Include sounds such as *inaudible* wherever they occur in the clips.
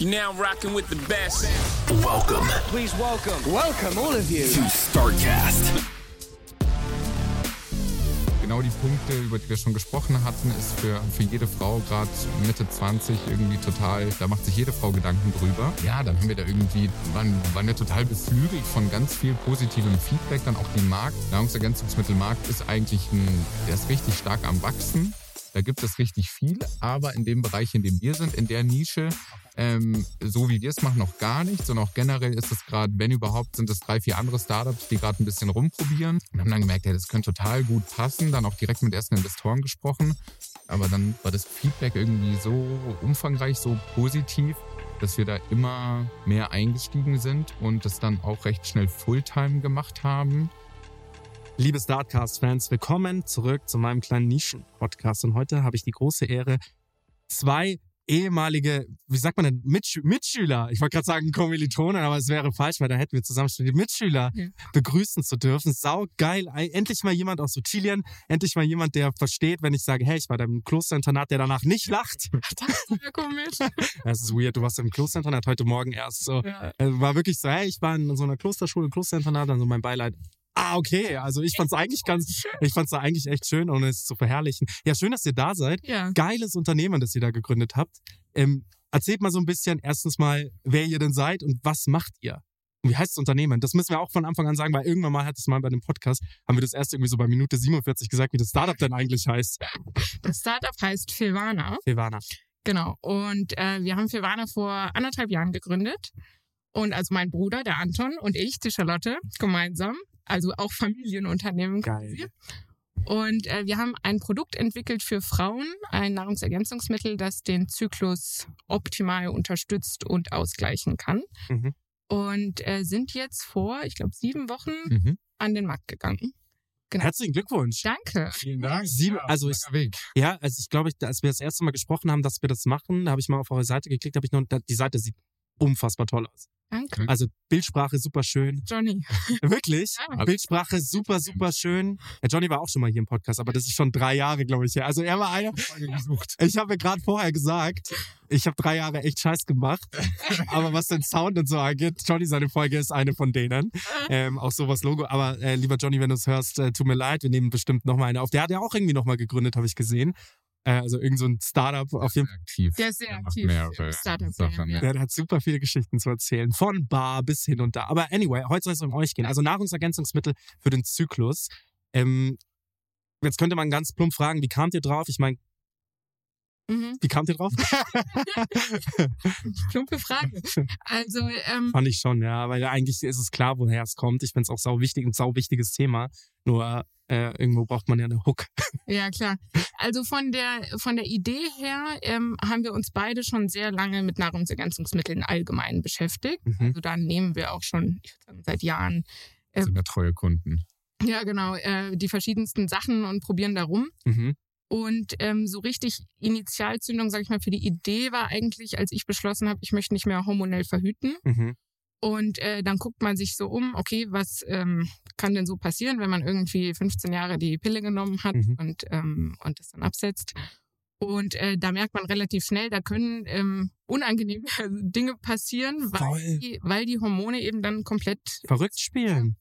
You're now rocking with the best. Welcome Please welcome, welcome all of you. to StarCast. Genau die Punkte, über die wir schon gesprochen hatten, ist für, für jede Frau gerade Mitte 20 irgendwie total, da macht sich jede Frau Gedanken drüber. Ja, dann haben wir da irgendwie, waren, waren ja total beflügelt von ganz viel positivem Feedback. Dann auch die Markt, Nahrungsergänzungsmittelmarkt ist eigentlich ein, der ist richtig stark am Wachsen. Da gibt es richtig viel, aber in dem Bereich, in dem wir sind, in der Nische, ähm, so wie wir es machen, noch gar nichts. Und auch generell ist es gerade, wenn überhaupt, sind es drei, vier andere Startups, die gerade ein bisschen rumprobieren. Und haben dann gemerkt, ja, das könnte total gut passen. Dann auch direkt mit ersten Investoren gesprochen. Aber dann war das Feedback irgendwie so umfangreich, so positiv, dass wir da immer mehr eingestiegen sind und das dann auch recht schnell Fulltime gemacht haben. Liebe Startcast-Fans, willkommen zurück zu meinem kleinen Nischen-Podcast. Und heute habe ich die große Ehre, zwei ehemalige, wie sagt man denn, Mitsch Mitschüler, ich wollte gerade sagen Kommilitonen, aber es wäre falsch, weil da hätten wir zusammen studiert, Mitschüler Ja. begrüßen zu dürfen. Sau geil. Endlich mal jemand aus Sizilien, endlich mal jemand, der versteht, wenn ich sage, hey, ich war da im Klosterinternat, der danach nicht lacht. *laughs* Ja, komisch. *laughs* Das ist weird, du warst im Klosterinternat heute Morgen erst so. Ja. Äh, War wirklich so, hey, ich war in so einer Klosterschule, Klosterinternat, dann so mein Beileid. Ah, okay. Also ich fand's eigentlich ganz, *laughs* ich fand's da eigentlich echt schön, ohne es zu verherrlichen. Ja, schön, dass ihr da seid. Ja. Geiles Unternehmen, das ihr da gegründet habt. Ähm, erzählt mal so ein bisschen erstens mal, wer ihr denn seid und was macht ihr? Und wie heißt das Unternehmen? Das müssen wir auch von Anfang an sagen, weil irgendwann mal hat es mal bei dem Podcast, haben wir das erst irgendwie so bei Minute 47 gesagt, wie das Startup denn eigentlich heißt. Das Startup heißt Filvana. Silvana. Genau. Und äh, wir haben Filvana vor anderthalb Jahren gegründet. Und also mein Bruder, der Anton, und ich, die Charlotte, gemeinsam. Also auch Familienunternehmen. Geil. quasi. Und äh, wir haben ein Produkt entwickelt für Frauen, ein Nahrungsergänzungsmittel, das den Zyklus optimal unterstützt und ausgleichen kann. Mhm. Und äh, sind jetzt vor, ich glaube, sieben Wochen Mhm. an den Markt gegangen. Genau. Herzlichen Glückwunsch. Danke. Vielen Dank. Sieben- Ja, also ich-. Ja, also ich glaube, als wir das erste Mal gesprochen haben, dass wir das machen, da habe ich mal auf eure Seite geklickt, habe ich noch, die Seite sieht unfassbar toll aus. Danke. Also Bildsprache super schön. Johnny. *laughs* Wirklich? Ja. Bildsprache super, super schön. Ja, Johnny war auch schon mal hier im Podcast, aber das ist schon drei Jahre, glaube ich, her. Also er war einer. gesucht. Ich habe mir gerade vorher gesagt, ich habe drei Jahre echt Scheiß gemacht. *laughs* aber was den Sound und so angeht, Johnny, seine Folge ist eine von denen. Ähm, auch sowas Logo. Aber äh, lieber Johnny, wenn du es hörst, äh, tut mir leid, wir nehmen bestimmt nochmal eine auf. Der hat ja auch irgendwie nochmal gegründet, habe ich gesehen. Äh, also irgend so ein Startup auf jeden Fall. aktiv. Der ist sehr Der aktiv mehrere Startup. Sachen. Ja, der hat super viele Geschichten zu erzählen. Von Bar bis hin und da. Aber anyway, heute soll es um euch gehen. Also Nahrungsergänzungsmittel für den Zyklus. Ähm, jetzt könnte man ganz plump fragen, wie kamt ihr drauf? Ich meine, Mhm. wie kamt ihr drauf? *laughs* Plumpe Frage. Also, ähm, Fand ich schon, ja. Weil eigentlich ist es klar, woher es kommt. Ich finde es auch sau wichtig, ein sau wichtiges Thema. Nur äh, irgendwo braucht man ja eine Hook. *laughs* ja klar. Also von der von der Idee her ähm, haben wir uns beide schon sehr lange mit Nahrungsergänzungsmitteln allgemein beschäftigt. Mhm. Also da nehmen wir auch schon sagen, seit Jahren Sind wir treue Kunden. ja genau äh, die verschiedensten Sachen und probieren da rum. Mhm. Und ähm, so richtig Initialzündung, sag ich mal, für die Idee war eigentlich, als ich beschlossen habe, ich möchte nicht mehr hormonell verhüten. Mhm. Und äh, dann guckt man sich so um, okay, was ähm, kann denn so passieren, wenn man irgendwie 15 Jahre die Pille genommen hat Mhm. und, ähm, und das dann absetzt. Und äh, da merkt man relativ schnell, da können ähm, unangenehme *laughs* Dinge passieren, weil die, weil die Hormone eben dann komplett Verrückt spielen.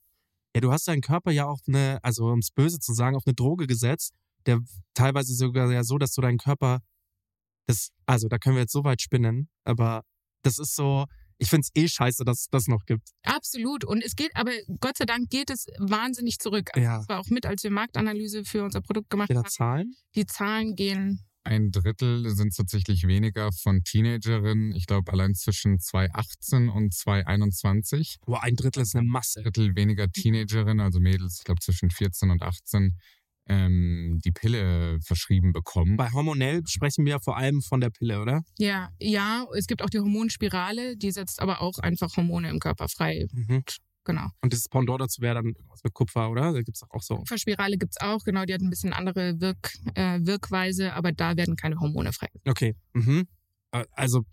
Ja, du hast deinen Körper ja auf eine, also um es böse zu sagen, auf eine Droge gesetzt, der teilweise sogar ja so, dass du deinen Körper, das, also da können wir jetzt so weit spinnen, aber das ist so, ich find's eh scheiße, dass es das noch gibt. absolut. Und es geht, aber Gott sei Dank geht es wahnsinnig zurück. Also Ja. Das war auch mit, als wir Marktanalyse für unser Produkt gemacht Wieder haben. Zahlen? Die Zahlen gehen Ein Drittel sind tatsächlich weniger von Teenagerinnen. Ich glaube, allein zwischen 2018 und 2021. Boah, ein Drittel ist eine Masse. Drittel weniger Teenagerinnen, also Mädels, ich glaube zwischen 14 und 18, ähm, die Pille verschrieben bekommen. Bei hormonell sprechen wir vor allem von der Pille, oder? Ja, ja, es gibt auch die Hormonspirale, die setzt aber auch einfach Hormone im Körper frei. Mhm. Genau. Und das Pendant dazu wäre dann irgendwas mit Kupfer, oder? Da gibt es auch so. Kupferspirale gibt's auch, genau, die hat ein bisschen andere Wirk, äh, Wirkweise, aber da werden keine Hormone frei. Okay. Mhm. Äh, Also,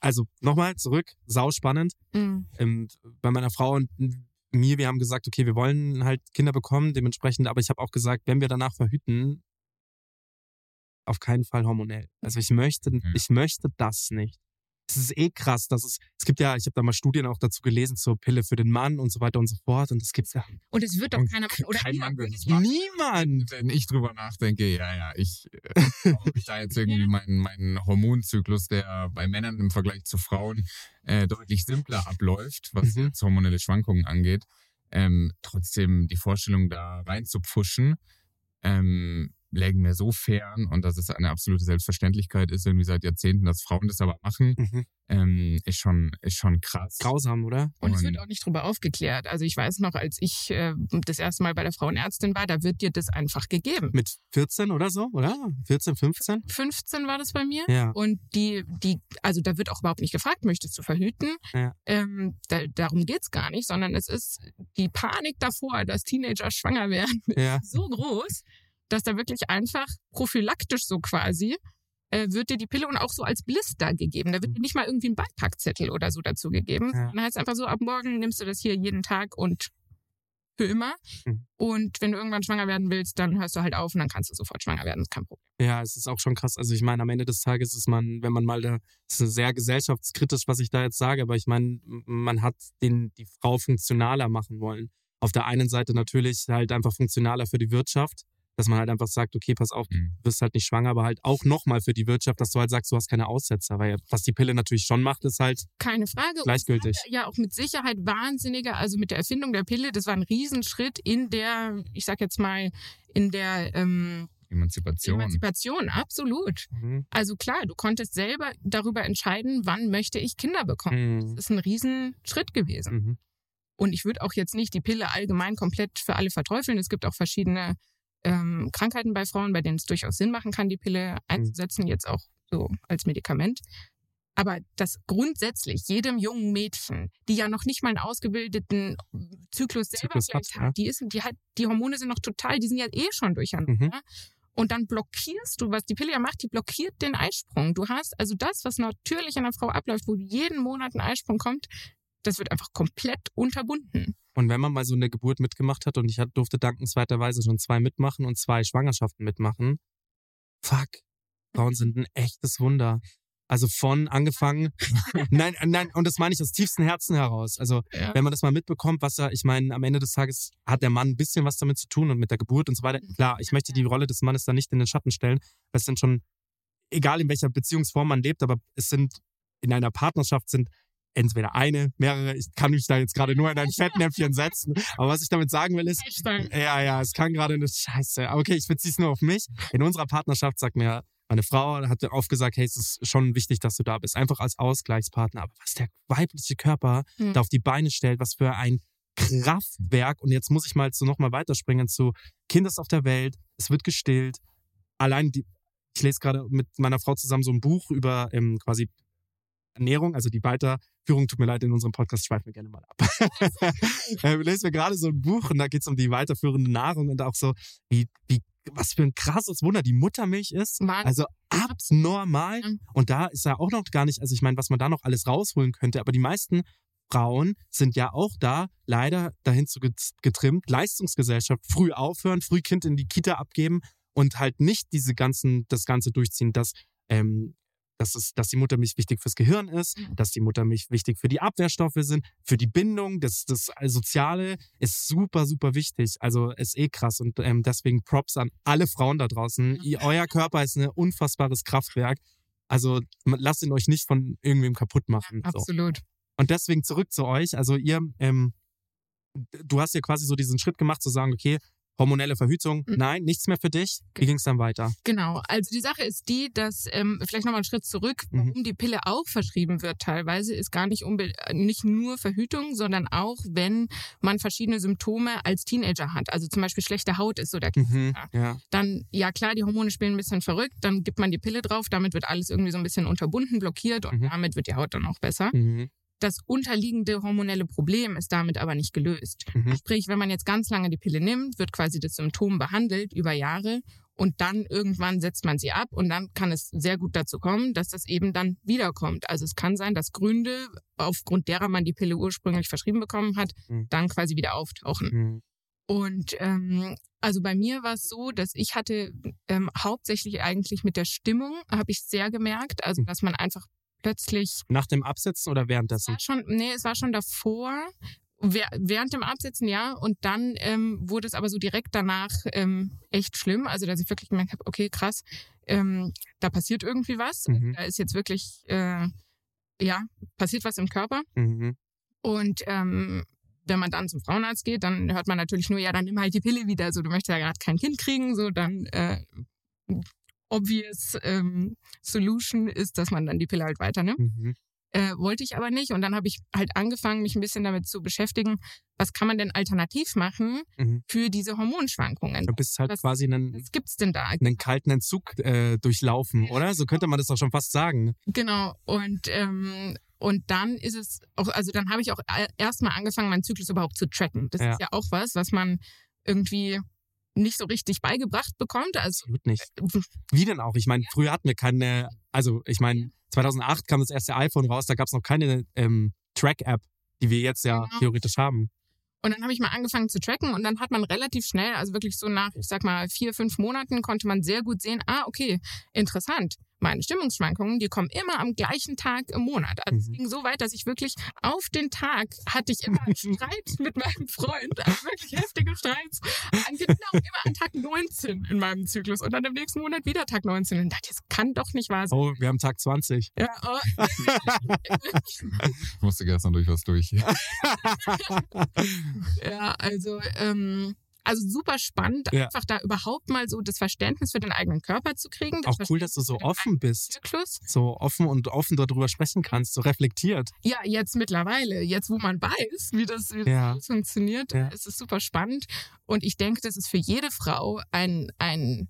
also nochmal zurück, sau spannend. Mhm. Ähm, bei meiner Frau und mir, wir haben gesagt, okay, wir wollen halt Kinder bekommen, dementsprechend, aber ich habe auch gesagt, wenn wir danach verhüten, auf keinen Fall hormonell. Also ich möchte, ich möchte das nicht. Es ist eh krass, dass es, es gibt ja, ich habe da mal Studien auch dazu gelesen zur Pille für den Mann und so weiter und so fort und es gibt's ja Und es wird doch keiner machen. Oder Kein Mann wird es machen. niemand. Wenn ich drüber nachdenke, ja, ja, ich, äh, *laughs* ob ich da jetzt irgendwie meinen, meinen Hormonzyklus, der bei Männern im Vergleich zu Frauen äh, deutlich simpler abläuft, was Mhm. jetzt hormonelle Schwankungen angeht, ähm, trotzdem die Vorstellung da rein zu pfuschen, ähm, lägen mir so fern und dass es eine absolute Selbstverständlichkeit ist, irgendwie seit Jahrzehnten, dass Frauen das aber machen, Mhm. ähm, ist schon, ist schon krass. Grausam, oder? Und es Und- wird auch nicht drüber aufgeklärt. Also ich weiß noch, als ich äh, das erste Mal bei der Frauenärztin war, da wird dir das einfach gegeben. Mit 14 oder so, oder? 14, 15? 15 war das bei mir. Ja. Und die, die, also da wird auch überhaupt nicht gefragt, möchtest du verhüten? Ja. Ähm, da, darum geht's gar nicht, sondern es ist die Panik davor, dass Teenager schwanger werden, *laughs* Ja. so groß, dass da wirklich einfach prophylaktisch so quasi äh, wird dir die Pille und auch so als Blister gegeben. Da wird dir nicht mal irgendwie ein Beipackzettel oder so dazu gegeben. Ja. Dann heißt es einfach so, ab morgen nimmst du das hier jeden Tag und für immer. Mhm. Und wenn du irgendwann schwanger werden willst, dann hörst du halt auf und dann kannst du sofort schwanger werden. Das ist kein Problem. Ja, es ist auch schon krass. Also ich meine, am Ende des Tages ist man, wenn man mal da, ist sehr gesellschaftskritisch, was ich da jetzt sage, aber ich meine, man hat den, die Frau funktionaler machen wollen. Auf der einen Seite natürlich halt einfach funktionaler für die Wirtschaft, dass man halt einfach sagt, okay, pass auf, Mhm. du wirst halt nicht schwanger, aber halt auch nochmal für die Wirtschaft, dass du halt sagst, du hast keine Aussetzer. Weil was die Pille natürlich schon macht, ist halt, Keine Frage. Und Gleichgültig. Ja, auch mit Sicherheit wahnsinniger. Also mit der Erfindung der Pille, das war ein Riesenschritt in der, ich sag jetzt mal, in der ähm, Emanzipation. Emanzipation. Absolut. mhm. Also klar, du konntest selber darüber entscheiden, wann möchte ich Kinder bekommen. Mhm. Das ist ein Riesenschritt gewesen. Mhm. Und ich würde auch jetzt nicht die Pille allgemein komplett für alle verteufeln. Es gibt auch verschiedene ähm, Krankheiten bei Frauen, bei denen es durchaus Sinn machen kann, die Pille einzusetzen, jetzt auch so als Medikament. Aber dass grundsätzlich jedem jungen Mädchen, die ja noch nicht mal einen ausgebildeten Zyklus selber Zyklus hat, vielleicht ja. hat, die, ist, die, hat, die Hormone sind noch total, die sind ja eh schon durcheinander. Mhm. Und dann blockierst du, was die Pille ja macht, die blockiert den Eisprung. Du hast also das, was natürlich in einer Frau abläuft, wo jeden Monat ein Eisprung kommt, das wird einfach komplett unterbunden. Und wenn man mal so eine Geburt mitgemacht hat und ich durfte dankenswerterweise schon zwei mitmachen und zwei Schwangerschaften mitmachen, fuck, Frauen sind ein echtes Wunder. Also von angefangen, *laughs* nein, nein, und das meine ich aus tiefstem Herzen heraus. Also Ja. wenn man das mal mitbekommt, was ja, ich meine, am Ende des Tages hat der Mann ein bisschen was damit zu tun und mit der Geburt und so weiter. Klar, ich möchte die Rolle des Mannes da nicht in den Schatten stellen. Das sind schon, egal in welcher Beziehungsform man lebt, aber es sind in einer Partnerschaft sind entweder eine, mehrere, ich kann mich da jetzt gerade nur in ein Fettnäpfchen setzen. Aber was ich damit sagen will, ist, ja, ja, es kann gerade eine Scheiße. Okay, ich beziehe es nur auf mich. In unserer Partnerschaft sagt mir meine Frau, hat oft gesagt, hey, es ist schon wichtig, dass du da bist. Einfach als Ausgleichspartner. Aber was der weibliche Körper Hm. da auf die Beine stellt, was für ein Kraftwerk. Und jetzt muss ich mal zu nochmal weiterspringen zu Kind ist auf der Welt, es wird gestillt. Allein die, ich lese gerade mit meiner Frau zusammen so ein Buch über ähm, quasi Ernährung, also die Weiterführung, tut mir leid, in unserem Podcast schweifen wir gerne mal ab. *laughs* äh, lesen wir gerade so ein Buch und da geht es um die weiterführende Nahrung und auch so, wie, wie, was für ein krasses Wunder die Muttermilch ist. Wahnsinn. Also abnormal. Ja. Und da ist ja auch noch gar nicht, also ich meine, was man da noch alles rausholen könnte, aber die meisten Frauen sind ja auch da leider dahin zu get- getrimmt, Leistungsgesellschaft, früh aufhören, früh Kind in die Kita abgeben und halt nicht diese ganzen, das Ganze durchziehen, dass, ähm, dass, es, dass die Muttermilch wichtig fürs Gehirn ist, Mhm. dass die Muttermilch wichtig für die Abwehrstoffe sind, für die Bindung, das, das Soziale ist super, super wichtig. Also ist eh krass und ähm, deswegen Props an alle Frauen da draußen. Ihr, euer Körper ist ein unfassbares Kraftwerk. Also lasst ihn euch nicht von irgendwem kaputt machen. So. Absolut. Und deswegen zurück zu euch. Also ihr, ähm, du hast ja quasi so diesen Schritt gemacht, zu sagen, okay, hormonelle Verhütung, Mhm. nein, nichts mehr für dich. Wie ging es dann weiter? Genau, also die Sache ist die, dass ähm, vielleicht nochmal einen Schritt zurück, Mhm. warum die Pille auch verschrieben wird teilweise, ist gar nicht, nicht nur Verhütung, sondern auch, wenn man verschiedene Symptome als Teenager hat. Also zum Beispiel schlechte Haut ist so der Mhm. Ja. dann, ja klar, die Hormone spielen ein bisschen verrückt, dann gibt man die Pille drauf, damit wird alles irgendwie so ein bisschen unterbunden, blockiert und Mhm. damit wird die Haut dann auch besser. Das unterliegende hormonelle Problem ist damit aber nicht gelöst. Mhm. Sprich, wenn man jetzt ganz lange die Pille nimmt, wird quasi das Symptom behandelt über Jahre und dann irgendwann setzt man sie ab und dann kann es sehr gut dazu kommen, dass das eben dann wiederkommt. Also es kann sein, dass Gründe, aufgrund derer man die Pille ursprünglich verschrieben bekommen hat, Mhm. dann quasi wieder auftauchen. Mhm. Und ähm, also bei mir war es so, dass ich hatte ähm, hauptsächlich eigentlich mit der Stimmung, habe ich sehr gemerkt, also Mhm. dass man einfach plötzlich Nach dem Absetzen oder es währenddessen? war schon, nee, es war schon davor, während dem Absetzen, ja. Und dann ähm, wurde es aber so direkt danach ähm, echt schlimm. Also, dass ich wirklich gemerkt habe, okay, krass, ähm, da passiert irgendwie was. Mhm. Da ist jetzt wirklich, äh, ja, passiert was im Körper. Mhm. Und ähm, wenn man dann zum Frauenarzt geht, dann hört man natürlich nur, ja, dann nimm halt die Pille wieder. So, du möchtest ja gerade kein Kind kriegen, so dann äh, obvious ähm, Solution ist, dass man dann die Pille halt weiternimmt. Mhm. Äh, wollte ich aber nicht. Und dann habe ich halt angefangen, mich ein bisschen damit zu beschäftigen, was kann man denn alternativ machen Mhm. für diese Hormonschwankungen? Du bist halt Was- quasi einen, Was gibt's denn da? einen kalten Entzug äh, durchlaufen, oder? So könnte man das doch schon fast sagen. Genau. Und ähm, und dann ist es auch, also dann habe ich auch erstmal angefangen, meinen Zyklus überhaupt zu tracken. Das Ja. ist ja auch was, was man irgendwie nicht so richtig beigebracht bekommt. Also Absolut nicht. Wie denn auch? Ich meine, früher hatten wir keine, also ich meine, 2008 kam das erste iPhone raus, da gab es noch keine ähm, Track-App, die wir jetzt ja Genau. theoretisch haben. Und dann habe ich mal angefangen zu tracken und dann hat man relativ schnell, also wirklich so nach, ich sag mal, vier, fünf Monaten konnte man sehr gut sehen, ah, okay, interessant. Meine Stimmungsschwankungen, die kommen immer am gleichen Tag im Monat. Also es Mhm. ging so weit, dass ich wirklich auf den Tag hatte ich immer einen Streit *laughs* mit meinem Freund, also wirklich heftige Streits. An genau immer an Tag 19 in meinem Zyklus und dann im nächsten Monat wieder Tag 19. Und dachte, das kann doch nicht wahr sein. Oh, wir haben Tag 20. Ja, oh. Ich musste gestern durch was durch. *laughs* Ja, also, ähm, also super spannend, Ja. einfach da überhaupt mal so das Verständnis für den eigenen Körper zu kriegen. Auch cool, dass du so offen bist. Zyklus. So offen und offen darüber sprechen kannst, so reflektiert. Ja, jetzt mittlerweile, jetzt wo man weiß, wie das, wie Ja. das funktioniert, Ja. ist es super spannend. Und ich denke, das ist für jede Frau ein, ein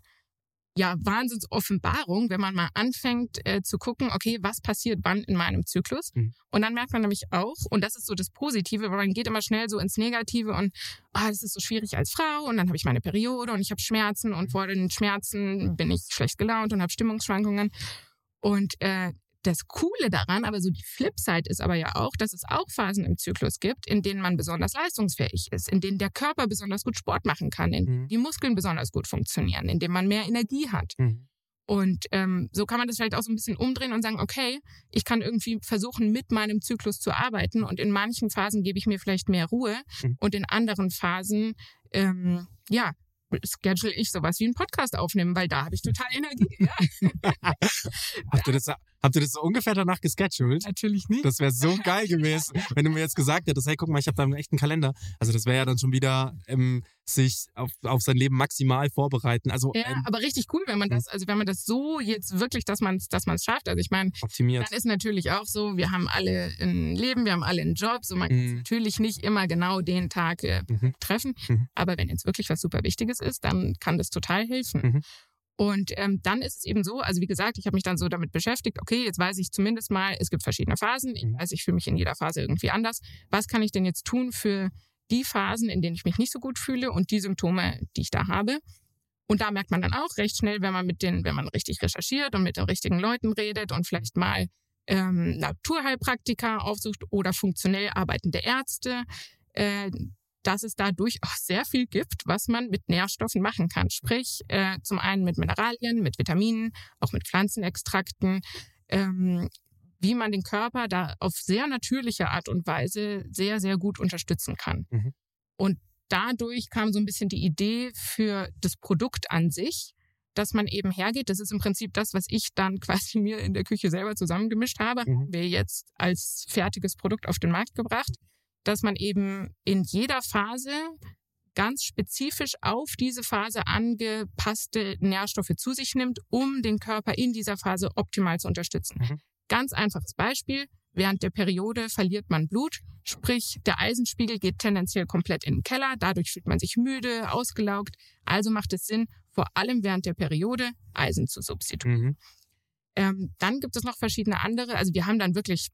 ja, Wahnsinnsoffenbarung, wenn man mal anfängt äh, zu gucken, okay, was passiert wann in meinem Zyklus? Mhm. Und dann merkt man nämlich auch, und das ist so das Positive, weil man geht immer schnell so ins Negative und ah, das ist so schwierig als Frau und dann habe ich meine Periode und ich habe Schmerzen und vor den Schmerzen bin ich schlecht gelaunt und habe Stimmungsschwankungen. Und äh, das Coole daran, aber so die Flipside ist aber ja auch, dass es auch Phasen im Zyklus gibt, in denen man besonders leistungsfähig ist, in denen der Körper besonders gut Sport machen kann, in denen Mhm. die Muskeln besonders gut funktionieren, in denen man mehr Energie hat. Mhm. Und ähm, so kann man das vielleicht auch so ein bisschen umdrehen und sagen, okay, ich kann irgendwie versuchen, mit meinem Zyklus zu arbeiten und in manchen Phasen gebe ich mir vielleicht mehr Ruhe Mhm. und in anderen Phasen, ähm, ja, schedule ich sowas wie einen Podcast aufnehmen, weil da habe ich total Energie. Ja, *laughs* Habt ihr das, *laughs* habt ihr das so ungefähr danach gescheduled? natürlich nicht. Das wäre so geil gewesen, *laughs* wenn du mir jetzt gesagt hättest, hey, guck mal, ich habe da einen echten Kalender. Also das wäre ja dann schon wieder ähm, sich auf, auf sein Leben maximal vorbereiten. Also Ja, ähm, aber richtig cool, wenn man das, also wenn man das so jetzt wirklich, dass man es dass man's schafft. Also ich meine, optimiert. dann ist natürlich auch so, wir haben alle ein Leben, wir haben alle einen Job, so man kann Mhm. natürlich nicht immer genau den Tag äh, Mhm. treffen. Mhm. Aber wenn jetzt wirklich was super Wichtiges ist, dann kann das total helfen. Und ähm, dann ist es eben so, also wie gesagt, ich habe mich dann so damit beschäftigt, okay, jetzt weiß ich zumindest mal, es gibt verschiedene Phasen. Ich Mhm. weiß, ich fühle mich in jeder Phase irgendwie anders. Was kann ich denn jetzt tun für die Phasen, in denen ich mich nicht so gut fühle und die Symptome, die ich da habe? Und da merkt man dann auch recht schnell, wenn man mit den, wenn man richtig recherchiert und mit den richtigen Leuten redet und vielleicht mal ähm, Naturheilpraktiker aufsucht oder funktionell arbeitende Ärzte, äh, dass es da durchaus sehr viel gibt, was man mit Nährstoffen machen kann. Sprich, äh, zum einen mit Mineralien, mit Vitaminen, auch mit Pflanzenextrakten, ähm, wie man den Körper da auf sehr natürliche Art und Weise sehr, sehr gut unterstützen kann. Mhm. Und dadurch kam so ein bisschen die Idee für das Produkt an sich, dass man eben hergeht. Das ist im Prinzip das, was ich dann *laughs* quasi mir in der Küche selber zusammengemischt habe, Mhm. haben wir jetzt als fertiges Produkt auf den Markt gebracht, dass man eben in jeder Phase ganz spezifisch auf diese Phase angepasste Nährstoffe zu sich nimmt, um den Körper in dieser Phase optimal zu unterstützen. Mhm. Ganz einfaches Beispiel. Während der Periode verliert man Blut, sprich der Eisenspiegel geht tendenziell komplett in den Keller, dadurch fühlt man sich müde, ausgelaugt. Also macht es Sinn, vor allem während der Periode Eisen zu substituieren. Mhm. Ähm, dann gibt es noch verschiedene andere. Also wir haben dann wirklich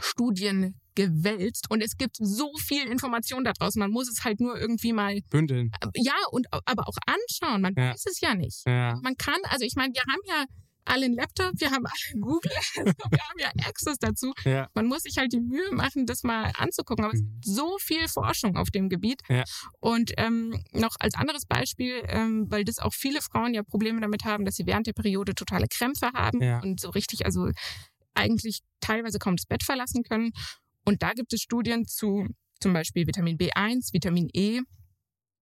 Studien gewälzt und es gibt so viel Information da draußen. Man muss es halt nur irgendwie mal, Bündeln. äh, ja, und aber auch anschauen. Man Ja. weiß es ja nicht. Ja. Man kann, also ich meine, wir haben ja alle einen Laptop, wir haben alle Google, *laughs* also wir haben ja Access dazu. Ja. Man muss sich halt die Mühe machen, das mal anzugucken. Aber es Mhm. gibt so viel Forschung auf dem Gebiet. Ja. Und ähm, noch als anderes Beispiel, ähm, weil das auch viele Frauen ja Probleme damit haben, dass sie während der Periode totale Krämpfe haben Ja. und so richtig, also eigentlich teilweise kaum das Bett verlassen können. Und da gibt es Studien zu zum Beispiel Vitamin B1, Vitamin E,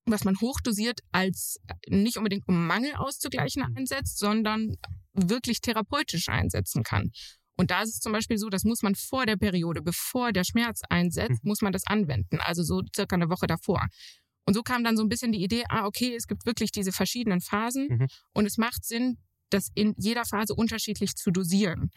was man hochdosiert als nicht unbedingt um Mangel auszugleichen Mhm. einsetzt, sondern wirklich therapeutisch einsetzen kann. Und da ist es zum Beispiel so, das muss man vor der Periode, bevor der Schmerz einsetzt, Mhm. muss man das anwenden. Also so circa eine Woche davor. Und so kam dann so ein bisschen die Idee, ah, okay, es gibt wirklich diese verschiedenen Phasen Mhm. und es macht Sinn, das in jeder Phase unterschiedlich zu dosieren.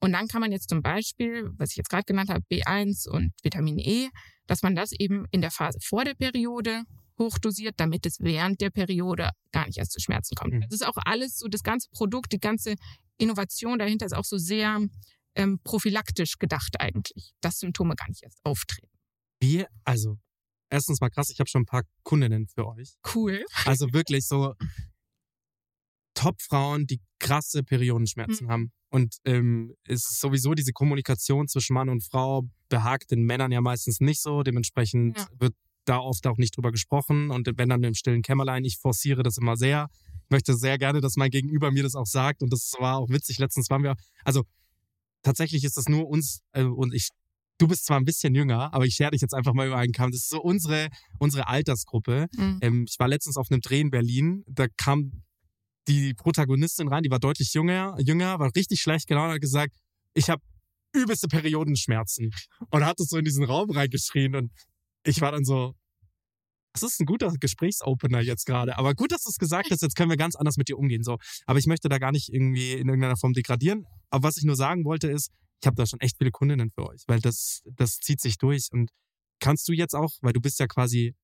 Und dann kann man jetzt zum Beispiel, was ich jetzt gerade genannt habe, B1 und Vitamin E, dass man das eben in der Phase vor der Periode hochdosiert, damit es während der Periode gar nicht erst zu Schmerzen kommt. Mhm. Das ist auch alles so, das ganze Produkt, die ganze Innovation dahinter ist auch so sehr ähm, prophylaktisch gedacht eigentlich, dass Symptome gar nicht erst auftreten. Wie, also, erstens mal krass, ich habe schon ein paar Kundinnen für euch. Cool. Also wirklich so Top-Frauen, die krasse Periodenschmerzen Mhm. haben. Und ähm, es ist sowieso diese Kommunikation zwischen Mann und Frau behagt den Männern ja meistens nicht so. Dementsprechend Ja. wird da oft auch nicht drüber gesprochen. Und wenn dann im stillen Kämmerlein, ich forciere das immer sehr. Ich möchte sehr gerne, dass mein Gegenüber mir das auch sagt. Und das war auch witzig. Letztens waren wir, also tatsächlich ist das nur uns, äh, und ich, du bist zwar ein bisschen jünger, aber ich schere dich jetzt einfach mal über einen Kamm. Das ist so unsere, unsere Altersgruppe. Mhm. Ähm, ich war letztens auf einem Dreh in Berlin, da kam die Protagonistin rein, die war deutlich jünger, jünger, war richtig schlecht gelaunt und hat gesagt, ich habe übelste Periodenschmerzen. Und hat es so in diesen Raum reingeschrien und ich war dann so, das ist ein guter Gesprächsopener jetzt gerade. Aber gut, dass du es gesagt hast, jetzt können wir ganz anders mit dir umgehen. So. Aber ich möchte da gar nicht irgendwie in irgendeiner Form degradieren. Aber was ich nur sagen wollte ist, ich habe da schon echt viele Kundinnen für euch, weil das, das zieht sich durch. Und kannst du jetzt auch, weil du bist ja quasi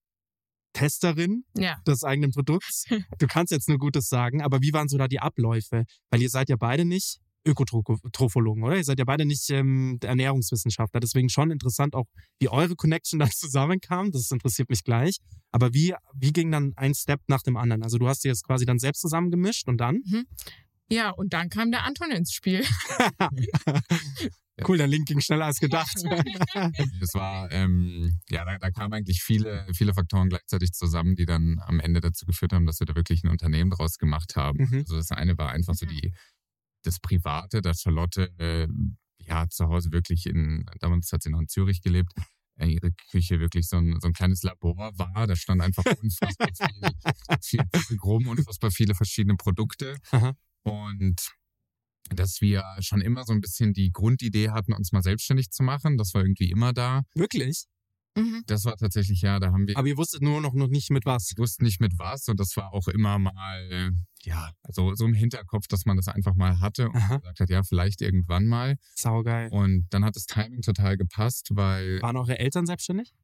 Testerin Ja. des eigenen Produkts. *laughs* Du kannst jetzt nur Gutes sagen, aber wie waren so da die Abläufe? Weil ihr seid ja beide nicht Ökotrophologen, oder? Ihr seid ja beide nicht ähm, Ernährungswissenschaftler. Deswegen schon interessant auch, wie eure Connection *laughs* dann zusammenkam. Das interessiert mich gleich. Aber wie, wie ging dann ein Step nach dem anderen? Also du hast dir das quasi dann selbst zusammengemischt und dann? Ja, und dann kam der Anton ins Spiel. *laughs* Cool, der Link ging schneller als gedacht. Es *laughs* war, ähm, ja, da, da kamen eigentlich viele, viele Faktoren gleichzeitig zusammen, die dann am Ende dazu geführt haben, dass wir da wirklich ein Unternehmen draus gemacht haben. Mhm. Also das eine war einfach so die, das Private, dass Charlotte, äh, ja, zu Hause wirklich in, damals hat sie noch in Zürich gelebt, äh, ihre Küche wirklich so ein, so ein kleines Labor war. Da stand einfach unfassbar *laughs* viel, viel Zeug rum, unfassbar viele verschiedene Produkte. Aha. Und dass wir schon immer so ein bisschen die Grundidee hatten, uns mal selbstständig zu machen. Das war irgendwie immer da. Wirklich? Mhm. Das war tatsächlich, ja, da haben wir, Aber ihr wusstet nur noch, noch nicht mit was. wir wussten nicht mit was und das war auch immer mal, ja, also so im Hinterkopf, dass man das einfach mal hatte und Aha. gesagt hat, ja, vielleicht irgendwann mal. Saugeil. Und dann hat das Timing total gepasst, weil Waren eure Eltern selbstständig?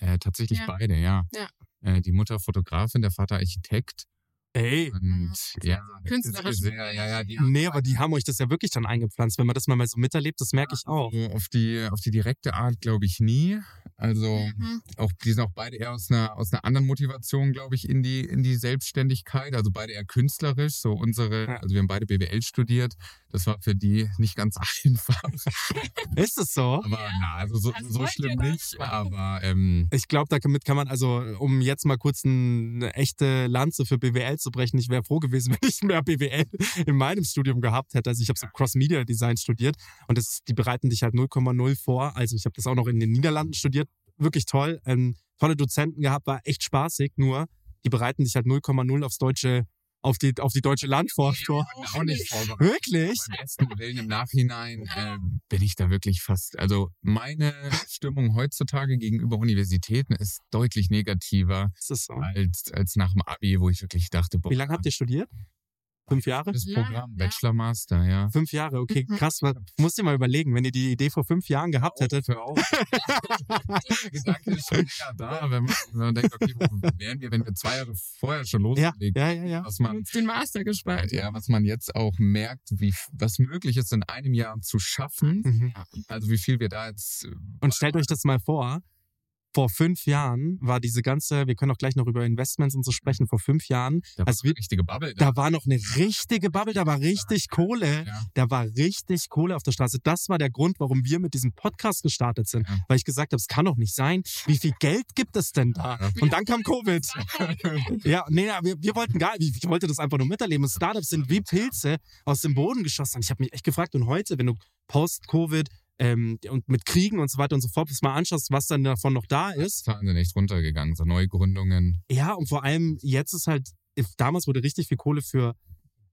äh, tatsächlich Ja. beide, ja. Ja. Äh, die Mutter Fotografin, der Vater Architekt Ey. und ja, Künstlerisch. sehr, ja, ja, die Nee, aber die haben euch das ja wirklich dann eingepflanzt. Wenn man das mal so miterlebt, das merke ich auch. So auf die, auf die direkte Art glaube ich nie. Also Mhm. auch, die sind auch beide eher aus einer, aus einer anderen Motivation, glaube ich, in die, in die Selbstständigkeit. Also beide eher künstlerisch. So unsere, Ja. also wir haben beide BWL studiert. Das war für die nicht ganz *laughs* einfach. Ist es so? Aber na, also so, so schlimm nicht. Aber ähm, Ich glaube, damit kann man, also um jetzt mal kurz ein, eine echte Lanze für BWL zu brechen, ich wäre froh gewesen, *laughs* wenn ich mehr BWL in meinem Studium gehabt hätte. Also ich habe so Cross-Media Design studiert und das, die bereiten dich halt 0,0 vor. Also ich habe das auch noch in den Niederlanden studiert. Wirklich toll. Ähm, tolle Dozenten gehabt, war echt spaßig, nur die bereiten dich halt 0,0 aufs deutsche auf die, auf die deutsche Landforst vor. auch nicht vorbereitet. Wirklich? Bei besten Willen im Nachhinein äh, bin ich da wirklich fast. Also meine Stimmung heutzutage gegenüber Universitäten ist deutlich negativer Ist so? als, als nach dem Abi, wo ich wirklich dachte, boah, Wie lange habt ihr studiert? Fünf Jahre? das Ja, Programm, ja. Bachelor Master, ja. Fünf Jahre, okay, Mhm. krass. Was, musst dir mal überlegen, wenn ihr die Idee vor fünf Jahren gehabt hättet. Hör auf. Der *laughs* Gedanke ist schon ja da, wenn man, wenn man denkt, okay, wo wären wir, wenn wir zwei Jahre vorher schon Ja, loslegen? ja, ja, ja. Was Wir haben man, uns den Master gespart. ja, was man jetzt auch merkt, wie, was möglich ist in einem Jahr zu schaffen. Mhm. Also wie viel wir da jetzt äh, Und stellt euch das mal vor, vor fünf Jahren war diese ganze, wir können auch gleich noch über Investments und so sprechen, vor fünf Jahren, da war Also eine richtige Bubble da. da war noch eine richtige Bubble, da war richtig Kohle. Ja. Da war richtig Kohle auf der Straße. Das war der Grund, warum wir mit diesem Podcast gestartet sind. Ja. Weil ich gesagt habe, es kann doch nicht sein. Wie viel Geld gibt es denn da? Ja. Und dann kam Covid. *laughs* Ja, nee, wir, wir wollten gar ich, ich wollte das einfach nur miterleben. Und Startups sind wie Pilze aus dem Boden geschossen. Ich habe mich echt gefragt, und heute, wenn du Post-Covid ähm, und mit Kriegen und so weiter und so fort das mal anschaust, was dann davon noch da ist. Zahlen sind echt runtergegangen, so Neugründungen. Ja, und vor allem jetzt ist halt, damals wurde richtig viel Kohle für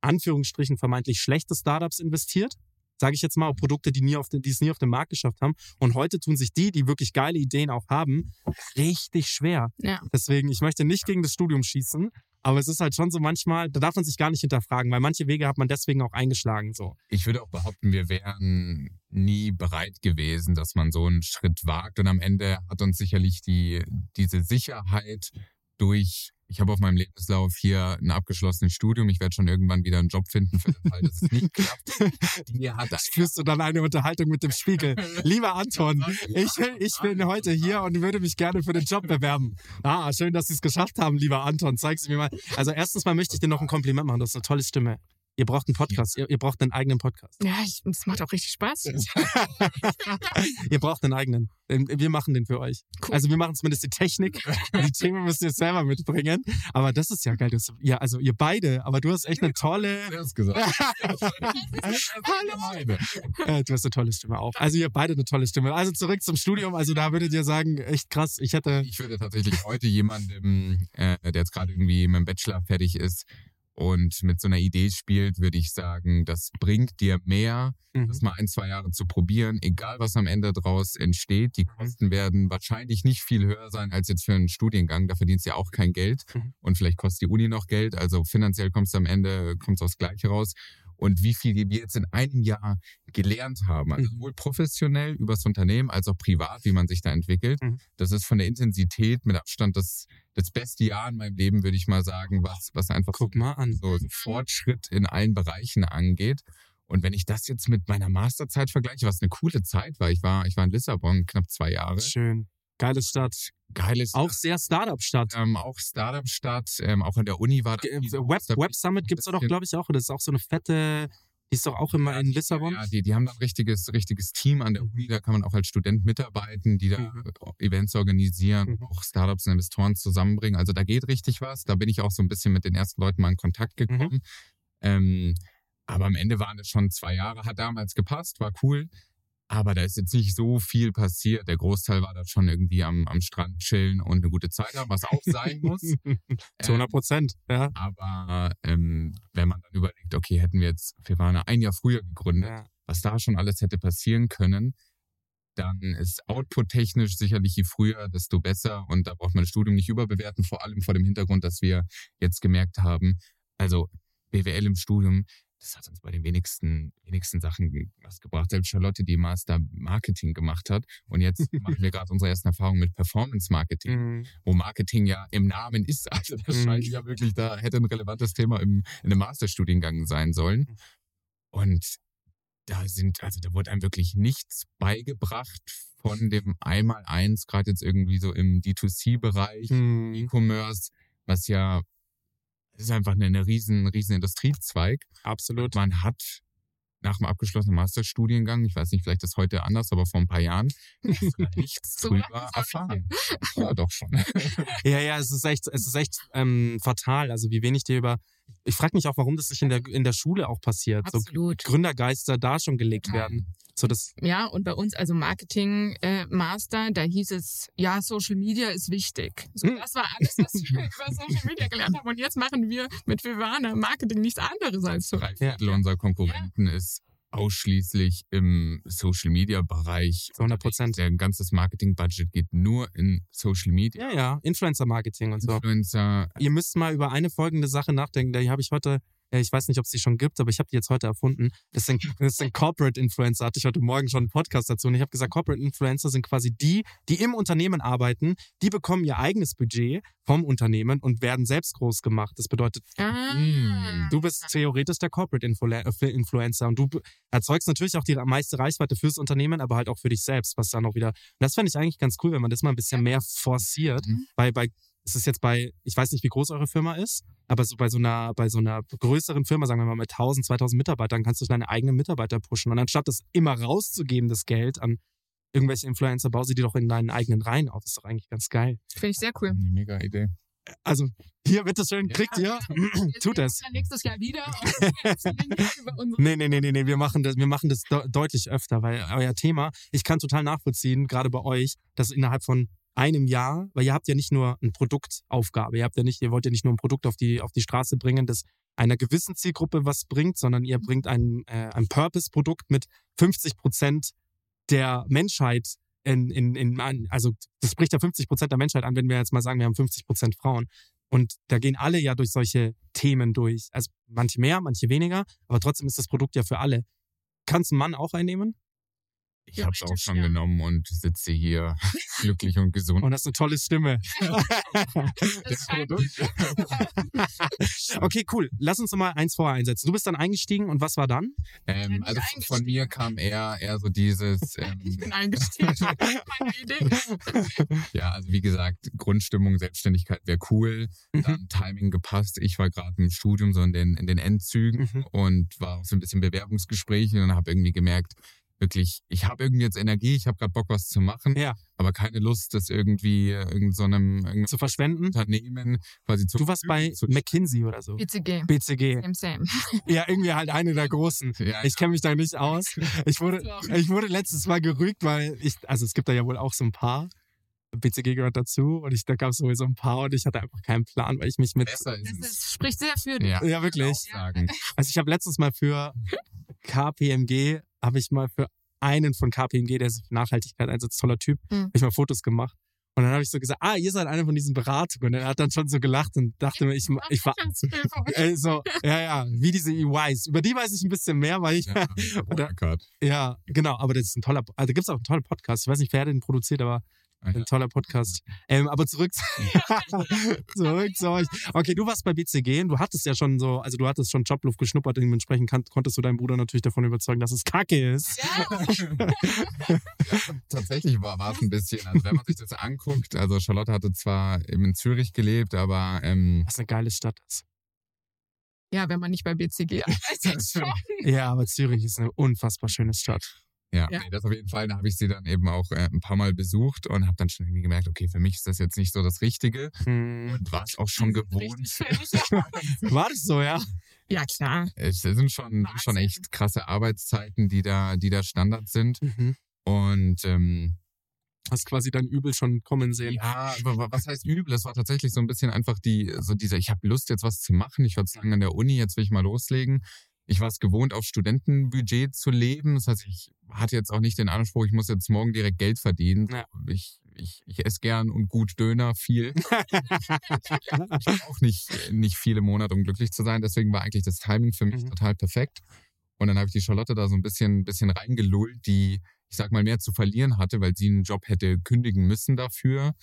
Anführungsstrichen vermeintlich schlechte Startups investiert. Sage ich jetzt mal, Produkte, die, nie auf den, die es nie auf den Markt geschafft haben. Und heute tun sich die, die wirklich geile Ideen auch haben, richtig schwer. Ja. Deswegen, ich möchte nicht gegen das Studium schießen, aber es ist halt schon so manchmal, da darf man sich gar nicht hinterfragen, weil manche Wege hat man deswegen auch eingeschlagen. So. Ich würde auch behaupten, wir wären nie bereit gewesen, dass man so einen Schritt wagt. Und am Ende hat uns sicherlich die, diese Sicherheit durch, ich habe auf meinem Lebenslauf hier ein abgeschlossenes Studium, ich werde schon irgendwann wieder einen Job finden für den Fall, dass es nicht klappt. *laughs* Die hat Führst du dann eine Unterhaltung mit dem Spiegel? Lieber *laughs* Anton, ich, ich bin heute hier und würde mich gerne für den Job bewerben. Ah, schön, dass Sie es geschafft haben, lieber Anton. Zeig's mir mal. Also erstens mal möchte ich dir noch ein Kompliment machen. Du hast eine tolle Stimme. Ihr braucht einen Podcast. Ihr, ihr braucht einen eigenen Podcast. Ja, ich, es macht auch richtig Spaß. *laughs* Ihr braucht einen eigenen. Ähm, Wir machen den für euch. Cool. Also wir machen zumindest die Technik. Die Themen müsst ihr selber mitbringen. Aber das ist ja geil. Das, ja, also ihr beide, aber du hast echt eine tolle, *laughs* zuerst gesagt. *laughs* Hallo. äh, du hast eine tolle Stimme auch. Also ihr beide eine tolle Stimme. Also zurück zum Studium. Also da würdet ihr sagen, echt krass. Ich hätte, Ich würde tatsächlich heute jemandem, äh, der jetzt gerade irgendwie mit dem Bachelor fertig ist und mit so einer Idee spielt, würde ich sagen, das bringt dir mehr, Mhm. das mal ein, zwei Jahre zu probieren, egal was am Ende draus entsteht. Die Kosten werden wahrscheinlich nicht viel höher sein als jetzt für einen Studiengang. Da verdienst du ja auch kein Geld. Mhm. Und vielleicht kostet die Uni noch Geld. Also finanziell kommst du am Ende, kommst du aufs Gleiche raus. Und wie viel wir jetzt in einem Jahr gelernt haben, also Mhm. sowohl professionell übers Unternehmen als auch privat, wie man sich da entwickelt. Mhm. Das ist von der Intensität mit Abstand das, das beste Jahr in meinem Leben, würde ich mal sagen, was, was einfach so guck mal an. so Fortschritt in allen Bereichen angeht. Und wenn ich das jetzt mit meiner Masterzeit vergleiche, was eine coole Zeit war, ich war, ich war in Lissabon knapp zwei Jahre. Schön. Geile Stadt. Geiles, Auch sehr Startup-Stadt. ähm, auch Startup-Stadt, ähm, auch an der Uni war. da Ge- viel Web, Web Summit ein gibt's doch, glaube ich, auch. Das ist auch so eine fette, die ist doch auch immer in Lissabon. Ja, die, die haben da ein richtiges, richtiges Team an der Uni, da kann man auch als Student mitarbeiten, die da Mhm. Events organisieren, Mhm. auch Startups und Investoren zusammenbringen. Also da geht richtig was. Da bin ich auch so ein bisschen mit den ersten Leuten mal in Kontakt Mhm. gekommen. Ähm, aber amEnde waren es schon zwei Jahre, hat damals gepasst, war cool. Aber da ist jetzt nicht so viel passiert. Der Großteil war da schon irgendwie am, am Strand chillen und eine gute Zeit haben, was auch sein muss. *laughs* Zu 100 Prozent, ja. Aber ähm, wenn man dann überlegt, okay, hätten wir jetzt, wir waren ja ein Jahr früher gegründet, ja. was da schon alles hätte passieren können, dann ist output-technisch sicherlich je früher, desto besser. Und da braucht man das Studium nicht überbewerten, vor allem vor dem Hintergrund, dass wir jetzt gemerkt haben, also BWL im Studium, das hat uns bei den wenigsten, wenigsten Sachen was gebracht. Selbst Charlotte, die Master Marketing gemacht hat. Und jetzt *laughs* machen wir gerade unsere ersten Erfahrungen mit Performance Marketing Mhm. wo Marketing ja im Namen ist. Also das Mhm. scheint ja wirklich, da hätte ein relevantes Thema im, in einem Masterstudiengang sein sollen. Und da sind, also da wurde einem wirklich nichts beigebracht von dem Einmal-Eins, gerade jetzt irgendwie so im D2C-Bereich, Mhm. E-Commerce, was ja, ist einfach eine, eine riesen, riesen Industriezweig. Absolut. Man hat nach dem abgeschlossenen Masterstudiengang, ich weiß nicht, vielleicht ist heute anders, aber vor ein paar Jahren, *laughs* nichts drüber erfahren. *laughs* Ja, doch schon. Ja, ja, es ist echt, es ist echt ähm, fatal. Also wie wenig dir über. Ich frage mich auch, warum das sich in der in der Schule auch passiert. So Absolut. Gründergeister da schon gelegt werden. So das, Ja, und bei uns, also Marketing äh, Master, da hieß es, ja, Social Media ist wichtig. So, Hm. das war alles, was wir *laughs* über Social Media gelernt haben. Und jetzt machen wir mit Vivana Marketing nichts anderes als zu Drei Viertel unserer Konkurrenten ist ausschließlich im Social Media Bereich. Zu 100%. Der ganze Marketing-Budget geht nur in Social Media. ja, ja, Influencer-Marketing und so. Influencer. Ihr müsst mal über eine folgende Sache nachdenken, die habe ich heute, ich weiß nicht, ob es die schon gibt, aber ich habe die jetzt heute erfunden. Das sind, *laughs* das sind Corporate Influencer, hatte ich heute Morgen schon einen Podcast dazu. Und ich habe gesagt, Corporate Influencer sind quasi die, die im Unternehmen arbeiten, die bekommen ihr eigenes Budget vom Unternehmen und werden selbst groß gemacht. Das bedeutet, Ah. Hm, du bist theoretisch der Corporate Influ- äh, Influencer und du erzeugst natürlich auch die meiste Reichweite fürs Unternehmen, aber halt auch für dich selbst, was dann auch wieder. Und das fände ich eigentlich ganz cool, wenn man das mal ein bisschen mehr forciert, Mhm. weil bei es ist jetzt bei, ich weiß nicht, wie groß eure Firma ist, aber so bei so einer, bei so einer größeren Firma, sagen wir mal mit 1000, 2000 Mitarbeitern, kannst du deine eigenen Mitarbeiter pushen. Und anstatt das immer rauszugeben, das Geld an irgendwelche Influencer, bau sie die doch in deinen eigenen Reihen auf. ist doch eigentlich ganz geil. Finde ich sehr cool. Eine mega Idee. Also, hier, bitteschön, kriegt ihr. *clears throat* Tut es. Ja, nächstes Jahr wieder. *laughs* Nee, nee, nee, nee, nee, wir machen das, wir machen das de deutlich öfter, weil euer Thema, ich kann total nachvollziehen, gerade bei euch, dass innerhalb von einem Jahr, weil ihr habt ja nicht nur eine Produktaufgabe, ihr habt ja nicht, ihr wollt ja nicht nur ein Produkt auf die, auf die Straße bringen, das einer gewissen Zielgruppe was bringt, sondern ihr bringt ein, äh, ein Purpose-Produkt mit 50 Prozent der Menschheit in, in, in, also das spricht ja 50 Prozent der Menschheit an, wenn wir jetzt mal sagen, wir haben 50 Prozent Frauen. Und da gehen alle ja durch solche Themen durch. Also manche mehr, manche weniger, aber trotzdem ist das Produkt ja für alle. Kannst ein Mann auch einnehmen? Ich habe es auch schon ja. genommen und sitze hier *laughs* glücklich und gesund. Und das ist eine tolle Stimme. *laughs* Das *laughs* okay, cool. Lass uns noch mal eins vorher einsetzen. Du bist dann eingestiegen und was war dann? Ähm, also von mir kam eher, eher so dieses, Ich bin ähm, eingestiegen. Meine Idee. ja, also wie gesagt, Grundstimmung, Selbstständigkeit wäre cool. Mhm. Dann Timing gepasst. Ich war gerade im Studium so in den, in den Endzügen Mhm. und war auch so ein bisschen Bewerbungsgespräche und habe irgendwie gemerkt, wirklich, ich habe irgendwie jetzt Energie, ich habe gerade Bock, was zu machen, Ja. aber keine Lust, das irgendwie irgend so einem irgendeinem Zu verschwenden? Unternehmen quasi zu Du warst bei zu, McKinsey oder so. BCG. BCG. Same, same. *laughs* Ja, irgendwie halt eine der großen. ja, Ich kenne mich da nicht aus. *laughs* Ich wurde, ich wurde letztes Mal gerügt, weil ich, also es gibt da ja wohl auch so ein paar. BCG gehört dazu und ich, da gab es sowieso ein paar und ich hatte einfach keinen Plan, weil ich mich mit. besser ist Das ist, spricht sehr für dich. Ja, Ja, wirklich. Also ich habe letztens mal für *laughs* KPMG, habe ich mal für einen von KPMG, der sich für Nachhaltigkeit einsetzt, toller Typ, Mhm. hab ich mal Fotos gemacht. Und dann habe ich so gesagt, ah, ihr seid eine von diesen Beratungen. Und er hat dann schon so gelacht und dachte mir, ich, ich war, äh, *laughs* so, ja, ja, wie diese EYs. Über die weiß ich ein bisschen mehr, weil ich, Ja, *laughs* Oder- Wirecard. ja, genau, aber das ist ein toller, also da gibt's auch einen tollen Podcast. Ich weiß nicht, wer den produziert, aber. Ein toller Podcast. Ähm, aber zurück, *laughs* zurück zu euch. Okay, du warst bei BCG und du hattest ja schon so, also du hattest schon Jobluft geschnuppert, dementsprechend kann, konntest du deinen Bruder natürlich davon überzeugen, dass es Kacke ist. *laughs* Tatsächlich war war es ein bisschen, also wenn man sich das anguckt, also Charlotte hatte zwar eben in Zürich gelebt, aber ähm, Was eine geile Stadt ist. Ja, wenn man nicht bei BCG *laughs* arbeitet. Ja, aber Zürich ist eine unfassbar schöne Stadt. Ja, Ja. Nee, das auf jeden Fall. Da habe ich sie dann eben auch äh, ein paar Mal besucht und habe dann schon irgendwie gemerkt, okay, für mich ist das jetzt nicht so das Richtige Hm. und war es auch schon gewohnt. *laughs* War das so, ja? Ja, klar. Es sind schon, schon echt krasse Arbeitszeiten, die da, die da Standard sind. Mhm. Und ähm, Hast quasi dein Übel schon kommen sehen. Ja, was heißt übel? Es war tatsächlich so ein bisschen einfach die, so dieser, ich habe Lust jetzt was zu machen. Ich war zu lange an der Uni, jetzt will ich mal loslegen. Ich war es gewohnt, auf Studentenbudget zu leben. Das heißt, ich hatte jetzt auch nicht den Anspruch, ich muss jetzt morgen direkt Geld verdienen. Ja. Ich, ich, ich esse gern und gut Döner, viel. *laughs* ich brauche nicht, nicht viele Monate, um glücklich zu sein. Deswegen war eigentlich das Timing für mich Mhm. total perfekt. Und dann habe ich die Charlotte da so ein bisschen, bisschen reingelullt, die, ich sag mal, mehr zu verlieren hatte, weil sie einen Job hätte kündigen müssen dafür.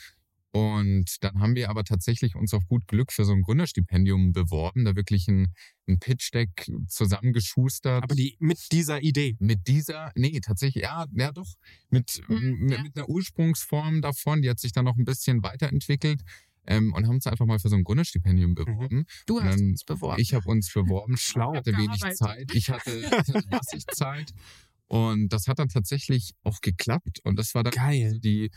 Und dann haben wir aber tatsächlich uns auf gut Glück für so ein Gründerstipendium beworben, da wirklich ein, ein Pitch-Deck zusammengeschustert. Aber die mit dieser Idee. mit dieser, nee, tatsächlich, ja, ja doch, mit, Mhm, mit, ja. mit einer Ursprungsform davon, die hat sich dann noch ein bisschen weiterentwickelt ähm, und haben uns einfach mal für so ein Gründerstipendium beworben. Du hast dann- uns beworben. Ich habe uns beworben, *laughs* Schlau. ich hatte wenig Gearbeitet. Zeit, ich hatte, ich *laughs* hatte massig Zeit und das hat dann tatsächlich auch geklappt und das war dann Geil. die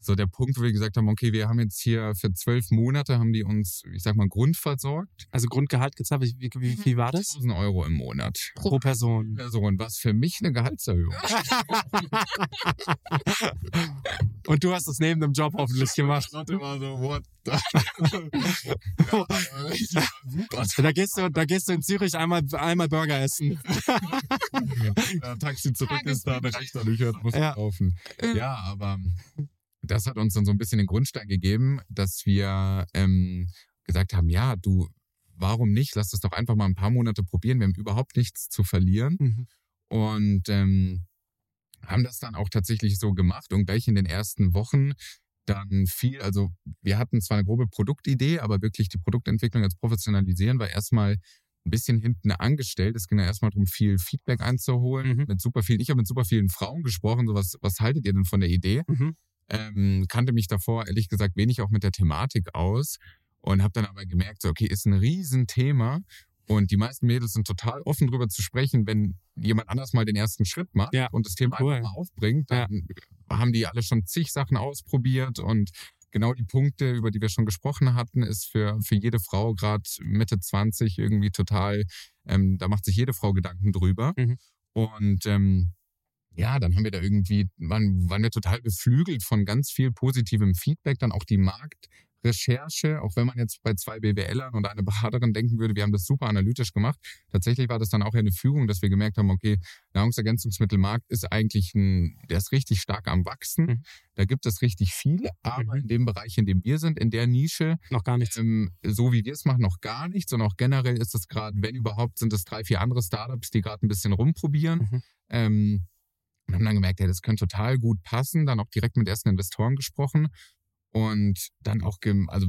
so der Punkt, wo wir gesagt haben, okay, wir haben jetzt hier für zwölf Monate haben die uns, ich sag mal, grundversorgt. Also Grundgehalt gezahlt, wie, wie, wie viel war das? 1000 Euro im Monat. Pro Person. Person, was für mich eine Gehaltserhöhung. *laughs* Und du hast das neben dem Job hoffentlich gemacht. Leute war so, what *laughs* Da gehst du, da gehst du in Zürich einmal, einmal Burger essen. ja, Taxi zurück ist da, der Rechter nicht hört, muss Ja. laufen. Ja, aber das hat uns dann so ein bisschen den Grundstein gegeben, dass wir ähm, gesagt haben, ja, du, warum nicht? Lass das doch einfach mal ein paar Monate probieren. Wir haben überhaupt nichts zu verlieren. Mhm. Und ähm, haben das dann auch tatsächlich so gemacht und gleich in den ersten Wochen dann viel, also wir hatten zwar eine grobe Produktidee, aber wirklich die Produktentwicklung als professionalisieren war erstmal ein bisschen hinten angestellt. Es ging ja erstmal darum, viel Feedback einzuholen, Mhm. mit super vielen, ich habe mit super vielen Frauen gesprochen, so was, was haltet ihr denn von der Idee? Mhm. Ähm, kannte mich davor ehrlich gesagt wenig auch mit der Thematik aus und habe dann aber gemerkt, so, okay, ist ein Riesenthema und die meisten Mädels sind total offen drüber zu sprechen, wenn jemand anders mal den ersten Schritt macht Ja, und das Thema cool. einfach mal aufbringt, dann haben die alle schon zig Sachen ausprobiert und genau die Punkte, über die wir schon gesprochen hatten, ist für, für jede Frau gerade Mitte 20 irgendwie total, ähm, da macht sich jede Frau Gedanken drüber. Mhm. Und ähm, ja, dann haben wir da irgendwie, waren, waren wir total beflügelt von ganz viel positivem Feedback, dann auch die Marktrecherche, auch wenn man jetzt bei zwei BWLern und einer Beraterin denken würde, wir haben das super analytisch gemacht. Tatsächlich war das dann auch eine Fügung, dass wir gemerkt haben, okay, Nahrungsergänzungsmittelmarkt ist eigentlich ein, der ist richtig stark am Wachsen. Mhm. Da gibt es richtig viele, aber Mhm. in dem Bereich, in dem wir sind, in der Nische, Noch gar nichts. ähm, so wie wir es machen, noch gar nichts. Und auch generell ist es gerade, wenn überhaupt, sind es drei, vier andere Startups, die gerade ein bisschen rumprobieren. Mhm. Ähm, und haben dann gemerkt, ja, das könnte total gut passen. Dann auch direkt mit ersten Investoren gesprochen. Und dann auch, also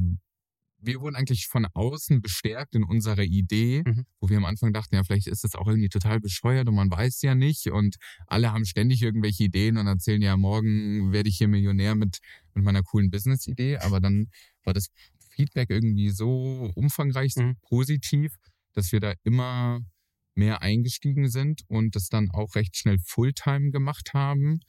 wir wurden eigentlich von außen bestärkt in unserer Idee, Mhm. wo wir am Anfang dachten, ja, vielleicht ist das auch irgendwie total bescheuert und man weiß ja nicht. Und alle haben ständig irgendwelche Ideen und erzählen, ja, morgen werde ich hier Millionär mit, mit meiner coolen Business-Idee. Aber dann war das Feedback irgendwie so umfangreich, so Mhm. positiv, dass wir da immer mehr eingestiegen sind und das dann auch recht schnell Fulltime gemacht haben.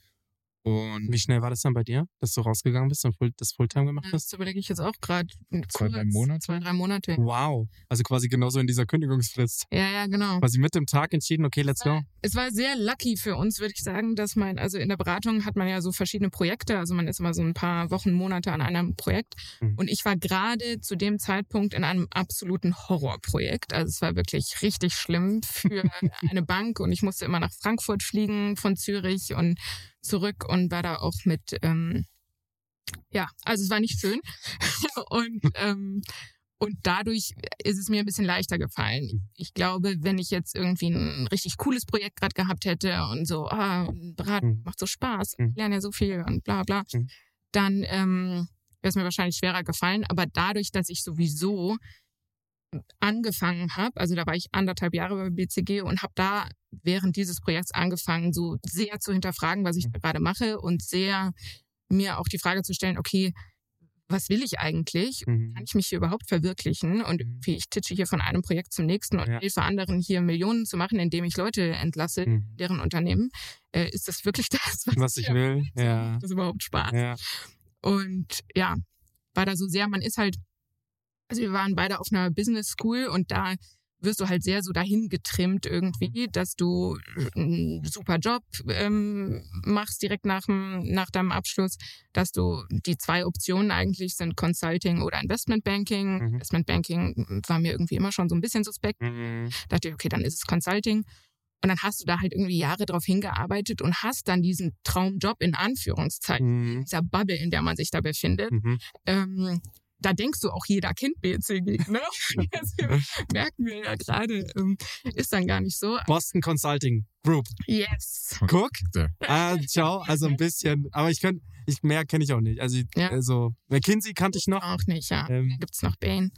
Und Wie schnell war das dann bei dir, dass du rausgegangen bist und Full, das Fulltime gemacht hast? Das überlege ich jetzt auch gerade. Zwei, drei Monate? Zwei, drei Monate. Wow. Also quasi genauso in dieser Kündigungsfrist. Ja, ja, genau. Quasi mit dem Tag entschieden, okay, let's go. Es war sehr lucky für uns, würde ich sagen, dass man, also in der Beratung hat man ja so verschiedene Projekte, also man ist immer so ein paar Wochen, Monate an einem Projekt. Mhm. Und ich war gerade zu dem Zeitpunkt in einem absoluten Horrorprojekt. Also es war wirklich richtig schlimm für *laughs* eine Bank und ich musste immer nach Frankfurt fliegen von Zürich und zurück und war da auch mit, ähm, ja, also es war nicht schön. *laughs* und ähm, und dadurch ist es mir ein bisschen leichter gefallen. Ich glaube, wenn ich jetzt irgendwie ein richtig cooles Projekt gerade gehabt hätte und so, ah, Beratung Mhm. macht so Spaß, Mhm. ich lerne ja so viel und bla bla, Mhm. dann ähm, wäre es mir wahrscheinlich schwerer gefallen. Aber dadurch, dass ich sowieso angefangen habe, also da war ich anderthalb Jahre bei BCG und habe da während dieses Projekts angefangen, so sehr zu hinterfragen, was ich da gerade mache und sehr mir auch die Frage zu stellen, okay, was will ich eigentlich? Mhm. Kann ich mich hier überhaupt verwirklichen? Und Mhm. irgendwie, ich titsche hier von einem Projekt zum nächsten und Ja. helfe anderen hier Millionen zu machen, indem ich Leute entlasse, Mhm. deren Unternehmen. Äh, ist das wirklich *laughs* das, was, Was ich will. *laughs* macht? Ja. Das überhaupt Spaß? Ja. Und ja, war da so sehr, man ist halt, also wir waren beide auf einer Business School und da wirst du halt sehr so dahin getrimmt irgendwie, dass du einen super Job ähm, machst direkt nach, dem, nach deinem Abschluss, dass du die zwei Optionen eigentlich sind Consulting oder Investment Banking. Mhm. Investment Banking war mir irgendwie immer schon so ein bisschen suspekt. Mhm. Dachte ich, okay, dann ist es Consulting. Und dann hast du da halt irgendwie Jahre drauf hingearbeitet und hast dann diesen Traumjob in Anführungszeichen Mhm. dieser Bubble, in der man sich da befindet, Mhm. ähm, da denkst du auch, jeder kennt BCG, ne? Das *laughs* merken wir ja gerade, ähm, ist dann gar nicht so. Boston Consulting Group. Yes. Guck. Ah, ciao. Also ein bisschen. Aber ich kann, ich mehr kenne ich auch nicht. Also, Ja. also McKinsey kannte ich noch. Auch nicht, ja. Ähm. Da gibt's noch Bain.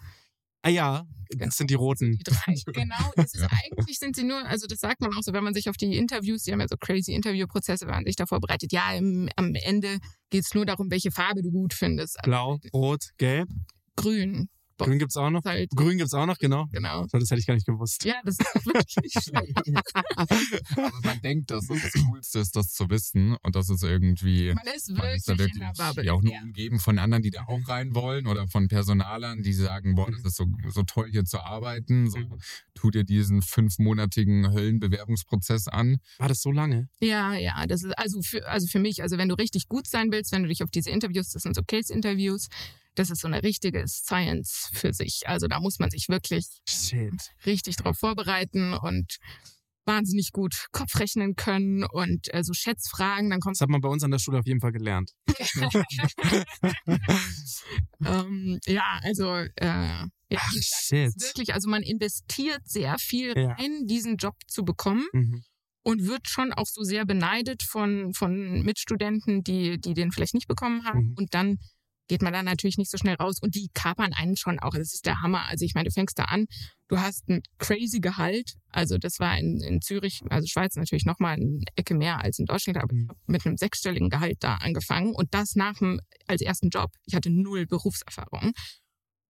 Ah ja, das sind die roten. Die drei. *laughs* Genau, das ist eigentlich sind sie nur, also das sagt man auch so, wenn man sich auf die Interviews, die haben ja so crazy Interviewprozesse, wenn man sich da vorbereitet. Ja, im, am Ende geht's nur darum, welche Farbe du gut findest. Also Blau, rot, gelb. grün. Grün gibt's auch noch. halt, Grün gibt's auch noch, genau. genau. Das hätte ich gar nicht gewusst. Ja, das ist wirklich nicht schlecht. *laughs* Aber man denkt, dass es das Coolste ist, das zu wissen. Und das ist irgendwie. Man ist Man ist da wirklich in wirklich der Bubble. ja auch nur Ja. umgeben von anderen, die da auch rein wollen oder von Personalern, die sagen, boah, das Mhm. ist so, so toll hier zu arbeiten. So, tu dir diesen fünfmonatigen Höllenbewerbungsprozess an. War das so lange? Ja, ja, das ist also für, also für mich, also wenn du richtig gut sein willst, wenn du dich auf diese Interviews, das sind so Case-Interviews, das ist so eine richtige Science für sich. Also da muss man sich wirklich Shit. richtig drauf vorbereiten und wahnsinnig gut Kopf rechnen können und äh, so Schätzfragen, dann kommt Das hat man bei uns an der Schule auf jeden Fall gelernt. *laughs* *laughs* ähm, ja, also äh, ja, Ach, shit. wirklich, also man investiert sehr viel Ja. rein, diesen Job zu bekommen. Mhm. und wird schon auch so sehr beneidet von, von Mitstudenten, die, die den vielleicht nicht bekommen haben. Mhm. Und dann geht man da natürlich nicht so schnell raus und die kapern einen schon auch. Das ist der Hammer. Also ich meine, du fängst da an, du hast ein crazy Gehalt. Also das war in, in Zürich, also Schweiz natürlich nochmal eine Ecke mehr als in Deutschland, aber ich Mhm. habe mit einem sechsstelligen Gehalt da angefangen und das nach dem, als ersten Job. Ich hatte null Berufserfahrung.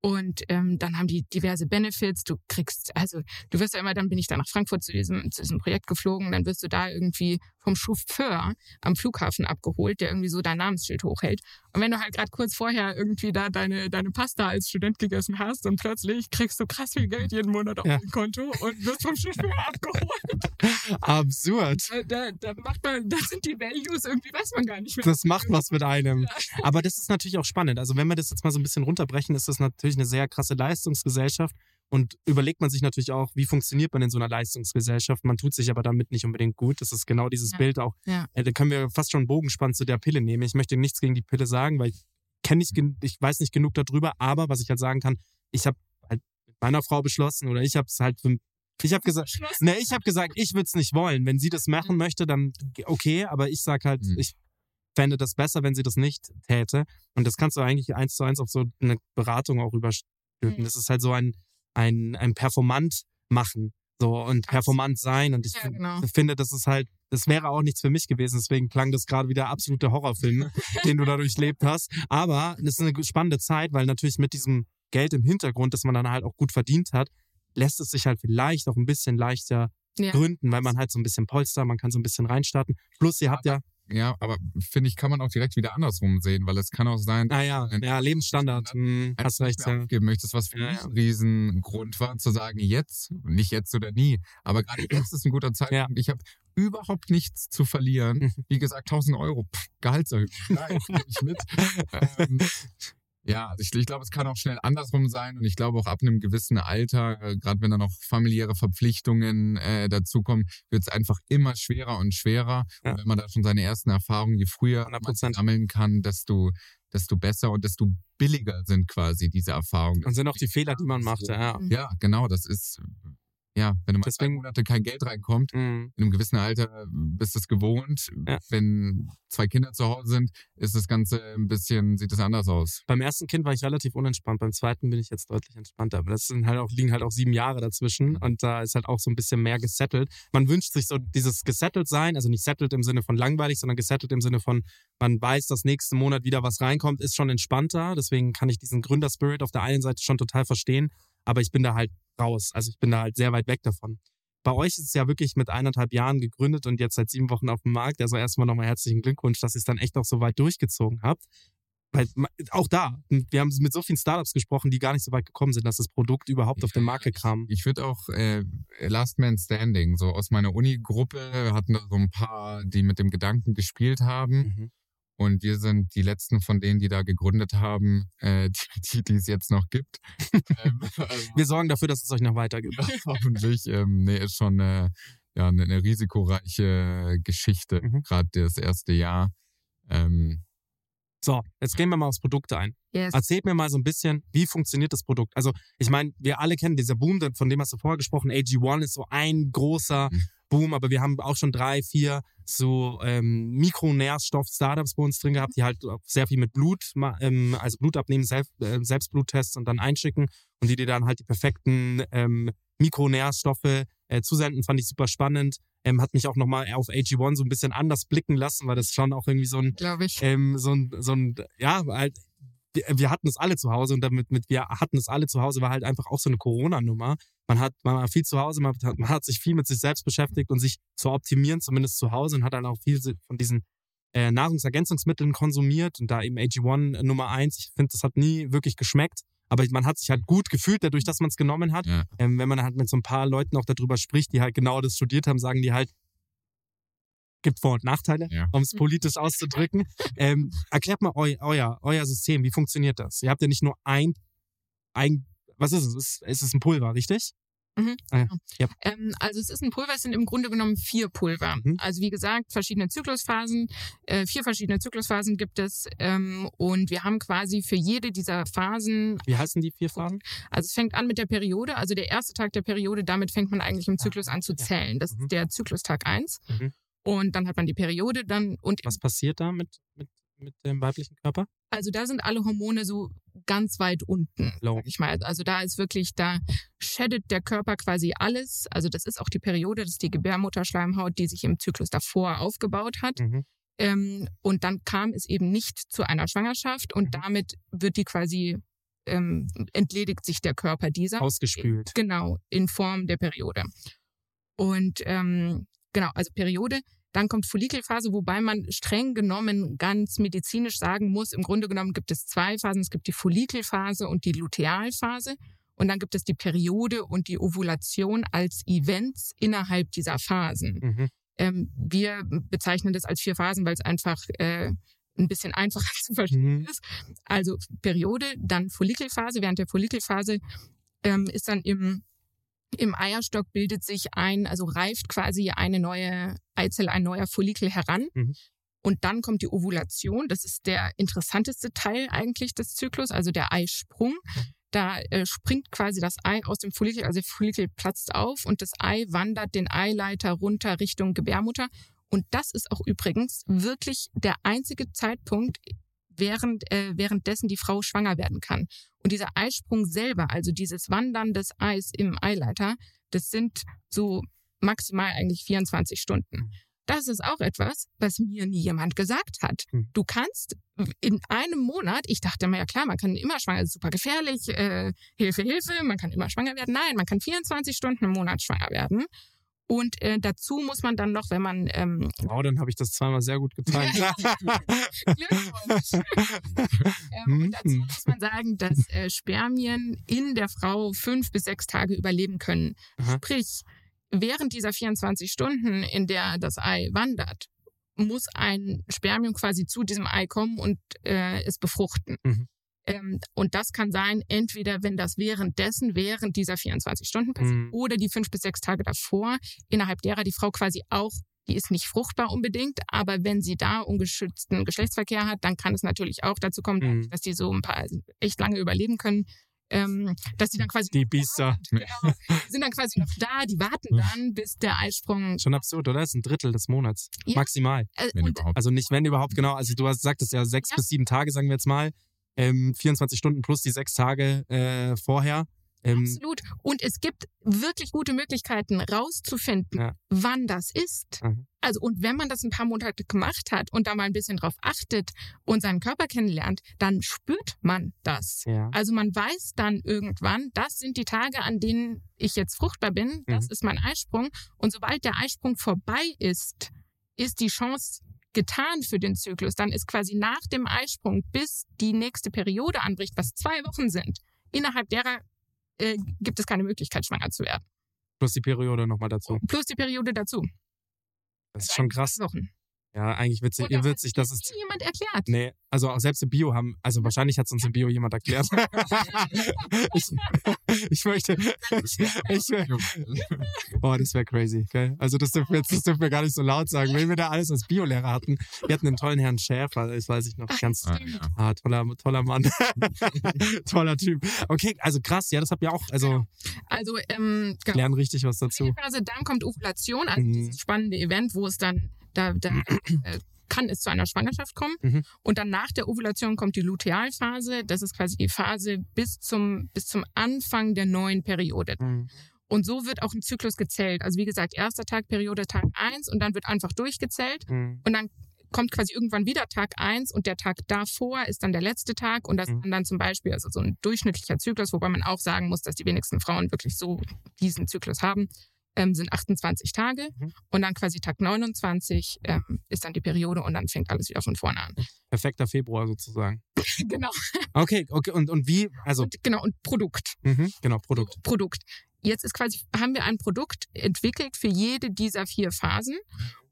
Und ähm, dann haben die diverse Benefits. Du kriegst, also du wirst ja immer, dann bin ich da nach Frankfurt zu diesem, zu diesem Projekt geflogen, dann wirst du da irgendwie vom Chauffeur am Flughafen abgeholt, der irgendwie so dein Namensschild hochhält. Und wenn du halt gerade kurz vorher irgendwie da deine, deine Pasta als Student gegessen hast und plötzlich kriegst du krass viel Geld jeden Monat auf Ja. dein Konto und wirst vom Chauffeur *laughs* abgeholt. Absurd. Da, da, da macht man, da sind die Values irgendwie, weiß man gar nicht mehr. Das macht was mit einem. Aber das ist natürlich auch spannend. Also wenn wir das jetzt mal so ein bisschen runterbrechen, ist das natürlich eine sehr krasse Leistungsgesellschaft. Und überlegt man sich natürlich auch, wie funktioniert man in so einer Leistungsgesellschaft. Man tut sich aber damit nicht unbedingt gut. Das ist genau dieses Ja. Bild auch. Ja. Äh, da können wir fast schon einen Bogen zu der Pille nehmen. Ich möchte nichts gegen die Pille sagen, weil ich kenne nicht, ich weiß nicht genug darüber. Aber was ich halt sagen kann, ich habe halt mit meiner Frau beschlossen oder ich habe es halt für, ich habe gesagt. Ne, ich habe gesagt, ich würde es nicht wollen. Wenn sie das machen möchte, dann okay, aber ich sag halt, Mhm. ich fände das besser, wenn sie das nicht täte. Und das kannst du eigentlich eins zu eins auf so eine Beratung auch überstülpen. Mhm. Das ist halt so ein, ein, ein Performant machen. So und performant sein. Und ich Ja, genau. finde, das ist halt, das wäre auch nichts für mich gewesen. Deswegen klang das gerade wie der absolute Horrorfilm, *laughs* den du da durchlebt hast. Aber es ist eine spannende Zeit, weil natürlich mit diesem Geld im Hintergrund, das man dann halt auch gut verdient hat, lässt es sich halt vielleicht auch ein bisschen leichter Ja. gründen, weil man halt so ein bisschen polster, man kann so ein bisschen reinstarten. Plus, ihr habt ja, Ja, aber finde ich, kann man auch direkt wieder andersrum sehen, weil es kann auch sein, naja, Ein- ja, Lebensstandard, hm, hast recht, ja. aufgeben möchtest, was für Ja, mich ja. ein Riesengrund war, zu sagen, jetzt, nicht jetzt oder nie, aber gerade jetzt ist ein guter *clears throat* Zeitpunkt. Ich habe überhaupt nichts zu verlieren. *laughs* Wie gesagt, 1000 Euro, pff, Gehaltserhöhung, Nein, *laughs* nehme ich mit. ähm, ja, also ich, ich glaube, es kann auch schnell andersrum sein und ich glaube auch ab einem gewissen Alter, äh, gerade wenn da noch familiäre Verpflichtungen äh, dazukommen, wird es einfach immer schwerer und schwerer. Ja. Und wenn man da schon seine ersten Erfahrungen, je früher man 100%. sammeln kann, desto desto besser und desto billiger sind quasi diese Erfahrungen. Und sind auch die Fehler, die man macht, ja. Ja, genau, das ist, ja, wenn du mal zwei Deswegen- Monate kein Geld reinkommt, Mhm. in einem gewissen Alter bist du es gewohnt. Ja. Wenn zwei Kinder zu Hause sind, ist das Ganze ein bisschen, sieht es anders aus. Beim ersten Kind war ich relativ unentspannt, beim zweiten bin ich jetzt deutlich entspannter. Aber das sind halt auch, liegen halt auch sieben Jahre dazwischen und da ist halt auch so ein bisschen mehr gesettelt. Man wünscht sich so dieses gesettelt sein, also nicht settled im Sinne von langweilig, sondern gesettelt im Sinne von, man weiß, dass nächsten Monat wieder was reinkommt, ist schon entspannter. Deswegen kann ich diesen Gründerspirit auf der einen Seite schon total verstehen, aber ich bin da halt raus. Also ich bin da halt sehr weit weg davon. Bei euch ist es ja wirklich mit eineinhalb Jahren gegründet und jetzt seit sieben Wochen auf dem Markt. Also erstmal nochmal herzlichen Glückwunsch, dass ihr es dann echt auch so weit durchgezogen habt. Weil auch da, wir haben mit so vielen Startups gesprochen, die gar nicht so weit gekommen sind, dass das Produkt überhaupt auf den Markt kam. Ich würde auch äh, Last Man Standing, so aus meiner Uni-Gruppe hatten da so ein paar, die mit dem Gedanken gespielt haben. Mhm. Und wir sind die letzten von denen, die da gegründet haben, äh, die, die, es jetzt noch gibt. *laughs* ähm, also Wir sorgen dafür, dass es euch noch weitergibt. *laughs* hoffentlich. Ähm, nee, ist schon eine, ja, eine, eine risikoreiche Geschichte, Mhm. gerade das erste Jahr. Ähm, So, jetzt gehen wir mal aufs Produkt ein. Yes. Erzählt mir mal so ein bisschen, wie funktioniert das Produkt? Also, ich meine, wir alle kennen dieser Boom, von dem hast du vorher gesprochen. AG1 ist so ein großer Mhm. Boom, aber wir haben auch schon drei, vier so ähm, Mikronährstoff-Startups bei uns drin gehabt, die halt auch sehr viel mit Blut, ähm, also Blut abnehmen, Selb, äh, Selbstbluttests und dann einschicken und die dir dann halt die perfekten ähm, Mikronährstoffe äh, zusenden. Fand ich super spannend. Ähm, hat mich auch nochmal auf AG1 so ein bisschen anders blicken lassen, weil das schon auch irgendwie so ein glaube ich. ähm, so ein, so ein, ja, halt wir, wir hatten es alle zu Hause und damit mit wir hatten es alle zu Hause war halt einfach auch so eine Corona-Nummer. Man hat, man war viel zu Hause, man hat, man hat sich viel mit sich selbst beschäftigt und sich zu optimieren, zumindest zu Hause und hat dann auch viel von diesen äh, Nahrungsergänzungsmitteln konsumiert und da eben AG1 Nummer eins. Ich finde, das hat nie wirklich geschmeckt. Aber man hat sich halt gut gefühlt dadurch, dass man es genommen hat. Ja. Ähm, wenn man halt mit so ein paar Leuten auch darüber spricht, die halt genau das studiert haben, sagen die halt, gibt Vor- und Nachteile, Ja. um es politisch auszudrücken. ähm, erklärt mal eu, euer, euer System, wie funktioniert das? Ihr habt ja nicht nur ein, ein was ist es? Es ist, es ist ein Pulver, richtig? Mhm, Ah, ja. genau. Ja. Ähm, also es ist ein Pulver, es sind im Grunde genommen vier Pulver. Mhm. Also wie gesagt, verschiedene Zyklusphasen, äh, vier verschiedene Zyklusphasen gibt es ähm, und wir haben quasi für jede dieser Phasen, Wie heißen die vier Phasen? also es fängt an mit der Periode, also der erste Tag der Periode, damit fängt man eigentlich im Zyklus an zu zählen. Das Mhm. ist der Zyklustag 1 Mhm. und dann hat man die Periode dann und Was passiert da mit, mit, mit dem weiblichen Körper? Also da sind alle Hormone so ganz weit unten, Low. sag ich mal. Also da ist wirklich, da schädet der Körper quasi alles. Also das ist auch die Periode, das ist die Gebärmutterschleimhaut, die sich im Zyklus davor aufgebaut hat. Mhm. Ähm, und dann kam es eben nicht zu einer Schwangerschaft und Mhm. damit wird die quasi, ähm, entledigt sich der Körper dieser. Ausgespült. Genau, in Form der Periode. Und ähm, genau, also Periode. Dann kommt Follikelphase, wobei man streng genommen ganz medizinisch sagen muss, im Grunde genommen gibt es zwei Phasen. Es gibt die Follikelphase und die Lutealphase. Und dann gibt es die Periode und die Ovulation als Events innerhalb dieser Phasen. Mhm. Ähm, wir bezeichnen das als vier Phasen, weil es einfach äh, ein bisschen einfacher *laughs* zu verstehen Mhm. ist. Also Periode, dann Follikelphase. Während der Follikelphase ähm, ist dann im, im Eierstock bildet sich ein, also reift quasi eine neue Eizelle, ein neuer Follikel heran. Mhm. Und dann kommt die Ovulation. Das ist der interessanteste Teil eigentlich des Zyklus, also der Eisprung. Da äh, springt quasi das Ei aus dem Follikel, also der Follikel platzt auf und das Ei wandert den Eileiter runter Richtung Gebärmutter. Und das ist auch übrigens wirklich der einzige Zeitpunkt, während, äh, währenddessen die Frau schwanger werden kann. Und dieser Eisprung selber, also dieses Wandern des Eis im Eileiter, das sind so maximal eigentlich 24 Stunden. Das ist auch etwas, was mir nie jemand gesagt hat. Hm. Du kannst in einem Monat, ich dachte mir, ja klar, man kann immer schwanger, das ist super gefährlich, äh, Hilfe, Hilfe, man kann immer schwanger werden. Nein, man kann 24 Stunden im Monat schwanger werden. Und äh, dazu muss man dann noch, wenn man ähm, Wow, dann habe ich das zweimal sehr gut getan. *laughs* Glückwunsch. *laughs* ähm, und dazu Mhm. muss man sagen, dass äh, Spermien in der Frau fünf bis sechs Tage überleben können. Aha. Sprich, während dieser 24 Stunden, in der das Ei wandert, muss ein Spermium quasi zu diesem Ei kommen und äh, es befruchten. Mhm. Ähm, und das kann sein, entweder wenn das währenddessen, während dieser 24 Stunden passiert, Mhm. oder die fünf bis sechs Tage davor, innerhalb derer die Frau quasi auch, die ist nicht fruchtbar unbedingt, aber wenn sie da ungeschützten Geschlechtsverkehr hat, dann kann es natürlich auch dazu kommen, Mhm. dass die so ein paar echt lange überleben können. Ähm, dass die dann quasi Die Biester. genau, die sind dann quasi noch da, die warten dann, bis der Eisprung Schon absurd, oder? Das ist ein Drittel des Monats. Ja. Maximal. äh, Wenn und, überhaupt. Also nicht, wenn überhaupt, genau. Also du hast gesagt, es ja sechs Ja. bis sieben Tage, sagen wir jetzt mal. Ähm, 24 Stunden plus die sechs Tage äh, vorher. Ähm, Absolut. Und es gibt wirklich gute Möglichkeiten, rauszufinden, Ja. wann das ist. Mhm. Also, und wenn man das ein paar Monate gemacht hat und da mal ein bisschen drauf achtet und seinen Körper kennenlernt, dann spürt man das. ja. Also man weiß dann irgendwann, das sind die Tage, an denen ich jetzt fruchtbar bin, das Mhm. ist mein Eisprung. Und sobald der Eisprung vorbei ist, ist die Chance getan für den Zyklus. Dann ist quasi nach dem Eisprung, bis die nächste Periode anbricht, was zwei Wochen sind, innerhalb derer äh, gibt es keine Möglichkeit, schwanger zu werden. Plus die Periode nochmal dazu. Plus die Periode dazu. Das ist schon krass. Zwei Wochen. Ja, eigentlich witzig, das witzig hat dass es. jemand erklärt. Nee, also auch selbst im Bio haben, also wahrscheinlich hat es uns im Bio jemand erklärt. *laughs* ich, ich möchte, *laughs* ich, boah, das wäre crazy, gell? Also das dürfen wir das dürfen wir gar nicht so laut sagen. Wenn wir da alles als Biolehrer hatten, wir hatten den tollen Herrn Schäfer, das weiß ich noch, ganz, Ah, ja. ah, toller, toller Mann, *laughs* toller Typ. Okay, also krass, ja, das habt ihr auch, also Also, ähm, genau. lernen richtig was dazu. Phase, dann kommt Ovulation, also Mhm. dieses spannende Event, wo es dann, da, da äh, kann es zu einer Schwangerschaft kommen. Mhm. Und dann nach der Ovulation kommt die Lutealphase. Das ist quasi die Phase bis zum, bis zum Anfang der neuen Periode. Mhm. Und so wird auch ein Zyklus gezählt. Also wie gesagt, erster Tag, Periode, Tag eins und dann wird einfach durchgezählt. Mhm. Und dann kommt quasi irgendwann wieder Tag eins und der Tag davor ist dann der letzte Tag und das Mhm. kann dann zum Beispiel, also so ein durchschnittlicher Zyklus, wobei man auch sagen muss, dass die wenigsten Frauen wirklich so diesen Zyklus haben, ähm, sind 28 Tage Mhm. und dann quasi Tag 29 ähm, ist dann die Periode und dann fängt alles wieder von vorne an. Perfekter Februar sozusagen. *laughs* genau. Okay, okay. Und, und wie, also, Und, genau, und Produkt. mhm, genau, Produkt. Produkt. Jetzt ist quasi, haben wir ein Produkt entwickelt für jede dieser vier Phasen.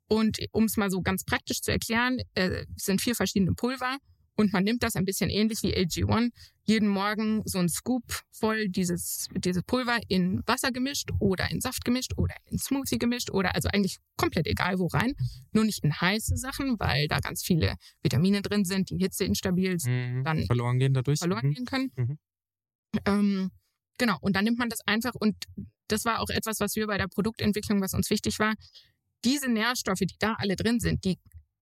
Und um es mal so ganz praktisch zu erklären, äh, es sind vier verschiedene Pulver und man nimmt das ein bisschen ähnlich wie AG1. Jeden Morgen so ein Scoop voll dieses, dieses Pulver in Wasser gemischt oder in Saft gemischt oder in Smoothie gemischt oder also eigentlich komplett egal wo rein. Nur nicht in heiße Sachen, weil da ganz viele Vitamine drin sind, die hitzeinstabil sind Mhm. dann Verloren gehen dadurch. verloren Mhm. gehen können. Mhm. Ähm, genau, und dann nimmt man das einfach und das war auch etwas, was wir bei der Produktentwicklung, was uns wichtig war. Diese Nährstoffe, die da alle drin sind, die,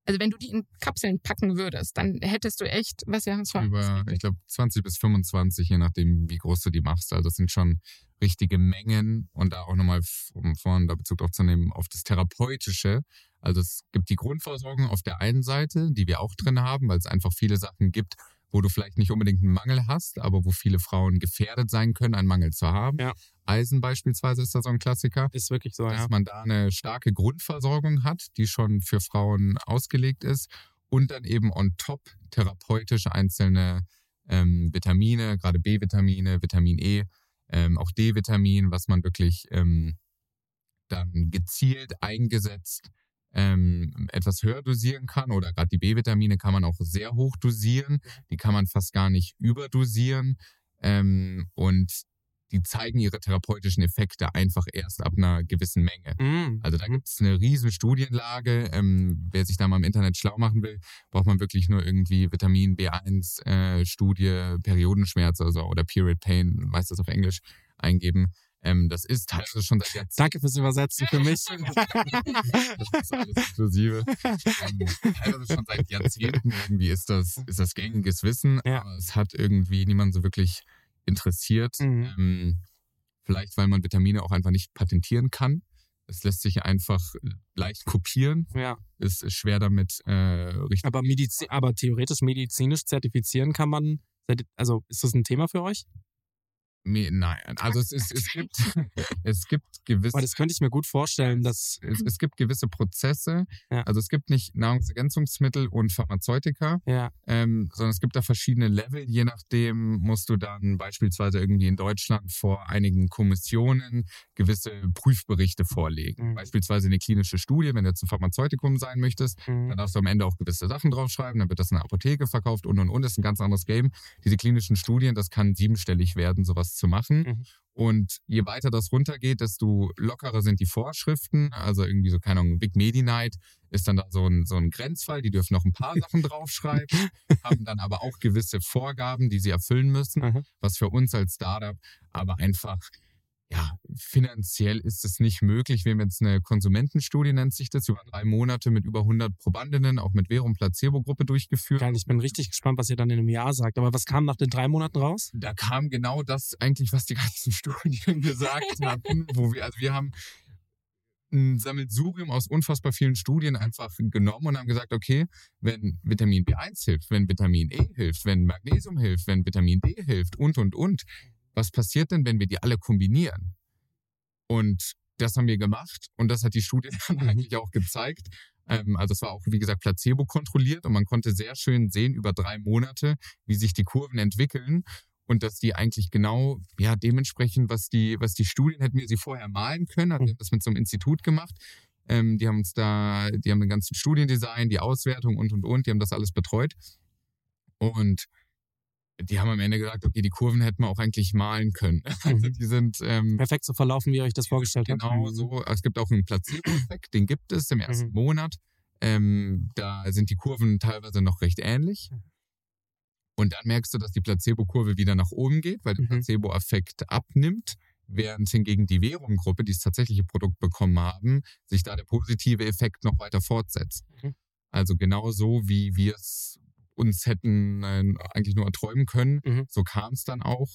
also wenn du die in Kapseln packen würdest, dann hättest du echt, was wir haben es Über, ich glaube, 20 bis 25, je nachdem, wie groß du die machst. Also das sind schon richtige Mengen und da auch nochmal, um vorhin da Bezug drauf zu nehmen, auf das Therapeutische. Also es gibt die Grundversorgung auf der einen Seite, die wir auch drin haben, weil es einfach viele Sachen gibt, wo du vielleicht nicht unbedingt einen Mangel hast, aber wo viele Frauen gefährdet sein können, einen Mangel zu haben. Ja. Eisen beispielsweise ist da so ein Klassiker Ist wirklich so, dass ja. man da eine starke Grundversorgung hat, die schon für Frauen ausgelegt ist und dann eben on top therapeutische einzelne ähm, Vitamine, gerade B-Vitamine, Vitamin E, ähm, auch D-Vitamin, was man wirklich ähm, dann gezielt eingesetzt ähm, etwas höher dosieren kann oder gerade die B-Vitamine kann man auch sehr hoch dosieren, die kann man fast gar nicht überdosieren ähm, und die zeigen ihre therapeutischen Effekte einfach erst ab einer gewissen Menge. Mhm. Also da gibt es eine riesen Studienlage. Ähm, wer sich da mal im Internet schlau machen will, braucht man wirklich nur irgendwie Vitamin B1 äh, Studie, Periodenschmerz oder so oder Period Pain, meist das auf Englisch eingeben. Ähm, das ist teilweise schon seit Jahrzehnten. Danke fürs Übersetzen für mich. *laughs* Das ist alles inklusive. Ähm, teilweise schon seit Jahrzehnten irgendwie ist das, ist das gängiges Wissen, Ja. aber es hat irgendwie niemand so wirklich interessiert. Mhm. Ähm, vielleicht, weil man Vitamine auch einfach nicht patentieren kann. Es lässt sich einfach leicht kopieren. ja. Es ist schwer damit äh, richtig. Aber, Medizin, aber theoretisch medizinisch zertifizieren kann man. Also ist das ein Thema für euch? Nein, also es, ist, es gibt *laughs* es gibt gewisse Weil das könnte ich mir gut vorstellen, dass. es, es gibt gewisse Prozesse. Ja. Also es gibt nicht Nahrungsergänzungsmittel und Pharmazeutika, Ja, ähm, sondern es gibt da verschiedene Level. Je nachdem musst du dann beispielsweise irgendwie in Deutschland vor einigen Kommissionen gewisse Prüfberichte vorlegen. Mhm. Beispielsweise eine klinische Studie, wenn du jetzt ein Pharmazeutikum sein möchtest, dann mhm. darfst du am Ende auch gewisse Sachen draufschreiben, dann wird das in der Apotheke verkauft und und und. Das ist ein ganz anderes Game. Diese klinischen Studien, das kann siebenstellig werden, sowas zu machen. Mhm. Und je weiter das runtergeht, desto lockerer sind die Vorschriften. Also irgendwie so, keine Ahnung, Big Medi Night ist dann da so ein, so ein Grenzfall. Die dürfen noch ein paar *laughs* Sachen draufschreiben, haben dann aber auch gewisse Vorgaben, die sie erfüllen müssen, Aha. was für uns als Startup aber einfach ja, finanziell ist es nicht möglich. Wir haben jetzt eine Konsumentenstudie, nennt sich das, über drei Monate mit über 100 Probandinnen, auch mit Vero- und Placebo-Gruppe durchgeführt. Geil, ich bin richtig gespannt, was ihr dann in einem Jahr sagt. Aber was kam nach den drei Monaten raus? Da kam genau das eigentlich, was die ganzen *laughs* Studien gesagt hatten, wo wir, also wir haben ein Sammelsurium aus unfassbar vielen Studien einfach genommen und haben gesagt, okay, wenn Vitamin B1 hilft, wenn Vitamin E hilft, wenn Magnesium hilft, wenn Vitamin D hilft und, und, und, was passiert denn, wenn wir die alle kombinieren? Und das haben wir gemacht und das hat die Studie *laughs* dann eigentlich auch gezeigt. Ähm, also es war auch, wie gesagt, placebo kontrolliert und man konnte sehr schön sehen über drei Monate, wie sich die Kurven entwickeln und dass die eigentlich genau, ja, dementsprechend, was die, was die Studien hätten wir sie vorher malen können. Also wir haben das mit so einem Institut gemacht. Ähm, die haben uns da, die haben den ganzen Studiendesign, die Auswertung und und und, die haben das alles betreut. Und die haben am Ende gesagt, okay, die Kurven hätten wir auch eigentlich malen können. *laughs* Also die sind ähm, Perfekt so verlaufen, wie ihr euch das vorgestellt habt. Genau Mhm. so. Es gibt auch einen Placebo-Effekt, den gibt es im ersten Mhm. Monat. Ähm, da sind die Kurven teilweise noch recht ähnlich. Und dann merkst du, dass die Placebo-Kurve wieder nach oben geht, weil der Mhm. Placebo-Effekt abnimmt, während hingegen die Verum-Gruppe, die das tatsächliche Produkt bekommen haben, sich da der positive Effekt noch weiter fortsetzt. Mhm. Also genau so, wie wir es uns hätten äh, eigentlich nur erträumen können, Mhm. so kam es dann auch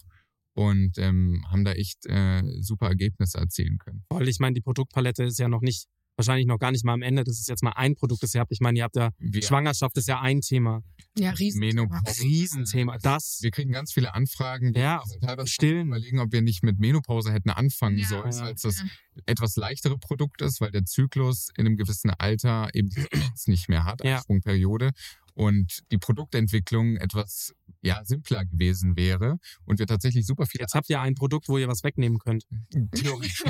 und ähm, haben da echt äh, super Ergebnisse erzielen können. Weil ich meine, die Produktpalette ist ja noch nicht wahrscheinlich noch gar nicht mal am Ende. Das ist jetzt mal ein Produkt, das ihr habt. Ich meine, ihr habt ja, Wir, Schwangerschaft ist ja ein Thema. Ja, riesen. Menopause. Riesenthema. Das, Wir kriegen ganz viele Anfragen. Wir ja, stillen. überlegen, ob wir nicht mit Menopause hätten anfangen Ja. sollen, Ja. weil es das Ja. etwas leichtere Produkt ist, weil der Zyklus in einem gewissen Alter eben die nicht mehr hat, Ja. Sprungperiode. Und die Produktentwicklung etwas ja, simpler gewesen wäre und wir tatsächlich super viele Jetzt habt ihr ein Produkt, wo ihr was wegnehmen könnt. *laughs* theoretisch.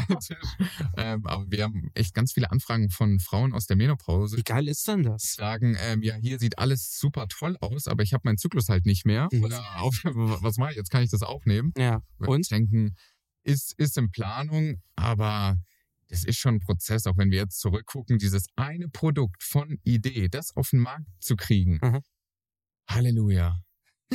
ähm, aber wir haben echt ganz viele Anfragen von Frauen aus der Menopause, Wie geil ist denn das? sagen, ähm, ja, hier sieht alles super toll aus, aber ich habe meinen Zyklus halt nicht mehr. Mhm. Oder auf, *laughs* was mache ich? Jetzt kann ich das aufnehmen. Ja. Und? denken, ist, ist in Planung, aber das ist schon ein Prozess, auch wenn wir jetzt zurückgucken, dieses eine Produkt von Idee, das auf den Markt zu kriegen. Mhm. Halleluja.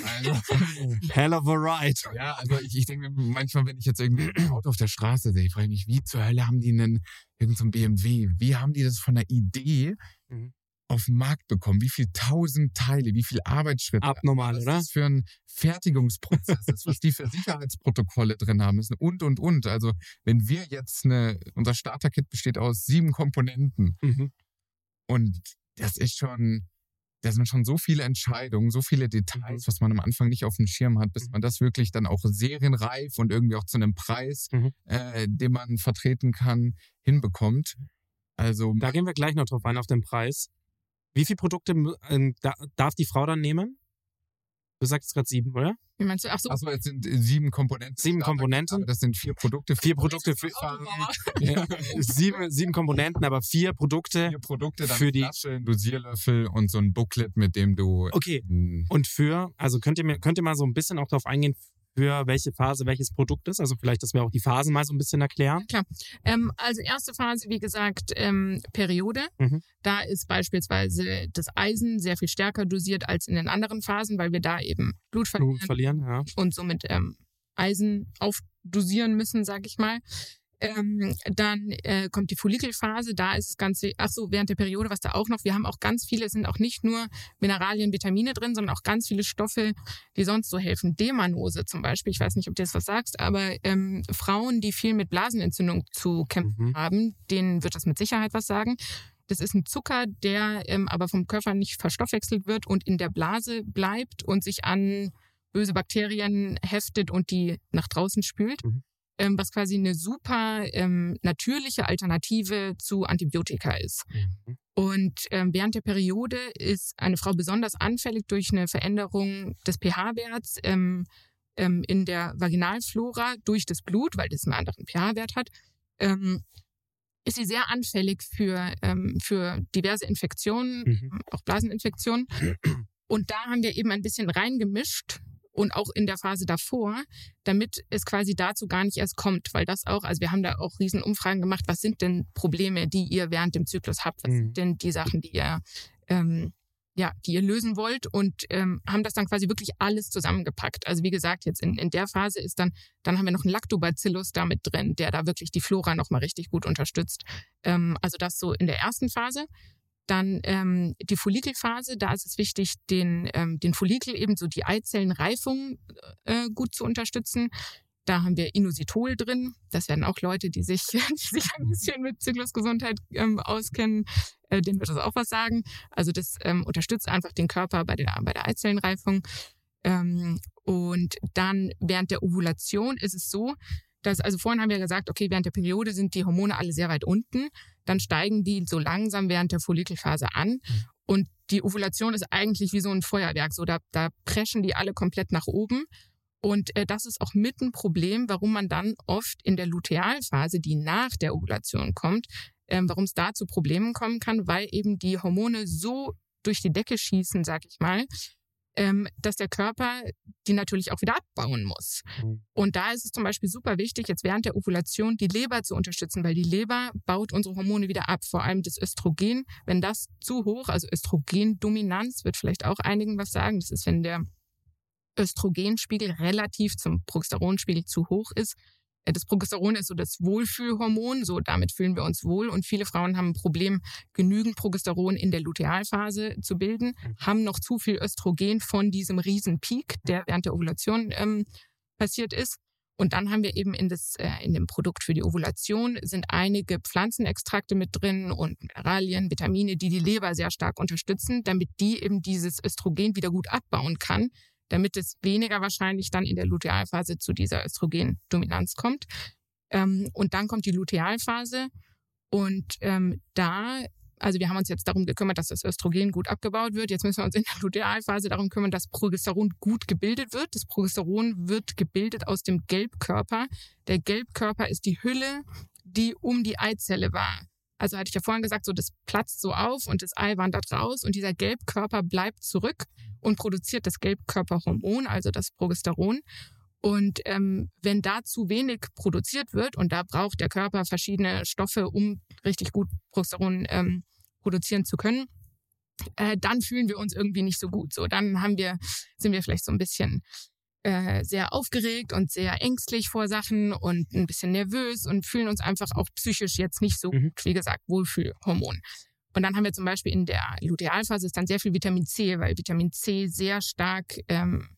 Also, *laughs* Hell of a ride. ja, also ich, ich denke manchmal, wenn ich jetzt irgendwie ein *clears throat* Auto auf der Straße sehe, frage ich mich, wie zur Hölle haben die denn irgendein so BMW? Wie haben die das von der Idee Mhm. Auf den Markt bekommen? Wie viel tausend Teile, wie viel Arbeitsschritte? Abnormal, was oder? das für ein Fertigungsprozess ist, was die für Sicherheitsprotokolle drin haben müssen und, und, und. Also, wenn wir jetzt eine, unser Starter-Kit besteht aus sieben Komponenten Mhm. und das ist schon, da sind schon so viele Entscheidungen, so viele Details, was man am Anfang nicht auf dem Schirm hat, bis Mhm. man das wirklich dann auch serienreif und irgendwie auch zu einem Preis, Mhm. äh, den man vertreten kann, hinbekommt. Also, Da gehen wir gleich noch drauf ein, auf den Preis. Wie viele Produkte ähm, da, darf die Frau dann nehmen? Du sagst gerade sieben, oder? Wie meinst du? Ach so. Achso, jetzt sind äh, sieben Komponenten. Sieben Komponenten. Das sind vier Produkte. Vier Produkte für ja, *laughs* sieben, sieben Komponenten, aber vier Produkte. vier Produkte, dann Für die- Flasche, ein Dosierlöffel und so ein Booklet, mit dem du Okay. Und für, also könnt ihr mir, könnt ihr mal so ein bisschen auch darauf eingehen, für welche Phase welches Produkt ist? Also vielleicht, dass wir auch die Phasen mal so ein bisschen erklären. Ähm, also erste Phase, wie gesagt, ähm, Periode. Mhm. Da ist beispielsweise das Eisen sehr viel stärker dosiert als in den anderen Phasen, weil wir da eben Blut verlieren Blut verlieren, ja. und somit ähm, Eisen aufdosieren müssen, sag ich mal. Ähm, dann äh, kommt die Follikelphase, da ist es ganz, ach so, während der Periode, was da auch noch, wir haben auch ganz viele, es sind auch nicht nur Mineralien, Vitamine drin, sondern auch ganz viele Stoffe, die sonst so helfen. Demanose zum Beispiel, ich weiß nicht, ob du das was sagst, aber ähm, Frauen, die viel mit Blasenentzündung zu kämpfen Mhm. haben, denen wird das mit Sicherheit was sagen. Das ist ein Zucker, der ähm, aber vom Körper nicht verstoffwechselt wird und in der Blase bleibt und sich an böse Bakterien heftet und die nach draußen spült. Mhm. Ähm, was quasi eine super ähm, natürliche Alternative zu Antibiotika ist. Mhm. Und ähm, während der Periode ist eine Frau besonders anfällig durch eine Veränderung des pH-Werts ähm, ähm, in der Vaginalflora durch das Blut, weil das einen anderen pH-Wert hat. Ähm, ist sie sehr anfällig für, ähm, für diverse Infektionen, Mhm. auch Blaseninfektionen. *clears throat* Und da haben wir eben ein bisschen reingemischt und auch in der Phase davor, damit es quasi dazu gar nicht erst kommt, weil das auch, also wir haben da auch riesen Umfragen gemacht, was sind denn Probleme, die ihr während dem Zyklus habt, was Mhm. sind denn die Sachen, die ihr ähm, ja, die ihr lösen wollt und ähm, haben das dann quasi wirklich alles zusammengepackt. Also wie gesagt, jetzt in, in der Phase ist dann, dann haben wir noch einen Lactobacillus da mit drin, der da wirklich die Flora nochmal richtig gut unterstützt. Ähm, also das so in der ersten Phase. Dann ähm, die Follikelphase, da ist es wichtig, den, ähm, den Follikel eben so die Eizellenreifung äh, gut zu unterstützen. Da haben wir Inositol drin. Das werden auch Leute, die sich, *laughs* die sich ein bisschen mit Zyklusgesundheit ähm, auskennen, äh, denen wird das auch was sagen. Also das ähm, unterstützt einfach den Körper bei der, bei der Eizellenreifung. Ähm, und dann während der Ovulation ist es so, dass, also vorhin haben wir gesagt, okay, während der Periode sind die Hormone alle sehr weit unten. Dann steigen die so langsam während der Follikelphase an. Und die Ovulation ist eigentlich wie so ein Feuerwerk. So, da, da preschen die alle komplett nach oben. Und äh, das ist auch mit ein Problem, warum man dann oft in der Lutealphase, die nach der Ovulation kommt, ähm, warum es da zu Problemen kommen kann, weil eben die Hormone so durch die Decke schießen, sag ich mal, ähm, dass der Körper die natürlich auch wieder abbauen muss. Mhm. Und da ist es zum Beispiel super wichtig, jetzt während der Ovulation die Leber zu unterstützen, weil die Leber baut unsere Hormone wieder ab, vor allem das Östrogen. Wenn das zu hoch, also Östrogendominanz, wird vielleicht auch einigen was sagen. Das ist, wenn der Östrogenspiegel relativ zum Progesteronspiegel zu hoch ist. Äh, Das Progesteron ist so das Wohlfühlhormon, so damit fühlen wir uns wohl. Und viele Frauen haben ein Problem, genügend Progesteron in der Lutealphase zu bilden, haben noch zu viel Östrogen von diesem riesen Peak, der während der Ovulation ähm, passiert ist. Und dann haben wir eben in, das, äh, in dem Produkt für die Ovulation sind einige Pflanzenextrakte mit drin und Mineralien, Vitamine, die die Leber sehr stark unterstützen, damit die eben dieses Östrogen wieder gut abbauen kann, damit es weniger wahrscheinlich dann in der Lutealphase zu dieser Östrogendominanz kommt. Ähm, und dann kommt die Lutealphase und ähm, da also wir haben uns jetzt darum gekümmert, dass das Östrogen gut abgebaut wird. Jetzt müssen wir uns in der Lutealphase darum kümmern, dass Progesteron gut gebildet wird. Das Progesteron wird gebildet aus dem Gelbkörper. Der Gelbkörper ist die Hülle, die um die Eizelle war. Also hatte ich ja vorhin gesagt, so das platzt so auf und das Ei wandert raus und dieser Gelbkörper bleibt zurück und produziert das Gelbkörperhormon, also das Progesteron. Und ähm, wenn da zu wenig produziert wird, und da braucht der Körper verschiedene Stoffe, um richtig gut Progesteron ähm, produzieren zu können, äh, dann fühlen wir uns irgendwie nicht so gut. So, dann haben wir, sind wir vielleicht so ein bisschen äh, sehr aufgeregt und sehr ängstlich vor Sachen und ein bisschen nervös und fühlen uns einfach auch psychisch jetzt nicht so mhm. gut. Wie gesagt, Wohlfühlhormon. Und dann haben wir zum Beispiel in der Lutealphase ist dann sehr viel Vitamin C, weil Vitamin C sehr stark ähm,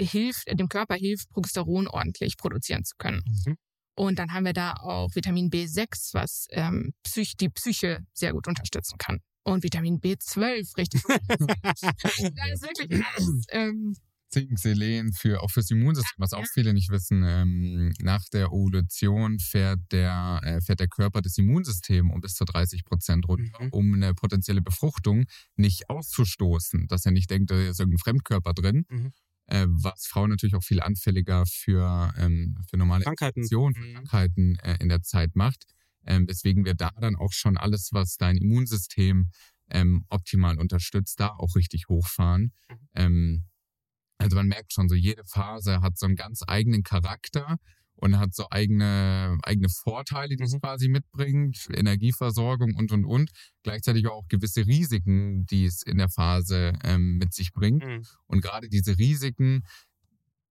hilft, dem Körper hilft, Progesteron ordentlich produzieren zu können. Mhm. Und dann haben wir da auch Vitamin B6, was ähm, Psych die Psyche sehr gut unterstützen kann. Und Vitamin B12, richtig gut. *laughs* *laughs* da ist wirklich alles. Ähm, Zink, Selen für auch fürs Immunsystem, was auch viele nicht wissen. Ähm, nach der Ovulation fährt der, äh, fährt der Körper das Immunsystem um bis zu 30 Prozent runter, mhm. um eine potenzielle Befruchtung nicht auszustoßen, dass er nicht denkt, da ist irgendein Fremdkörper drin. Mhm äh, was Frauen natürlich auch viel anfälliger für, ähm, für normale Krankheiten, Infektionen, für mhm. Krankheiten äh, in der Zeit macht. Ähm, weswegen wir da dann auch schon alles, was dein Immunsystem ähm, optimal unterstützt, da auch richtig hochfahren. Mhm. Ähm, also man merkt schon, so jede Phase hat so einen ganz eigenen Charakter und hat so eigene, eigene Vorteile, die es quasi mitbringt, Energieversorgung und, und, und. Gleichzeitig auch gewisse Risiken, die es in der Phase ähm, mit sich bringt. Mhm. Und gerade diese Risiken,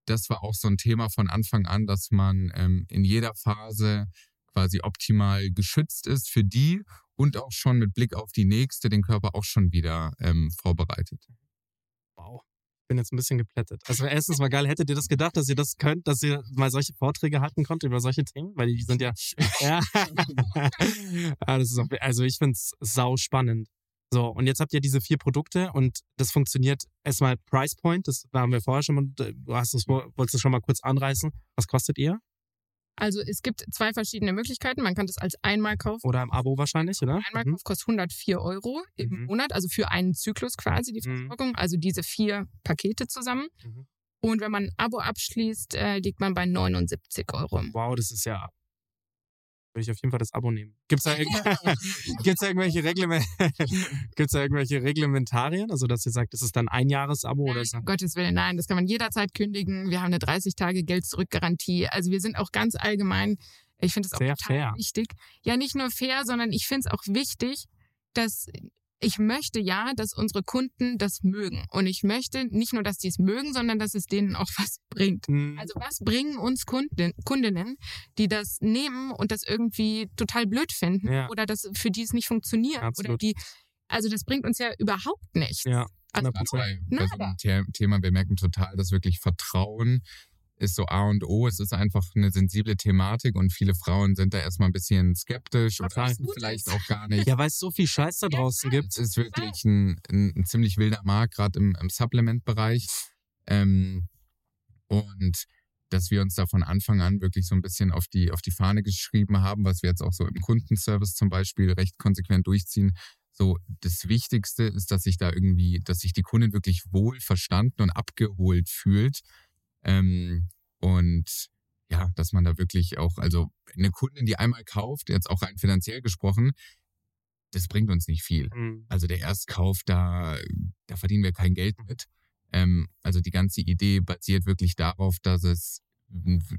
das war auch so ein Thema von Anfang an, dass man ähm, in jeder Phase quasi optimal geschützt ist für die und auch schon mit Blick auf die nächste den Körper auch schon wieder ähm, vorbereitet. Bin jetzt ein bisschen geplättet. Also erstens mal geil, hättet ihr das gedacht, dass ihr das könnt, dass ihr mal solche Vorträge halten könnt über solche Themen? Weil die sind ja. *laughs* ja. *laughs* das ist auch, also ich finde es sau spannend. So, und jetzt habt ihr diese vier Produkte und das funktioniert erstmal Price Point, das haben wir vorher schon mal, du hast es, wolltest es schon mal kurz anreißen. Was kostet ihr? Also es gibt zwei verschiedene Möglichkeiten. Man kann das als Einmalkauf. Oder im Abo wahrscheinlich, oder? Einmalkauf mhm. kostet 104 Euro im mhm. Monat, also für einen Zyklus quasi die mhm. Versorgung. Mhm. Also diese vier Pakete zusammen. Mhm. Und wenn man ein Abo abschließt, äh, liegt man bei 79 Euro. Wow, das ist ja würde ich auf jeden Fall das Abo nehmen. Gibt es da, *laughs* gibt's da, irgendwelche Reglement *laughs* gibt's da irgendwelche Reglementarien? Also, dass ihr sagt, das ist dann ein Jahresabo oder so? Um Gottes Willen, nein, das kann man jederzeit kündigen. Wir haben eine 30-Tage-Geld-Zurück-Garantie. Also, wir sind auch ganz allgemein, ich finde es auch Sehr total fair. wichtig. Ja, nicht nur fair, sondern ich finde es auch wichtig, dass ich möchte ja, dass unsere Kunden das mögen. Und ich möchte nicht nur, dass die es mögen, sondern dass es denen auch *laughs* was bringt. Mhm. Also was bringen uns Kunden, Kundinnen, die das nehmen und das irgendwie total blöd finden ja. oder das für die es nicht funktioniert Absolut. oder die, also das bringt uns ja überhaupt nichts. Ja. Also, bei, bei so einem Thema, wir merken total, dass wirklich Vertrauen ist so A und O. Es ist einfach eine sensible Thematik und viele Frauen sind da erstmal ein bisschen skeptisch und wissen vielleicht auch gar nicht. Ja, weil es so viel Scheiß da draußen ja, gibt. Es ist wirklich ein, ein, ein ziemlich wilder Markt, gerade im, im Supplement-Bereich. Ähm, und dass wir uns da von Anfang an wirklich so ein bisschen auf die, auf die Fahne geschrieben haben, was wir jetzt auch so im Kundenservice zum Beispiel recht konsequent durchziehen. So, das Wichtigste ist, dass sich da irgendwie, dass sich die Kundin wirklich wohl verstanden und abgeholt fühlt ähm, und ja, dass man da wirklich auch, also eine Kundin, die einmal kauft, jetzt auch rein finanziell gesprochen, das bringt uns nicht viel. Mhm. Also der Erstkauf, da, da verdienen wir kein Geld mit. Ähm, also die ganze Idee basiert wirklich darauf, dass es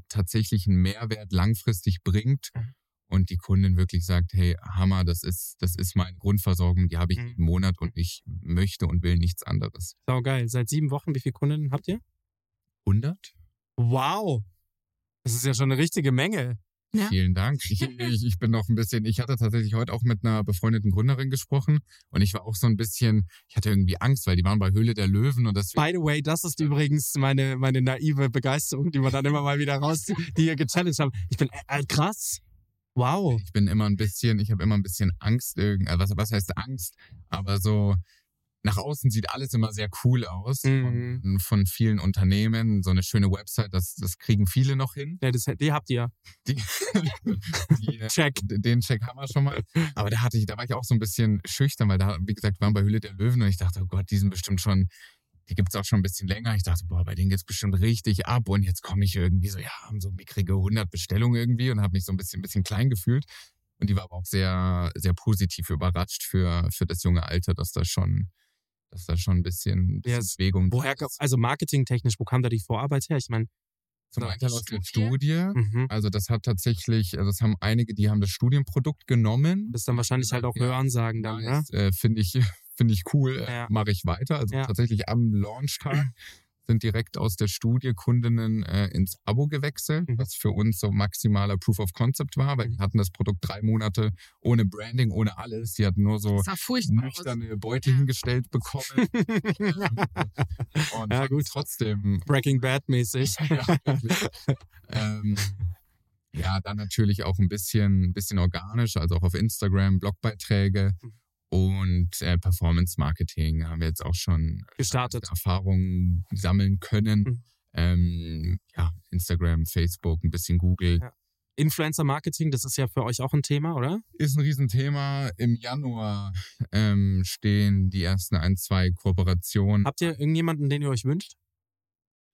tatsächlich einen Mehrwert langfristig bringt mhm. und die Kundin wirklich sagt, hey, Hammer, das ist, das ist meine Grundversorgung, die habe ich mhm. jeden Monat und ich möchte und will nichts anderes. Sau geil. Seit sieben Wochen, wie viele Kundinnen habt ihr? 100? Wow. Das ist ja schon eine richtige Menge. Ja. Vielen Dank. Ich, ich, ich bin noch ein bisschen, ich hatte tatsächlich heute auch mit einer befreundeten Gründerin gesprochen und ich war auch so ein bisschen, ich hatte irgendwie Angst, weil die waren bei Höhle der Löwen und das By the way, das ist übrigens meine, meine naive Begeisterung, die wir dann immer mal wieder raus, die ihr gechallenged haben. Ich bin äh, äh, krass. Wow. ich bin immer ein bisschen, ich habe immer ein bisschen Angst, irgend, also was, was heißt Angst, aber so nach außen sieht alles immer sehr cool aus Mhm. von, von vielen Unternehmen. So eine schöne Website, das, das kriegen viele noch hin. Ja, das, die habt ihr. Die, *laughs* die, äh, Check. den Check haben wir schon mal. Aber da hatte ich, da war ich auch so ein bisschen schüchtern, weil da, wie gesagt, wir waren bei Höhle der Löwen und ich dachte, oh Gott, die sind bestimmt schon, die gibt's auch schon ein bisschen länger. Ich dachte, boah, bei denen geht's bestimmt richtig ab und jetzt komme ich irgendwie so, ja, haben so mickrige 100 Bestellungen irgendwie und habe mich so ein bisschen, ein bisschen klein gefühlt. Und die war aber auch sehr, sehr positiv überrascht für, für das junge Alter, dass da schon, dass da schon ein bisschen, ein bisschen Ja, Bewegung Woher, ist. also marketingtechnisch, wo kam da die Vorarbeit her? Ich meine, Zum einen aus der Studie? Mhm. Also das hat tatsächlich, also das haben einige, die haben das Studienprodukt genommen. das ist dann wahrscheinlich halt auch Ja. Hörensagen dann, ja? Nice, äh, Finde ich, *laughs* finde ich cool, äh, Ja. mache ich weiter. Also Ja. tatsächlich am Launchtag *clears throat* sind direkt aus der Studie Kundinnen äh, ins Abo gewechselt, Mhm. was für uns so maximaler Proof of Concept war, weil Mhm. die hatten das Produkt drei Monate ohne Branding, ohne alles. Die hatten nur so nüchterne Beutel Ja. hingestellt bekommen. *laughs* und Ja, gut. trotzdem Breaking Bad mäßig. *laughs* ja, ähm, ja, dann natürlich auch ein bisschen, bisschen organisch, also auch auf Instagram, Blogbeiträge Mhm. Und äh, Performance Marketing haben wir jetzt auch schon Gestartet. Erfahrungen sammeln können. Mhm. Ähm, ja, Instagram, Facebook, ein bisschen Google. Ja. Influencer Marketing, das ist ja für euch auch ein Thema, oder? Ist ein Riesenthema. Im Januar ähm, stehen die ersten ein, zwei Kooperationen. Habt ihr irgendjemanden, den ihr euch wünscht?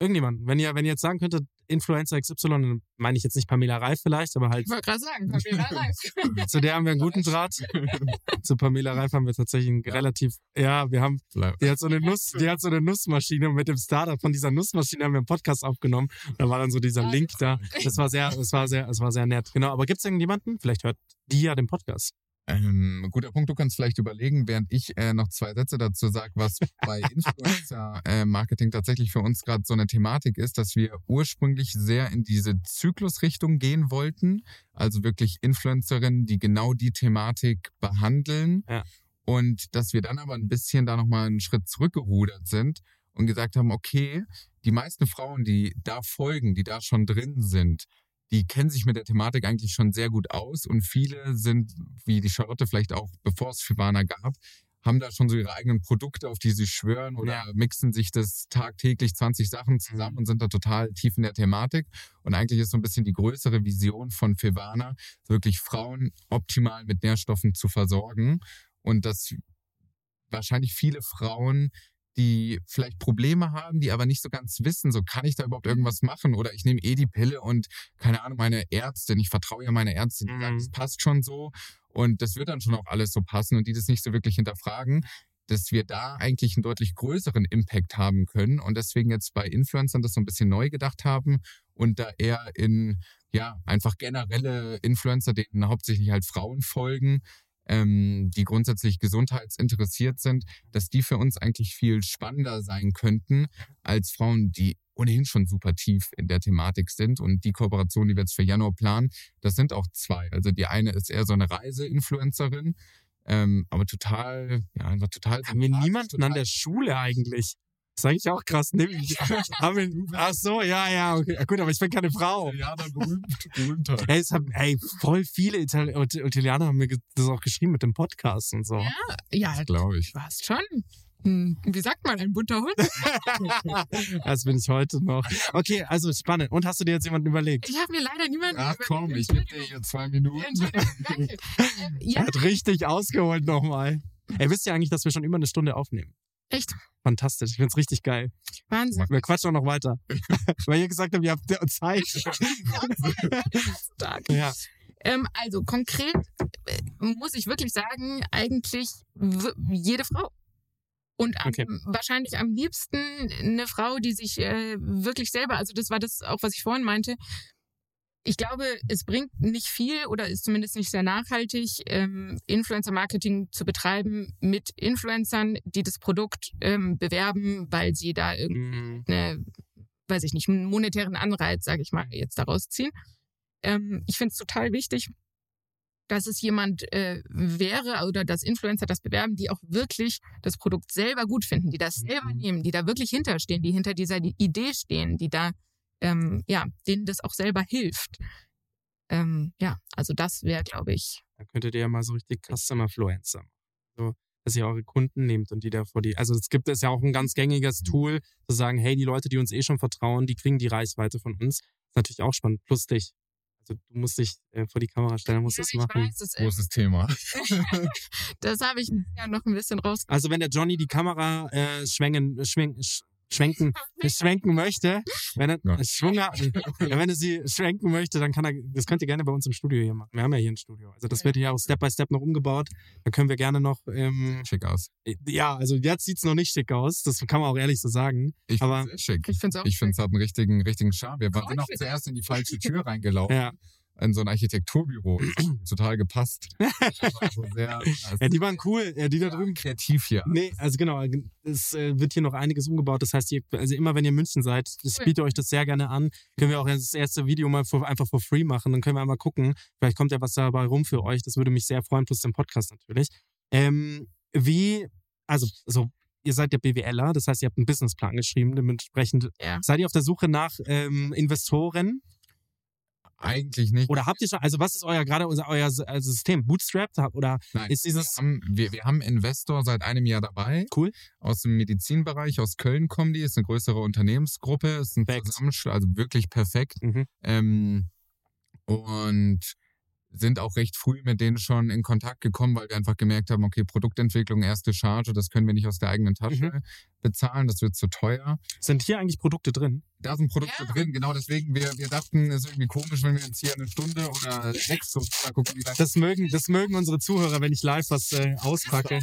Irgendjemanden. Wenn ihr, wenn ihr jetzt sagen könntet, Influencer XY, dann meine ich jetzt nicht Pamela Reif vielleicht, aber halt Ich wollte gerade sagen, Pamela *laughs* Reif. zu der haben wir einen guten Draht. *laughs* zu Pamela Reif haben wir tatsächlich einen relativ, ja, wir haben, die hat so eine Nuss, die hat so eine Nussmaschine und mit dem Startup von dieser Nussmaschine haben wir einen Podcast aufgenommen. Da war dann so dieser Link da. Das war sehr, es war sehr, es war sehr nett. Genau. Aber gibt's irgendjemanden? Vielleicht hört die ja den Podcast. Ähm, guter Punkt, du kannst vielleicht überlegen, während ich äh, noch zwei Sätze dazu sage, was bei *laughs* Influencer-Marketing tatsächlich für uns gerade so eine Thematik ist, dass wir ursprünglich sehr in diese Zyklusrichtung gehen wollten. Also wirklich Influencerinnen, die genau die Thematik behandeln. Ja. Und dass wir dann aber ein bisschen da nochmal einen Schritt zurückgerudert sind und gesagt haben, okay, die meisten Frauen, die da folgen, die da schon drin sind, die kennen sich mit der Thematik eigentlich schon sehr gut aus und viele sind, wie die Charlotte vielleicht auch, bevor es Fivana gab, haben da schon so ihre eigenen Produkte, auf die sie schwören oder Ja. mixen sich das tagtäglich 20 Sachen zusammen Mhm. und sind da total tief in der Thematik. Und eigentlich ist so ein bisschen die größere Vision von Fivana, wirklich Frauen optimal mit Nährstoffen zu versorgen und dass wahrscheinlich viele Frauen die vielleicht Probleme haben, die aber nicht so ganz wissen, so kann ich da überhaupt irgendwas machen? Oder ich nehme eh die Pille und keine Ahnung, meine Ärztin, ich vertraue ja meiner Ärztin, die sagt, Mhm. es passt schon so. Und das wird dann schon auch alles so passen und die das nicht so wirklich hinterfragen, dass wir da eigentlich einen deutlich größeren Impact haben können und deswegen jetzt bei Influencern das so ein bisschen neu gedacht haben und da eher in, ja, einfach generelle Influencer, denen hauptsächlich halt Frauen folgen, ähm, die grundsätzlich gesundheitsinteressiert sind, dass die für uns eigentlich viel spannender sein könnten als Frauen, die ohnehin schon super tief in der Thematik sind. Und die Kooperation, die wir jetzt für Januar planen, das sind auch zwei. Also die eine ist eher so eine Reise-Influencerin, ähm, aber total, ja, einfach total. Haben wir niemanden an total- der Schule eigentlich? Das ist eigentlich auch krass. Ne? haben ach so, ja, ja, okay. Gut, aber ich bin keine Frau. Ja, dann berühmt, berühmter. Hey, es haben, ey, voll viele Itali It- Italiener haben mir das auch geschrieben mit dem Podcast und so. Ja, ja, Glaube ich. du warst schon. hm, Wie sagt man, ein bunter Hund? *laughs* Das bin ich heute noch. Okay, also spannend. Und hast du dir jetzt jemanden überlegt? Ich habe mir leider niemanden. Ach überlegt. komm, ich gebe dir hier zwei Minuten. Entschuldigung, danke. *laughs* Ähm, Er ja, hat richtig ausgeholt nochmal. Ey, wisst ihr eigentlich, dass wir schon über eine Stunde aufnehmen? Echt. Fantastisch. Ich find's richtig geil. Wahnsinn. Wir quatschen auch noch weiter. *laughs* Weil ihr gesagt habt, ihr habt *laughs* Zeit. *laughs* Ja. Ähm, also konkret äh, muss ich wirklich sagen, eigentlich jede Frau. Und am, Okay. wahrscheinlich am liebsten eine Frau, die sich äh, wirklich selber, also das war das auch, was ich vorhin meinte. Ich glaube, es bringt nicht viel oder ist zumindest nicht sehr nachhaltig, ähm, Influencer-Marketing zu betreiben mit Influencern, die das Produkt ähm, bewerben, weil sie da irgendwie Mhm. weiß ich nicht, einen monetären Anreiz, sage ich mal, jetzt daraus ziehen. Ähm, ich finde es total wichtig, dass es jemand äh, wäre oder dass Influencer das bewerben, die auch wirklich das Produkt selber gut finden, die das selber Mhm. nehmen, die da wirklich hinterstehen, die hinter dieser Idee stehen, die da, ähm, ja, denen das auch selber hilft. Ähm, ja, also das wäre, glaube ich, Da könntet ihr ja mal so richtig Customer Influencer machen. So, dass ihr eure Kunden nehmt und die da vor die. Also es gibt es ja auch ein ganz gängiges Tool, zu sagen, hey, die Leute, die uns eh schon vertrauen, die kriegen die Reichweite von uns. ist natürlich auch spannend. Plus dich. Also du musst dich äh, vor die Kamera stellen, musst ja, das machen. weiß, *laughs* das, Großes Thema. das habe ich ja noch ein bisschen raus. Also wenn der Johnny die Kamera äh, schwenken, schwenken, sch- schwenken, schwenken möchte, wenn er Ja. Schwunger, ja, wenn er sie schwenken möchte, dann kann er, das könnt ihr gerne bei uns im Studio hier machen. Wir haben ja hier ein Studio. Also das wird hier auch Step by Step noch umgebaut. Da können wir gerne noch, ähm, Schick aus. ja, also jetzt sieht's noch nicht schick aus. Das kann man auch ehrlich so sagen. Ich Aber- find's schick. Ich finde es auch Ich finde es schick. hat einen richtigen, richtigen Charme. Wir waren- auch zuerst in die falsche Tür reingelaufen, Ja. In so ein Architekturbüro. *clears throat* total gepasst. *laughs* Also sehr, ja, die waren cool. Ja, die da drüben. kreativ hier. Nee, also genau, es äh, wird hier noch einiges umgebaut. Das heißt, ihr, also immer wenn ihr in München seid, ich biete euch das sehr gerne an. Können wir auch das erste Video mal for, einfach for free machen. Dann können wir einmal gucken. Vielleicht kommt ja was dabei rum für euch. Das würde mich sehr freuen, plus den Podcast natürlich. Ähm, wie, also so, ihr seid ja BWLer, das heißt, ihr habt einen Businessplan geschrieben. Dementsprechend Ja. seid ihr auf der Suche nach ähm, Investoren Eigentlich nicht. oder habt ihr schon, also was ist euer gerade unser euer also System? Bootstrapped oder Nein, ist dieses wir, haben, wir, wir haben Investor seit einem Jahr dabei. Cool. Aus dem Medizinbereich, aus Köln kommen die. Ist eine größere Unternehmensgruppe. Ist ein. Zusammenschluss, also wirklich perfekt. Mhm. Ähm, und sind auch recht früh mit denen schon in Kontakt gekommen, weil wir einfach gemerkt haben, okay, Produktentwicklung, erste Charge, das können wir nicht aus der eigenen Tasche Mhm. bezahlen, das wird zu teuer. sind hier eigentlich Produkte drin? Da sind Produkte Ja. drin, genau deswegen, wir, wir dachten, es ist irgendwie komisch, wenn wir jetzt hier eine Stunde oder sechs so mal gucken, wie lange Das mögen, das mögen unsere Zuhörer, wenn ich live was äh, auspacke.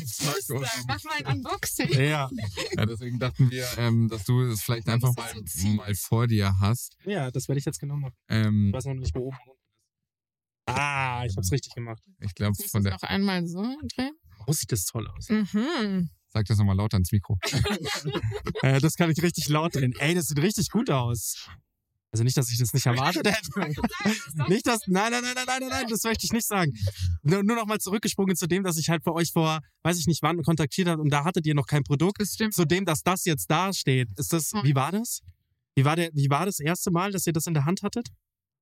Mach mal ein Unboxing. Ja, Ja, deswegen dachten wir, ähm, dass du es vielleicht einfach mal, so mal vor dir hast. ja, das werde ich jetzt genau machen. Ähm, Ich weiß noch nicht, wo oben. Ah, ich hab's richtig gemacht. ich glaube, von der. noch einmal so drehen. Oh, sieht das toll aus. Mhm. Sag das nochmal lauter ins Mikro. *laughs* Äh, das kann ich richtig laut drehen. Ey, das sieht richtig gut aus. Also nicht, dass ich das nicht erwartet hätte. nicht, dass. Nein, nein, nein, nein, nein, nein, nein, das möchte ich nicht sagen. Nur, nur noch mal zurückgesprungen zu dem, dass ich halt für euch vor, weiß ich nicht wann, kontaktiert habe und da hattet ihr noch kein Produkt. Das stimmt. Zu dem, dass das jetzt da steht. Ist das. Wie war das? Wie war, der, wie war das erste Mal, dass ihr das in der Hand hattet?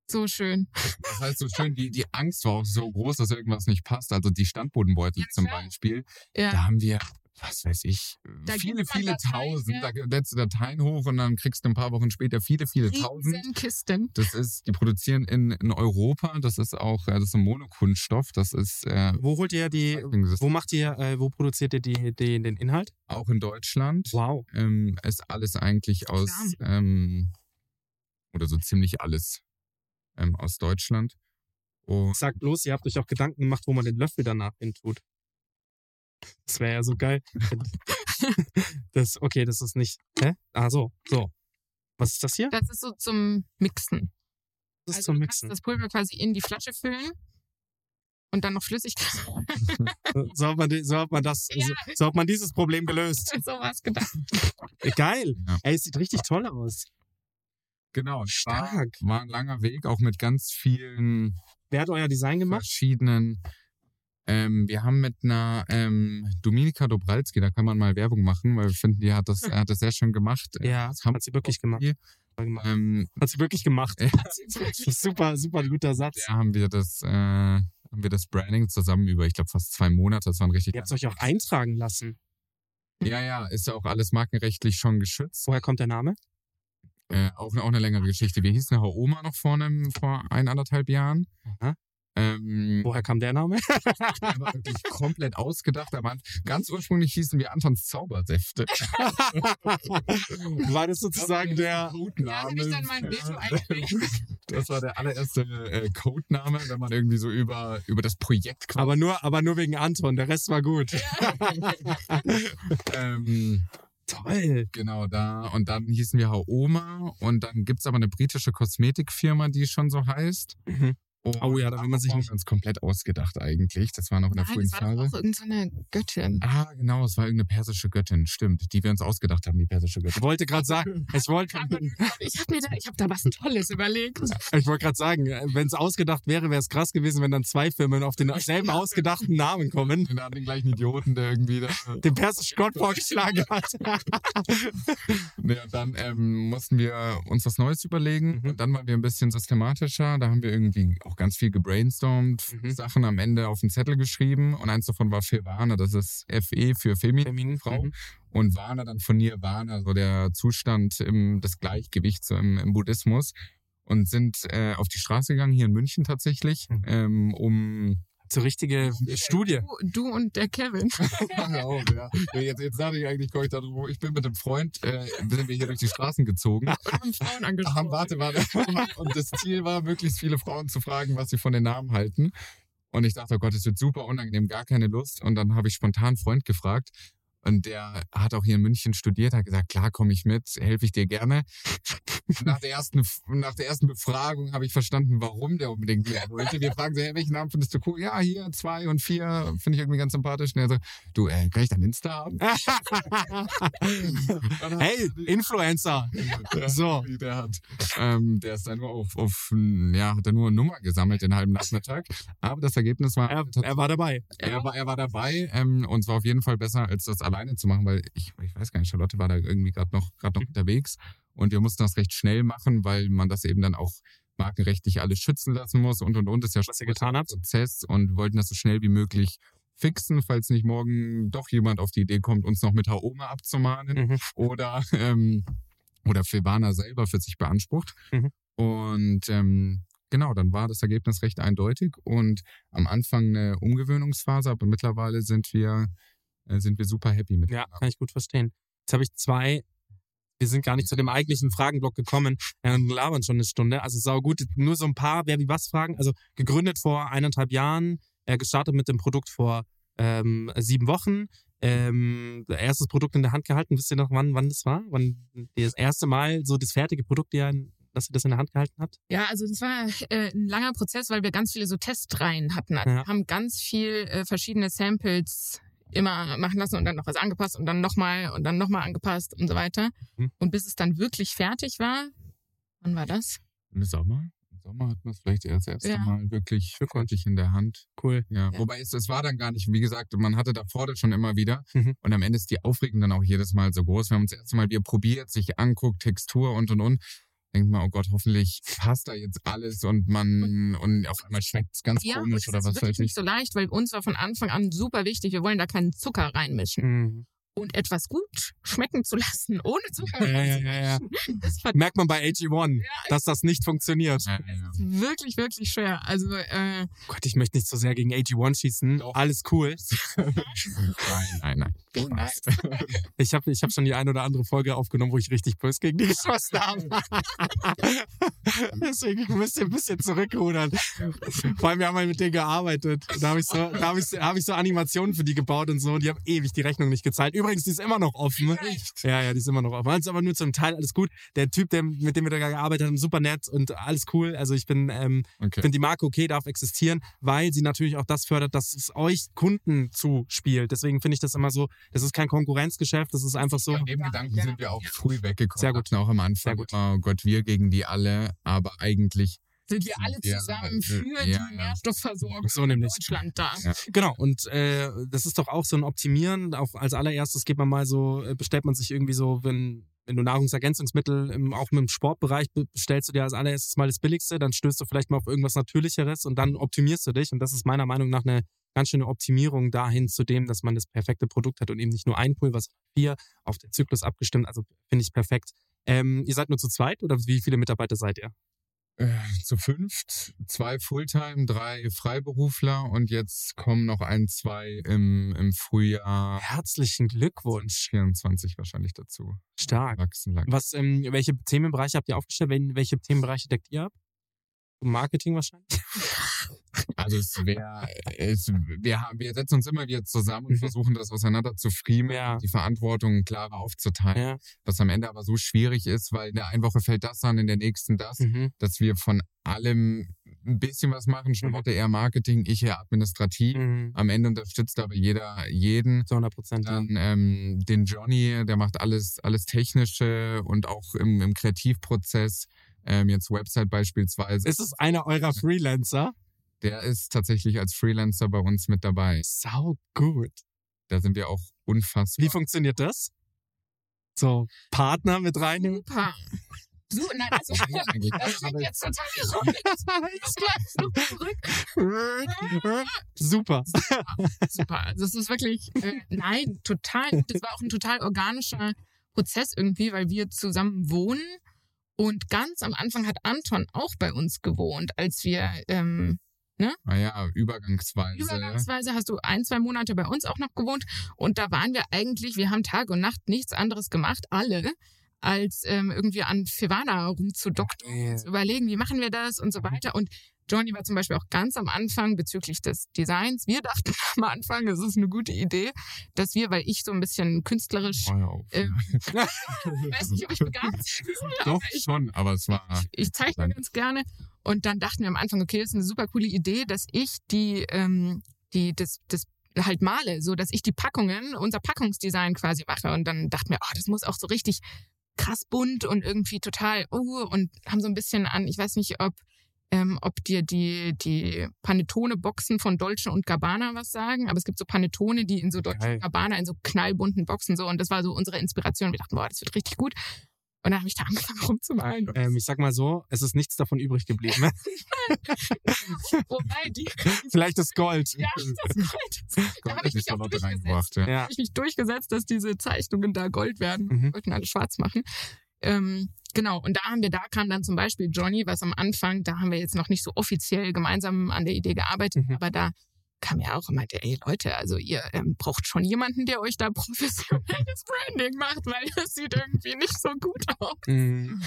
So schön. Das heißt so schön, die, die Angst war auch so groß, dass irgendwas nicht passt. Also die Standbodenbeutel Ja, zum. Beispiel. Ja. Da haben wir, was weiß ich, Da viele, viele Dateien, tausend. ja. Da lädst du Dateien hoch und dann kriegst du ein paar Wochen später viele, viele tausend. Riesenkisten. Das ist, die produzieren in, in Europa. Das ist auch, das ist ein Monokunststoff. Das ist äh, Wo holt ihr die. Wo macht ihr, äh, wo produziert ihr die, die, den Inhalt? auch in Deutschland. Wow. Ähm, ist alles eigentlich aus, ähm, oder so ziemlich alles ähm, aus Deutschland. Und Sagt bloß, ihr habt euch auch Gedanken gemacht, wo man den Löffel danach hin tut. Das wäre ja so geil. *laughs* das, okay, das ist nicht. Hä? Ah, so, so. Was ist das hier? Das ist so zum Mixen. Das ist Also zum Mixen. das Pulver quasi in die Flasche füllen und dann noch Flüssigkeit. So hat man, so hat man das, Ja. so, so hat man dieses Problem gelöst. *laughs* so was gedacht. Geil. Ja. Ey, es sieht richtig toll aus. Genau, es war, Stark. war ein langer Weg, auch mit ganz vielen Wer hat euer Design gemacht? verschiedenen. Ähm, wir haben mit einer ähm, Dominika Dobralski, da kann man mal Werbung machen, weil wir finden, die hat das, er hat das sehr schön gemacht. Ja, das hat sie wirklich gemacht. Ähm, Hat sie wirklich gemacht. *laughs* Super, super guter Satz. da haben wir das, äh, haben wir das Branding zusammen über, ich glaube, fast zwei Monate. Das waren richtig. Ihr habt es euch auch eintragen lassen. Ja, ja, ist ja auch alles markenrechtlich schon geschützt. Woher kommt der Name? Äh, auch, auch eine längere Geschichte. Wir hießen Herr Oma noch vor einem, vor ein, anderthalb Jahren. Ähm, Woher kam der Name? *laughs* der war wirklich komplett ausgedacht. Aber ganz ursprünglich hießen wir Antons Zaubersäfte. *laughs* War das sozusagen der. Da habe ich dann mein Veto eingelegt. *laughs* Das war der allererste äh, Codename, wenn man irgendwie so über, über das Projekt quasi. Aber nur, aber nur wegen Anton, der Rest war gut. ähm, Toll. genau da. Und dann hießen wir Haoma. Und dann gibt's aber eine britische Kosmetikfirma, die schon so heißt. Mhm. Oh ja, da will man sich haben nicht- wir uns komplett ausgedacht eigentlich. Das war noch in der Nein, frühen das war doch Phase. auch irgendeine Göttin. Ah, genau, es war irgendeine persische Göttin, stimmt, die wir uns ausgedacht haben, die persische Göttin. Ich wollte gerade sagen, *laughs* ich wollte Ich habe mir da, ich hab da was Tolles überlegt. *laughs* ich wollte gerade sagen, wenn es ausgedacht wäre, wäre es krass gewesen, wenn dann zwei Firmen auf denselben ausgedachten Namen kommen, *laughs* hatten den gleichen Idioten, der irgendwie da. den persischen Gott vorgeschlagen hat. Nee, und dann ähm, mussten wir uns was Neues überlegen Mhm. und dann waren wir ein bisschen systematischer. Da haben wir irgendwie auch ganz viel gebrainstormt, Mhm. Sachen am Ende auf den Zettel geschrieben und eins davon war Fevana, das ist FE für Feminin, Feminin, Frau. mhm. Und Vana dann von Nirvana, so der Zustand im, des Gleichgewichts im, im Buddhismus. Und sind äh, auf die Straße gegangen, hier in München tatsächlich, Mhm. ähm, um So richtige Studie. Du, du und der Kevin. Genau, *laughs* ja. Ja, Jetzt, jetzt dachte ich eigentlich, komme ich da. Ich bin mit einem Freund, äh, sind wir hier durch die Straßen gezogen. Und *laughs* haben Frauen Haben, angesprochen. warte, warte. *laughs* Und das Ziel war, möglichst viele Frauen zu fragen, was sie von den Namen halten. Und ich dachte, oh Gott, es wird super unangenehm, gar keine Lust. Und dann habe ich spontan einen Freund gefragt. Und der hat auch hier in München studiert, hat gesagt, klar, komme ich mit, helfe ich dir gerne. *laughs* Nach der ersten, nach der ersten Befragung habe ich verstanden, warum der unbedingt mehr wollte. Wir fragen so, hey, welchen Namen findest du cool? Ja, hier, zwei und vier, finde ich irgendwie ganz sympathisch. Und er so, du, äh, kann ich dein Insta haben? *laughs* Hey, Influencer. Der, So. Der hat, ähm, der ist dann nur auf, auf, ja, hat er nur eine Nummer gesammelt den halben Nachmittag. Aber das Ergebnis war, Er, er war dabei. er war, er war dabei ähm, und es war auf jeden Fall besser, als das alleine zu machen, weil ich, ich weiß gar nicht, Charlotte war da irgendwie gerade noch, grad noch Mhm. unterwegs und wir mussten das recht schnell machen, weil man das eben dann auch markenrechtlich alles schützen lassen muss und und und ist ja Was ihr getan habt? Prozess und wollten das so schnell wie möglich fixen, falls nicht morgen doch jemand auf die Idee kommt, uns noch mit Haoma abzumahnen Mhm. oder ähm, oder Filvana selber für sich beansprucht. Mhm. Und ähm, genau, dann war das Ergebnis recht eindeutig und am Anfang eine Umgewöhnungsphase, aber mittlerweile sind wir sind wir super happy mit. Ja, kann ich gut verstehen. Jetzt habe ich zwei. Wir sind gar nicht zu dem eigentlichen Fragenblock gekommen. Ja, und labern schon eine Stunde. Also sau gut. Nur so ein paar Wer wie was Fragen. Also gegründet vor eineinhalb Jahren, äh, gestartet mit dem Produkt vor ähm, sieben Wochen. Ähm, erstes Produkt in der Hand gehalten. Wisst ihr noch, wann, wann das war? Wann das erste Mal so das fertige Produkt, in- dass ihr das in der Hand gehalten habt? Ja, also das war äh, ein langer Prozess, weil wir ganz viele so Testreihen hatten. Also Ja. Wir haben ganz viel äh, verschiedene Samples immer machen lassen und dann noch was angepasst und dann nochmal und dann nochmal angepasst und so weiter. Mhm. Und bis es dann wirklich fertig war, wann war das? Im Sommer? Im Sommer hat man es vielleicht erst das erste Ja. Mal wirklich wirklich in der Hand. Cool. Ja, Ja. wobei es, es war dann gar nicht, wie gesagt, man hatte davor das schon immer wieder. Mhm. Und am Ende ist die Aufregung dann auch jedes Mal so groß. Wir haben uns das erste Mal wieder probiert, sich anguckt, Textur und und und. Denkt man, oh Gott, hoffentlich passt da jetzt alles und man, und auf einmal schmeckt es ganz Ja, komisch oder was weiß ich. nicht so leicht, weil uns war von Anfang an super wichtig, wir wollen da keinen Zucker reinmischen. Mhm. Und etwas gut schmecken zu lassen, ohne Zucker Ja, ja, ja, ja. Merkt man bei AG1, dass das nicht funktioniert. Ja, ja, ja. wirklich, wirklich schwer. Also, äh, Gott, ich möchte nicht so sehr gegen AG1 schießen. Doch. Alles cool. *laughs* Nein, nein, nein. Oh nein. *laughs* Ich habe ich hab schon die ein oder andere Folge aufgenommen, wo ich richtig böse gegen die geschossen habe. *laughs* Deswegen müsst ihr ein bisschen zurückrudern. Vor allem, wir haben halt mit denen gearbeitet. Da habe ich, so, da hab ich, so- hab ich so Animationen für die gebaut und so. Und die haben ewig die Rechnung nicht gezahlt. Übrigens, die ist immer noch offen. Ja, ja, die ist immer noch offen. Also aber nur zum Teil alles gut. Der Typ, der, mit dem wir da gearbeitet haben, super nett und alles cool. Also ich bin, ähm, ich Okay. finde, die Marke okay darf existieren, weil sie natürlich auch das fördert, dass es euch Kunden zuspielt. Deswegen finde ich das immer so, das ist kein Konkurrenzgeschäft, das ist einfach so. Von dem Gedanken sind wir auch früh weggekommen. Sehr gut. Auch am Anfang Sehr gut. oh Gott, wir gegen die alle, aber eigentlich sind wir alle Ja, zusammen äh, für ja, die ja. Nährstoffversorgung So in Deutschland da. Ja. *laughs* Genau, und äh, das ist doch auch so ein Optimieren. Auch als allererstes geht man mal so, äh, bestellt man sich irgendwie so, wenn, wenn du Nahrungsergänzungsmittel im, auch im Sportbereich be- bestellst du dir als allererstes mal das Billigste, dann stößt du vielleicht mal auf irgendwas Natürlicheres und dann optimierst du dich. Und das ist meiner Meinung nach eine ganz schöne Optimierung dahin zu dem, dass man das perfekte Produkt hat und eben nicht nur ein Pulver, sondern vier auf den Zyklus abgestimmt. Also finde ich perfekt. Ähm, ihr seid nur zu zweit oder wie viele Mitarbeiter seid ihr? Äh, zu fünft, zwei Fulltime, drei Freiberufler und jetzt kommen noch ein, zwei im, im Frühjahr Herzlichen Glückwunsch. 24 wahrscheinlich dazu. Stark. Wachsen lang. Was, ähm, welche Themenbereiche habt ihr aufgestellt? Wel- Welche Themenbereiche deckt ihr ab? Marketing wahrscheinlich? *laughs* Also es wäre, wir, haben, wir setzen uns immer wieder zusammen und Mhm. versuchen das auseinander zu friemeln, Ja. die Verantwortung klarer aufzuteilen, Ja. was am Ende aber so schwierig ist, weil in der einen Woche fällt das an, in der nächsten das, Mhm. dass wir von allem ein bisschen was machen. Charlotte eher Marketing, ich eher administrativ. Mhm. Am Ende unterstützt aber jeder jeden. Zu 100 Prozent. Dann ähm, den Johnny, der macht alles, alles Technische und auch im, im Kreativprozess. Ähm, jetzt Website beispielsweise. Ist es einer eurer Freelancer? Der ist tatsächlich als Freelancer bei uns mit dabei. Sau gut. Da sind wir auch unfassbar. Wie funktioniert das? So, Partner mit reinnehmen? Super. So, nein, also, das klingt jetzt total ironisch. So zurück. Super. Super. Also es ist wirklich, äh, nein, total. Es war auch ein total organischer Prozess irgendwie, weil wir zusammen wohnen. Und ganz am Anfang hat Anton auch bei uns gewohnt, als wir ähm, Naja, übergangsweise. übergangsweise hast du ein, zwei Monate bei uns auch noch gewohnt. Und da waren wir eigentlich, wir haben Tag und Nacht nichts anderes gemacht, alle, als ähm, irgendwie an Fivana rumzudoktern, zu überlegen, wie machen wir das und so weiter. Und Johnny war zum Beispiel auch ganz am Anfang bezüglich des Designs. Wir dachten *laughs* am Anfang, es ist eine gute Idee, dass wir, weil ich so ein bisschen künstlerisch, Hör auf. äh, weiß nicht, ob ich begabt *laughs* Doch ich, schon, aber es war. ich zeichne ganz gerne. Und dann dachten wir am Anfang, okay, das ist eine super coole Idee, dass ich die, ähm, die, das, das halt male, so dass ich die Packungen, unser Packungsdesign quasi mache. Und dann dachten wir, oh, das muss auch so richtig krass bunt und irgendwie total, oh, und haben so ein bisschen an, ich weiß nicht, ob, ähm, ob dir die, die Panettone-Boxen von Dolce und Gabbana was sagen, aber es gibt so Panettone, die in so Dolce und Gabbana in so knallbunten Boxen so und das war so unsere Inspiration. Wir dachten, boah, das wird richtig gut. Und dann habe ich da angefangen rumzumalen. Ähm, ich sag mal so, es ist nichts davon übrig geblieben. *laughs* Wobei die, Vielleicht das Gold. ja, das Gold. *laughs* Da habe Gold ich mich auch durchgesetzt. reingebracht. Ja. Ja. habe ich mich durchgesetzt, dass diese Zeichnungen da Gold werden. Mhm. Wir wollten alle schwarz machen. Ähm, genau, und da haben wir, da kam dann zum Beispiel Johnny, was am Anfang, da haben wir jetzt noch nicht so offiziell gemeinsam an der Idee gearbeitet, Mhm. aber da kam er auch und meinte, ey Leute, also ihr ähm, braucht schon jemanden, der euch da professionelles *laughs* Branding macht, weil das sieht irgendwie nicht so gut aus. Mhm.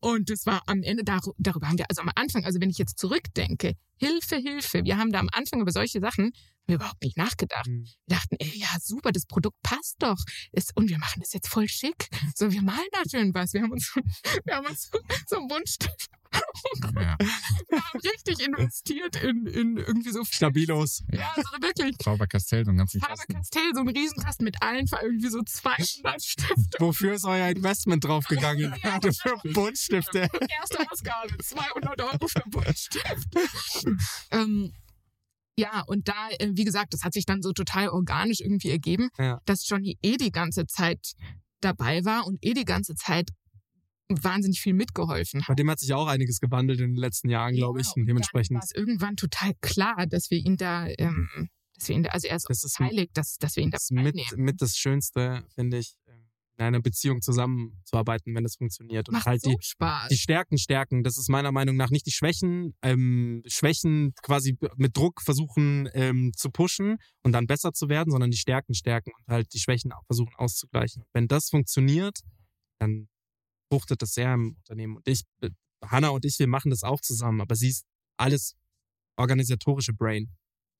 Und das war am Ende, dar darüber haben wir, also am Anfang, also wenn ich jetzt zurückdenke, Hilfe, Hilfe, wir haben da am Anfang über solche Sachen wir überhaupt nicht nachgedacht. Mhm. Wir dachten, ey, ja, super, das Produkt passt doch. Ist, und wir machen das jetzt voll schick. So, wir malen da schön was. Wir haben uns, so- wir haben uns so einen Buntstift. Ja. *laughs* Wir haben richtig investiert in, in irgendwie so. Stabilos. Ja, so wirklich. Faber Castell, so einen ganzen Faber. Castell, so ein Riesenkasten mit allen, irgendwie so 200 *laughs* Stifte. Wofür ist euer Investment draufgegangen? *laughs* Für Buntstifte. Erste Ausgabe, 200 Euro für Buntstift. ähm, ja, und da, äh, wie gesagt, das hat sich dann so total organisch irgendwie ergeben, Ja. dass Johnny eh die ganze Zeit dabei war und eh die ganze Zeit wahnsinnig viel mitgeholfen Bei hat. dem hat sich auch einiges gewandelt in den letzten Jahren, glaube ich. Und dementsprechend. War es irgendwann total klar, dass wir ihn da, ähm, dass wir ihn da, also er ist, Das ist beteiligt, dass, dass wir ihn da Das ist mit, mit das Schönste, finde ich, in einer Beziehung zusammenzuarbeiten, wenn das funktioniert. Und Macht halt so die, Spaß. die Stärken stärken. Das ist meiner Meinung nach nicht die Schwächen. Ähm, Schwächen quasi mit Druck versuchen ähm, zu pushen und dann besser zu werden, sondern die Stärken stärken und halt die Schwächen auch versuchen auszugleichen. Wenn das funktioniert, dann fruchtet das sehr im Unternehmen. Und ich, äh, Hanna und ich, wir machen das auch zusammen, aber sie ist alles organisatorische Brain.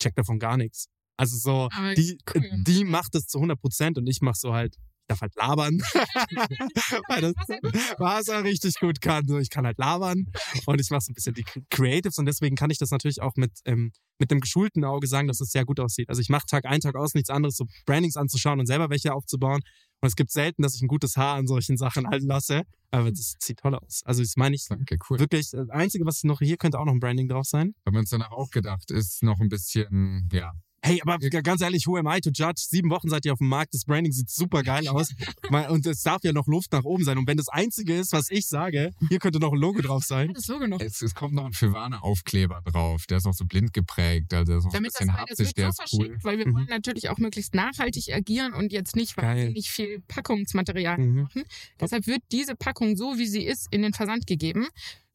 Check davon gar nichts. Also so, Aber die, cool. die macht das zu 100 Prozent und ich mach so halt, ich darf halt labern. *laughs* Weil das, Was er richtig gut kann. So, ich kann halt labern und ich mache so ein bisschen die Creatives und deswegen kann ich das natürlich auch mit, ähm, mit dem geschulten Auge sagen, dass es sehr gut aussieht. Also ich mache Tag ein, Tag aus nichts anderes, so Brandings anzuschauen und selber welche aufzubauen. Und es gibt selten, dass ich ein gutes Haar an solchen Sachen halten lasse, aber das sieht toll aus. Also das meine ich Danke, cool. wirklich. Das Einzige, was noch hier könnte auch noch ein Branding drauf sein. Haben wir uns danach auch gedacht, ist noch ein bisschen, ja, Hey, aber ganz ehrlich, who am I to judge? Sieben Wochen seid ihr auf dem Markt, das Branding sieht super geil *laughs* aus. Und es darf ja noch Luft nach oben sein. Und wenn das Einzige ist, was ich sage, hier könnte noch ein Logo drauf sein. *laughs* Das Logo noch. es, es kommt noch ein Fivane-Aufkleber drauf. Der ist auch so blind geprägt, also der ist auch ein Damit das, bisschen weil das haptisch, wird der so ist cool. verschickt, weil wir Mhm. wollen natürlich auch möglichst nachhaltig agieren und jetzt nicht wahnsinnig viel Packungsmaterial Mhm. machen. Deshalb wird diese Packung so, wie sie ist, in den Versand gegeben.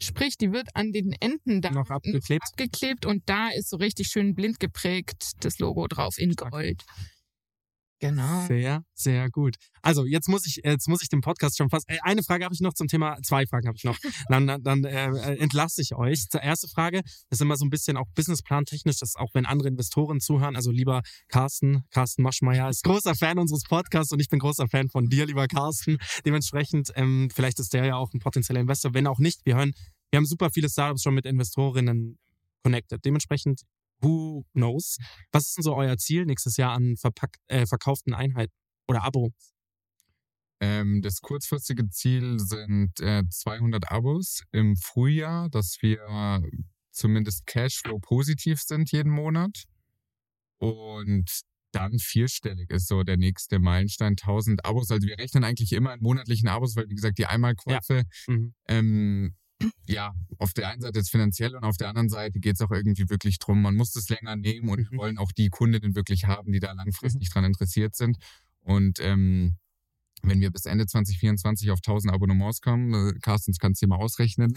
Sprich, die wird an den Enden da Noch abgeklebt. abgeklebt und da ist so richtig schön blind geprägt das Logo drauf in Gold. Genau. Sehr, sehr gut. Also jetzt muss ich, jetzt muss ich den Podcast schon fast. Äh, eine Frage habe ich noch zum Thema. Zwei Fragen habe ich noch. *laughs* Dann, dann, dann äh, entlasse ich euch. Zur erste Frage ist immer so ein bisschen auch Businessplan technisch, dass auch wenn andere Investoren zuhören, also lieber Carsten, Carsten Maschmeyer ist großer Fan unseres Podcasts und ich bin großer Fan von dir, lieber Carsten. Dementsprechend, ähm, vielleicht ist der ja auch ein potenzieller Investor. Wenn auch nicht, wir hören, wir haben super viele Startups schon mit Investorinnen connected. Dementsprechend, who knows? Was ist denn so euer Ziel nächstes Jahr an verpackt, äh, verkauften Einheiten oder Abo? Ähm, das kurzfristige Ziel sind äh, 200 Abos im Frühjahr, dass wir zumindest Cashflow positiv sind jeden Monat. Und dann vierstellig ist so der nächste Meilenstein, 1000 Abos. Also wir rechnen eigentlich immer in monatlichen Abos, weil wie gesagt, die Einmalkäufe, Ja. Mhm. ähm, ja, auf der einen Seite ist finanziell und auf der anderen Seite geht es auch irgendwie wirklich drum, man muss das länger nehmen und Mhm. wir wollen auch die Kundinnen wirklich haben, die da langfristig dran interessiert sind. Und ähm, wenn wir bis Ende 2024 auf 1000 Abonnements kommen, äh, Carstens kannst du dir mal ausrechnen,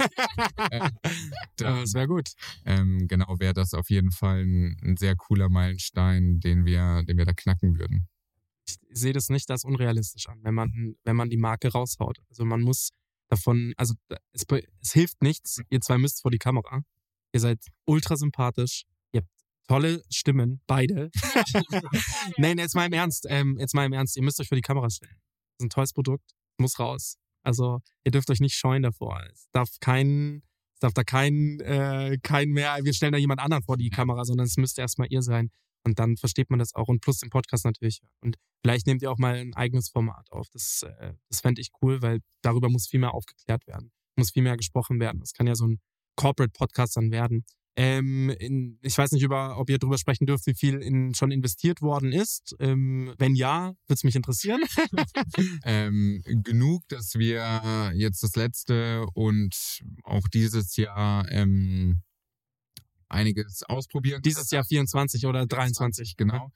äh, *laughs* *laughs* dann, das wäre gut. ähm, genau, wäre das auf jeden Fall ein, ein sehr cooler Meilenstein, den wir, den wir da knacken würden. ich sehe das nicht als unrealistisch an, wenn man, wenn man die Marke raushaut. Also man muss davon, also es, es hilft nichts, ihr zwei müsst vor die Kamera. Ihr seid ultra sympathisch, ihr habt tolle Stimmen, beide. *laughs* Nein, jetzt mal im Ernst, ähm, jetzt mal im Ernst, ihr müsst euch vor die Kamera stellen. Das ist ein tolles Produkt, muss raus. Also ihr dürft euch nicht scheuen davor. Es darf kein, es darf da kein, äh, kein mehr, wir stellen da jemand anderen vor die Kamera, sondern es müsste erstmal ihr sein. Und dann versteht man das auch. Und plus den Podcast natürlich. Und vielleicht nehmt ihr auch mal ein eigenes Format auf. Das, äh, das fände ich cool, weil darüber muss viel mehr aufgeklärt werden. Muss viel mehr gesprochen werden. Das kann ja so ein Corporate-Podcast dann werden. Ähm, in, ich weiß nicht, über, ob ihr darüber sprechen dürft, wie viel in, schon investiert worden ist. Ähm, wenn ja, würde es mich interessieren. *laughs* Ähm, genug, dass wir jetzt das letzte und auch dieses Jahr ähm, einiges ausprobieren. Dieses Jahr 24 oder 23. genau.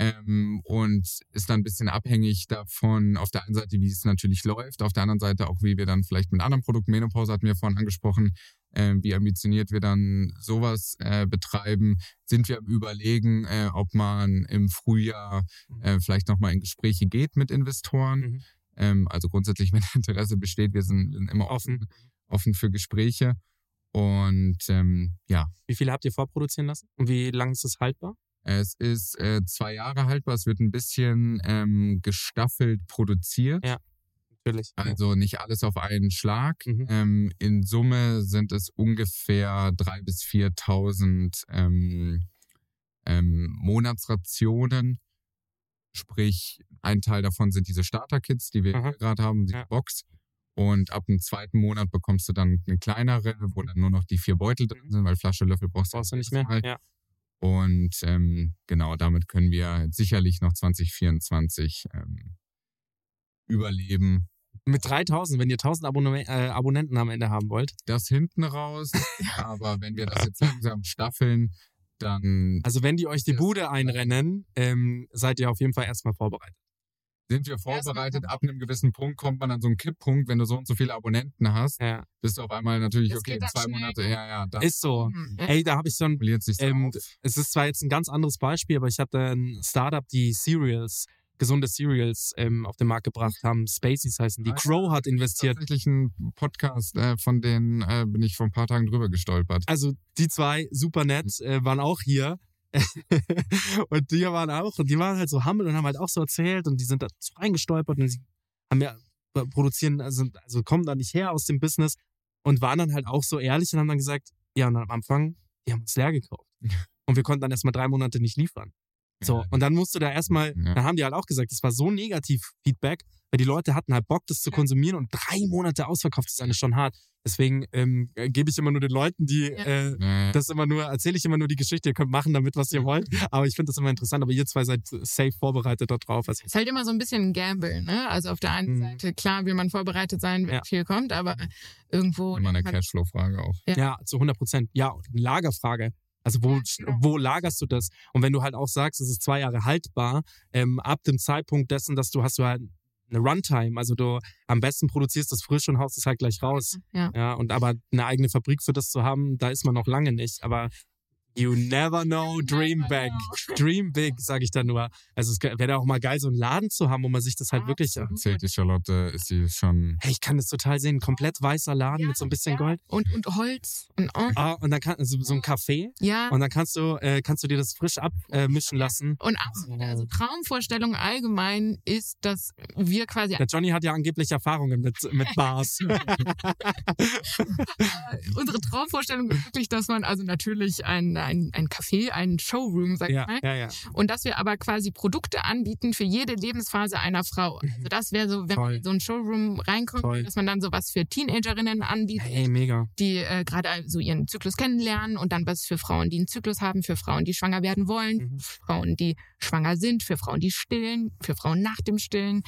Ähm, und ist dann ein bisschen abhängig davon, auf der einen Seite, wie es natürlich läuft, auf der anderen Seite auch, wie wir dann vielleicht mit anderen Produkten, Menopause hatten wir vorhin angesprochen, ähm, wie ambitioniert wir dann sowas äh, betreiben. Sind wir am Überlegen, äh, ob man im Frühjahr äh, vielleicht nochmal in Gespräche geht mit Investoren. Mhm. Ähm, also grundsätzlich, *laughs* wenn Interesse besteht, wir sind, sind immer Offen. offen für Gespräche. Und ähm, ja, Wie viele habt ihr vorproduzieren lassen? Und wie lange ist es haltbar? es ist äh, zwei Jahre haltbar. Es wird ein bisschen ähm, gestaffelt produziert. Ja. Natürlich. Also nicht alles auf einen Schlag. Mhm. Ähm, in Summe sind es ungefähr 3.000 bis 4.000 ähm, ähm, Monatsrationen. Sprich, ein Teil davon sind diese Starter-Kits, die wir Aha. gerade haben, die Ja. Box. Und ab dem zweiten Monat bekommst du dann eine kleinere, wo dann nur noch die vier Beutel drin sind, weil Flasche, Löffel brauchst, Brauchst du nicht jedes mehr? Mal. Ja. Und ähm, genau, damit können wir sicherlich noch 2024 ähm, überleben. Mit 3000, wenn ihr 1000 Abonne äh, Abonnenten am Ende haben wollt. Das hinten raus, *laughs* aber wenn wir das jetzt langsam staffeln, dann Also wenn die euch die Bude einrennen, ähm, seid ihr auf jeden Fall erstmal vorbereitet. Sind wir vorbereitet. Ab einem gewissen Punkt kommt man an so einen Kipppunkt, wenn du so und so viele Abonnenten hast, Ja. bist du auf einmal natürlich, Das okay, zwei schnell, Monate, ne? ja, ja, da Ist so. Mhm. Ey, da habe ich so ein, ähm, es ist zwar jetzt ein ganz anderes Beispiel, aber ich hatte ein Startup, die Cereals, gesunde Cereals ähm, auf den Markt gebracht haben. Spaceys heißen die. Ja. Crow hat investiert. Tatsächlich ein Podcast, äh, von denen äh, bin ich vor ein paar Tagen drüber gestolpert. Also die zwei, super nett, äh, waren auch hier. *laughs* und die waren auch, und die waren halt so humble und haben halt auch so erzählt und die sind da so reingestolpert und sie haben ja produzieren, also, also kommen da nicht her aus dem Business und waren dann halt auch so ehrlich und haben dann gesagt, ja, und am Anfang, die haben uns leer gekauft. *laughs* Und wir konnten dann erstmal drei Monate nicht liefern. So, und dann musst du da erstmal, Ja. dann haben die halt auch gesagt, das war so negativ Feedback, weil die Leute hatten halt Bock, das zu konsumieren und drei Monate ausverkauft ist schon hart. Deswegen ähm, äh, gebe ich immer nur den Leuten, die Ja. äh, das immer nur, erzähle ich immer nur die Geschichte, ihr könnt machen damit, was ihr wollt. Aber ich finde das immer interessant. Aber ihr zwei seid safe vorbereitet darauf. Also, ist halt immer so ein bisschen ein Gamble, ne? Also auf der einen Mhm. Seite, klar, will man vorbereitet sein, wenn Ja. viel kommt, aber irgendwo. immer eine Cashflow-Frage auch. Ja. ja, zu 100 Prozent. Ja, eine Lagerfrage. Also wo, genau. wo lagerst du das? Und wenn du halt auch sagst, es ist zwei Jahre haltbar, ähm, ab dem Zeitpunkt dessen, dass du hast du halt eine Runtime, also du am besten produzierst das frisch und haust es halt gleich raus. Ja. Ja, und aber eine eigene Fabrik für das zu haben, da ist man noch lange nicht. Aber You never know, dream big. *laughs* Dream big, sage ich da nur. Also es wäre auch mal geil, so einen Laden zu haben, wo man sich das halt wirklich... Erzählt die Charlotte, ist sie schon. Hey, ich kann das total sehen. Komplett weißer Laden mit so ein bisschen ja. Gold. Und, und Holz. Und, oh, Ah, und dann kann also so ein Café. ja. Und dann kannst du, äh, kannst du dir das frisch abmischen äh, lassen. Und absolut, also Traumvorstellung allgemein ist, dass wir quasi Der Johnny hat ja angeblich Erfahrungen mit, mit Bars. *laughs* unsere Traumvorstellung ist wirklich, dass man also natürlich ein, ein, ein Café, ein Showroom, sag ich ja, mal, ja, und dass wir aber quasi Produkte anbieten für jede Lebensphase einer Frau. Also das wäre so, wenn man Toll. in so ein Showroom reinkommt, Toll. dass man dann sowas für Teenagerinnen anbietet, Hey, mega. die äh, gerade so ihren Zyklus kennenlernen und dann was für Frauen, die einen Zyklus haben, für Frauen, die schwanger werden wollen, Mhm. für Frauen, die schwanger sind, für Frauen, die stillen, für Frauen nach dem Stillen.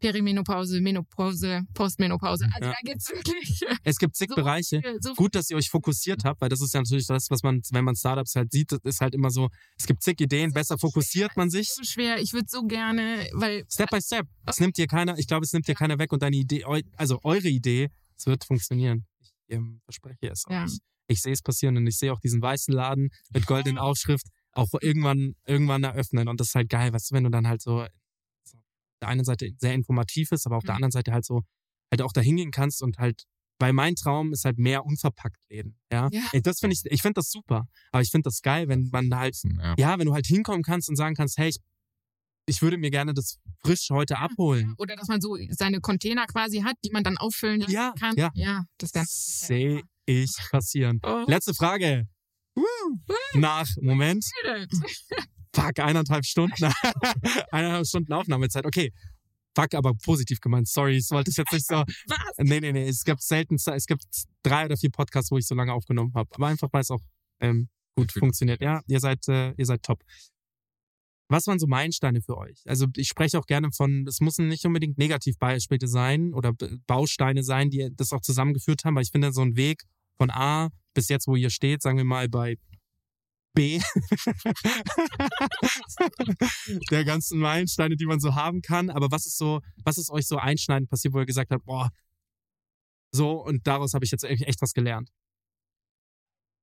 Perimenopause, Menopause, Postmenopause. Also Ja. da gibt's wirklich *laughs* Es gibt zig so Bereiche. viel, so Gut, dass ihr euch fokussiert habt, weil das ist ja natürlich das, was man, wenn man Startups halt sieht, ist halt immer so, es gibt zig Ideen, besser fokussiert man sich. so schwer. Ich würde so gerne, weil Step by step. Es nimmt dir keiner, ich glaube, es nimmt dir keiner weg und deine Idee, also eure Idee, es wird funktionieren. Ich ähm, verspreche es Ja. euch. Ich sehe es passieren und ich sehe auch diesen weißen Laden mit goldenen Aufschrift auch irgendwann, irgendwann eröffnen. Und das ist halt geil, weißt du, wenn du dann halt so, so der einen Seite sehr informativ ist, aber auf der Mhm. anderen Seite halt so, halt auch da hingehen kannst und halt, weil mein Traum ist halt mehr unverpackt Läden. Ja. Ja. Ey, Das finde ich, ich finde das super. Aber ich finde das geil, wenn man halt Ja. ja, wenn du halt hinkommen kannst und sagen kannst, hey, ich, ich würde mir gerne das frisch heute abholen. oder dass man so seine Container quasi hat, die man dann auffüllen kann. ja. ja das wäre Sehe ich passieren. Oh. Letzte Frage. Nach, Moment, *laughs* fuck, eineinhalb Stunden. *laughs* eineinhalb Stunden Aufnahmezeit. Okay. Fuck, aber positiv gemeint. Sorry, ich wollte es jetzt nicht so. *laughs* Was? Nee, nee, nee. Es gibt selten, es gibt drei oder vier Podcasts, wo ich so lange aufgenommen habe. Aber einfach, weil es auch ähm, gut funktioniert. Ja, ihr seid, äh, ihr seid top. Was waren so Meilensteine für euch? Also ich spreche auch gerne von, es müssen nicht unbedingt Negativbeispiele sein oder Bausteine sein, die das auch zusammengeführt haben, weil ich finde so ein Weg von A bis jetzt, wo ihr steht, sagen wir mal bei B, der ganzen Meilensteine, die man so haben kann. Aber was ist so, was ist euch so einschneidend passiert, wo ihr gesagt habt, boah, so und daraus habe ich jetzt echt echt was gelernt.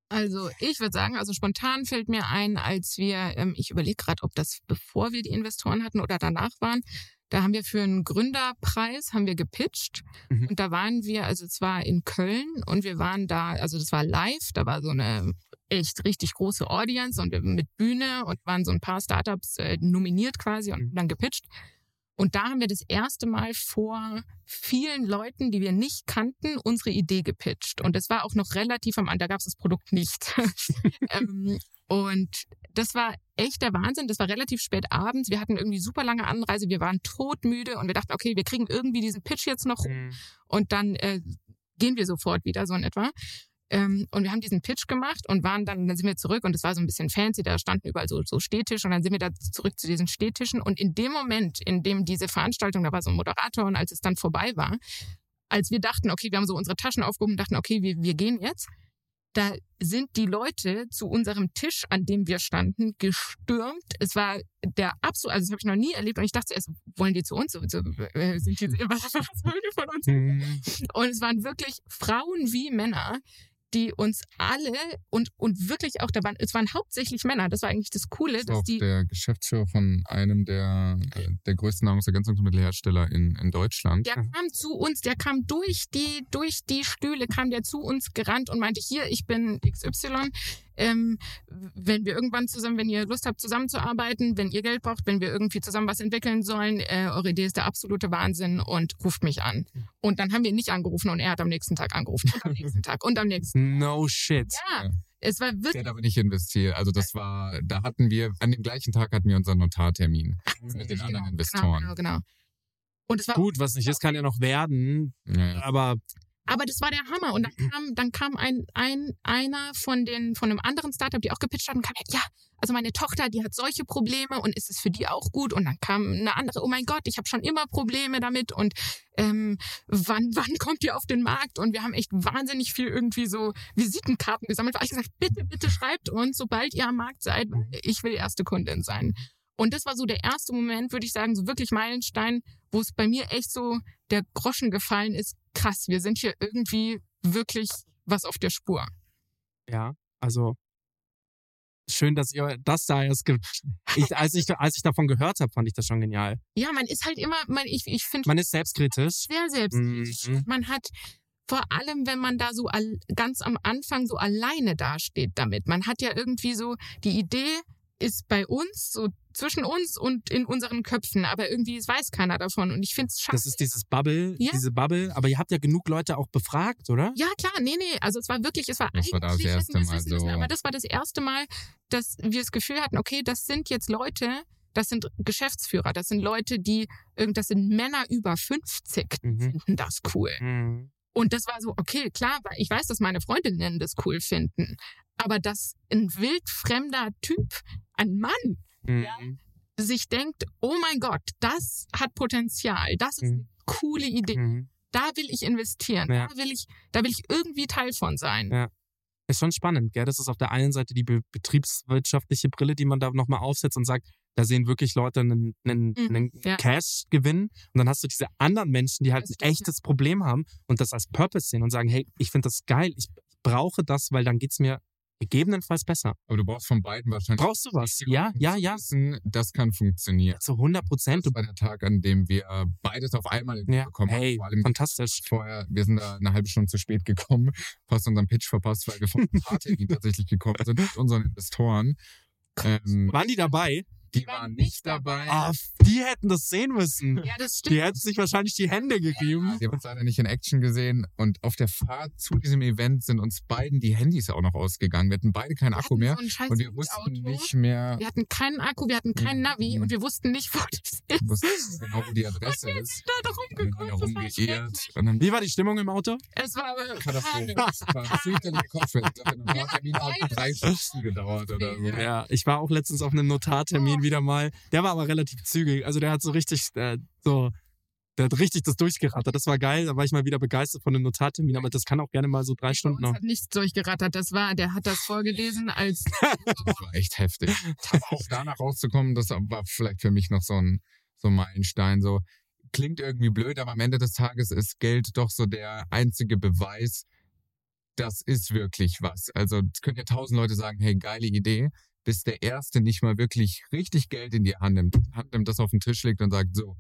Also ich würde sagen, also spontan fällt mir ein, als wir, ähm, ich überlege gerade, ob das bevor wir die Investoren hatten oder danach waren, da haben wir für einen Gründerpreis haben wir gepitcht Mhm. und da waren wir, also es war in Köln und wir waren da, also das war live, da war so eine echt richtig große Audience und wir mit Bühne und waren so ein paar Startups äh, nominiert quasi und Mhm. dann gepitcht. Und da haben wir das erste Mal vor vielen Leuten, die wir nicht kannten, unsere Idee gepitcht. Und das war auch noch relativ am Anfang, da gab es das Produkt nicht. *laughs* ähm, und das war echt der Wahnsinn. Das war relativ spät abends. Wir hatten irgendwie super lange Anreise. Wir waren todmüde und wir dachten, okay, wir kriegen irgendwie diesen Pitch jetzt noch rum und dann äh, gehen wir sofort wieder, so in etwa. Ähm, und wir haben diesen Pitch gemacht und waren dann, dann sind wir zurück und es war so ein bisschen fancy, da standen überall so, so Stehtische und dann sind wir da zurück zu diesen Stehtischen und in dem Moment, in dem diese Veranstaltung, da war so ein Moderator und als es dann vorbei war, als wir dachten, okay, wir haben so unsere Taschen aufgehoben und dachten, okay, wir, wir gehen jetzt, da sind die Leute zu unserem Tisch, an dem wir standen, gestürmt. Es war der absolut, also das habe ich noch nie erlebt und ich dachte erst, wollen die zu uns? So, so, äh, sind die, *laughs* was, was wollen die von uns? Mhm. Und es waren wirklich Frauen wie Männer, die uns alle und, und wirklich auch, da waren, es waren hauptsächlich Männer. Das war eigentlich das Coole, Das dass auch die, der Geschäftsführer von einem der, der, der größten Nahrungsergänzungsmittelhersteller in, in Deutschland. der kam zu uns, der kam durch die, durch die Stühle, kam der zu uns gerannt und meinte, hier, ich bin XY. Ähm, wenn wir irgendwann zusammen, wenn ihr Lust habt, zusammenzuarbeiten, wenn ihr Geld braucht, wenn wir irgendwie zusammen was entwickeln sollen, äh, eure Idee ist der absolute Wahnsinn und ruft mich an. Und dann haben wir ihn nicht angerufen und er hat am nächsten Tag angerufen und am nächsten Tag und am nächsten. No shit. Ja, es war Der wirklich hat aber nicht investiert. Also das war, da hatten wir, an dem gleichen Tag hatten wir unseren Notartermin mit den anderen Investoren. Genau, genau, genau. Und es war, Gut, was nicht ist, kann ja noch werden. Ja. Aber aber das war der Hammer. Und dann kam, dann kam ein, ein, einer von den, von einem anderen Startup, die auch gepitcht hatten, kam, ja, also meine Tochter, die hat solche Probleme und ist es für die auch gut? Und dann kam eine andere, oh mein Gott, ich habe schon immer Probleme damit und ähm, wann, *laughs* wann kommt ihr auf den Markt? Und wir haben echt wahnsinnig viel irgendwie so Visitenkarten gesammelt. Da hab ich gesagt, bitte, bitte schreibt uns, sobald ihr am Markt seid, weil ich will erste Kundin sein. Und das war so der erste Moment, würde ich sagen, so wirklich Meilenstein, wo es bei mir echt so der Groschen gefallen ist. Krass, wir sind hier irgendwie wirklich was auf der Spur. ja, also schön, dass ihr das da erst ge ich, als ich als ich davon gehört habe, fand ich das schon genial. Ja, man ist halt immer, man, ich, ich finde Man ist selbstkritisch. sehr selbstkritisch. Mhm. Man hat vor allem, wenn man da so ganz am Anfang so alleine dasteht damit. Man hat ja irgendwie so, die Idee ist bei uns, so zwischen uns und in unseren Köpfen, aber irgendwie weiß keiner davon. Und ich finde es schade. Das ist dieses Bubble, Ja. diese Bubble. Aber ihr habt ja genug Leute auch befragt, oder? Ja, klar, nee, nee. Also es war wirklich, es war Das war eigentlich, das erste Mal wissen müssen, so. aber das war das erste Mal, dass wir das Gefühl hatten, okay, das sind jetzt Leute, das sind Geschäftsführer, das sind Leute, die, irgend- das sind Männer über 50, die Mhm. finden das cool. Mhm. Und das war so, okay, klar, weil ich weiß, dass meine Freundinnen das cool finden. Aber dass ein wildfremder Typ, ein Mann, Mhm. sich denkt, oh mein Gott, das hat Potenzial, das ist Mhm. eine coole Idee, Mhm. da will ich investieren, Ja. da will ich, da will ich irgendwie Teil von sein. Ja. Ist schon spannend, gell? Das ist auf der einen Seite die be betriebswirtschaftliche Brille, die man da nochmal aufsetzt und sagt, da sehen wirklich Leute einen, einen, Mhm, einen ja. Cash-Gewinn. Und dann hast du diese anderen Menschen, die halt Das ein echtes Problem haben und das als Purpose sehen und sagen, hey, ich finde das geil, ich brauche das, weil dann geht's mir gegebenenfalls besser. Aber du brauchst von beiden wahrscheinlich. Brauchst du was? Ja, ja, ja. Wissen, das kann funktionieren. Zu 100 Prozent. Das war der Tag, an dem wir beides auf einmal Ja, bekommen haben. hey, fantastisch. vorher, wir sind da eine halbe Stunde zu spät gekommen, *laughs* fast unseren Pitch verpasst, weil wir vom Paartermin *laughs* tatsächlich gekommen sind mit unseren Investoren. Ähm, Waren die dabei? Die waren nicht dabei. Ah, die hätten das sehen müssen. Ja, das stimmt. Die hätten sich wahrscheinlich die Hände gerieben. Die haben uns leider nicht in Action gesehen und auf der Fahrt zu diesem Event sind uns beiden die Handys auch noch ausgegangen. Wir hatten beide keinen Wir Akku mehr so und wir wussten Auto. nicht mehr, Wir hatten keinen Akku, wir hatten kein Navi Mhm. und wir wussten nicht, wo das ist. wir wussten genau, wo die Adresse ist. Da Wir haben rumgeguckt, das war und Wie war die Stimmung im Auto? Es war aber Katastrophe. Fürchterliche Kopfschmerzen. Ich glaube, der Termin hat beides. drei Stunden gedauert oder so. Ja, ich war auch letztens auf einem Notartermin wieder mal. Der war aber relativ zügig. Also der hat so richtig, äh, so, der hat richtig das durchgerattert. Das war geil. Da war ich mal wieder begeistert von einem Notartermin. Aber das kann auch gerne mal so drei Bei Stunden uns noch. hat nichts durchgerattert. Das war, der hat das vorgelesen als *laughs* Das war echt heftig. *laughs* Auch danach rauszukommen, das war vielleicht für mich noch so ein, so ein Meilenstein. So klingt irgendwie blöd, aber am Ende des Tages ist Geld doch so der einzige Beweis, das ist wirklich was. Also es können ja tausend Leute sagen, hey, geile Idee, bis der Erste nicht mal wirklich richtig Geld in die Hand nimmt, Hand nimmt, das auf den Tisch legt und sagt, so,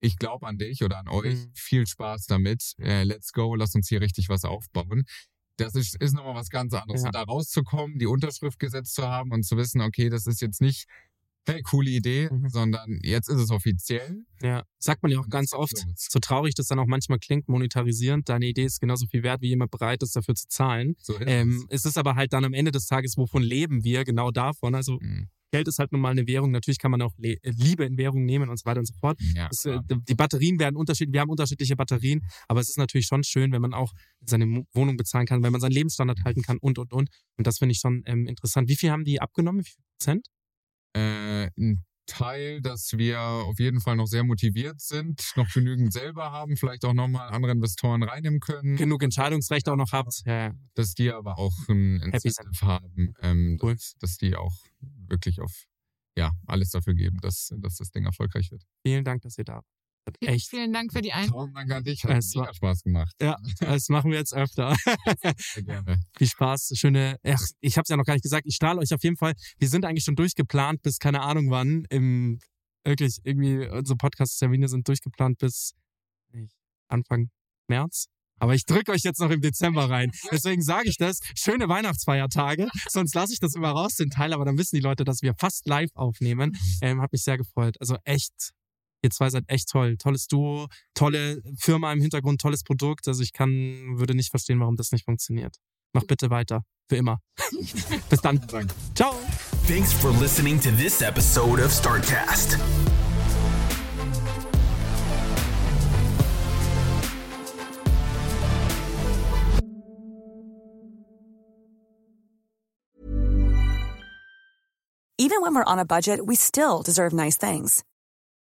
ich glaube an dich oder an euch, Mhm. viel Spaß damit, äh, let's go, lass uns hier richtig was aufbauen. Das ist, ist nochmal was ganz anderes. Ja. Da rauszukommen, die Unterschrift gesetzt zu haben und zu wissen, okay, das ist jetzt nicht, hey, coole Idee, Mhm. sondern jetzt ist es offiziell. Ja, sagt man ja auch ganz oft. So traurig das dann auch manchmal klingt, monetarisierend. Deine Idee ist genauso viel wert, wie jemand bereit ist, dafür zu zahlen. So ist Ähm, es ist aber halt dann am Ende des Tages, wovon leben wir? Genau davon. Also es. Mhm. Geld ist halt nun mal eine Währung. Natürlich kann man auch Le äh, Liebe in Währung nehmen und so weiter und so fort. Ja, Das, äh, die Batterien werden unterschiedlich, wir haben unterschiedliche Batterien, aber es ist natürlich schon schön, wenn man auch seine Wohnung bezahlen kann, wenn man seinen Lebensstandard halten kann und, und, und. Und das finde ich schon ähm, interessant. Wie viel haben die abgenommen? Wie viel Prozent? Äh, ein Teil, dass wir auf jeden Fall noch sehr motiviert sind, noch genügend selber haben, vielleicht auch nochmal andere Investoren reinnehmen können, Genug Entscheidungsrecht auch noch habt? Ja, ja. dass die aber auch ein Incentive haben, ähm, Cool. dass, dass die auch wirklich auf ja alles dafür geben, dass, dass das Ding erfolgreich wird. Vielen Dank, dass ihr da wart. Hat Echt. Vielen Dank für die Einladung. Tausend Dank an dich, hat Es war- mega Spaß gemacht. Ja, das machen wir jetzt öfter. *laughs* Sehr gerne. Viel Spaß, schöne. Ach, ich habe es ja noch gar nicht gesagt. Ich strahle euch auf jeden Fall. Wir sind eigentlich schon durchgeplant bis keine Ahnung wann. Im wirklich irgendwie unsere Podcast-Termine sind durchgeplant bis Anfang März. Aber ich drücke euch jetzt noch im Dezember rein. Deswegen sage ich das. Schöne Weihnachtsfeiertage. *laughs* Sonst lasse ich das immer raus, den Teil. Aber dann wissen die Leute, dass wir fast live aufnehmen. *laughs* Ähm, hat mich sehr gefreut. Also echt. Ihr zwei seid echt toll. Tolles Duo, tolle Firma im Hintergrund, tolles Produkt. Also ich kann, würde nicht verstehen, warum das nicht funktioniert. Mach bitte weiter. Für immer. *laughs* Bis dann. Ciao. Thanks for listening to this episode of StartCast. Even when we're on a budget, we still deserve nice things.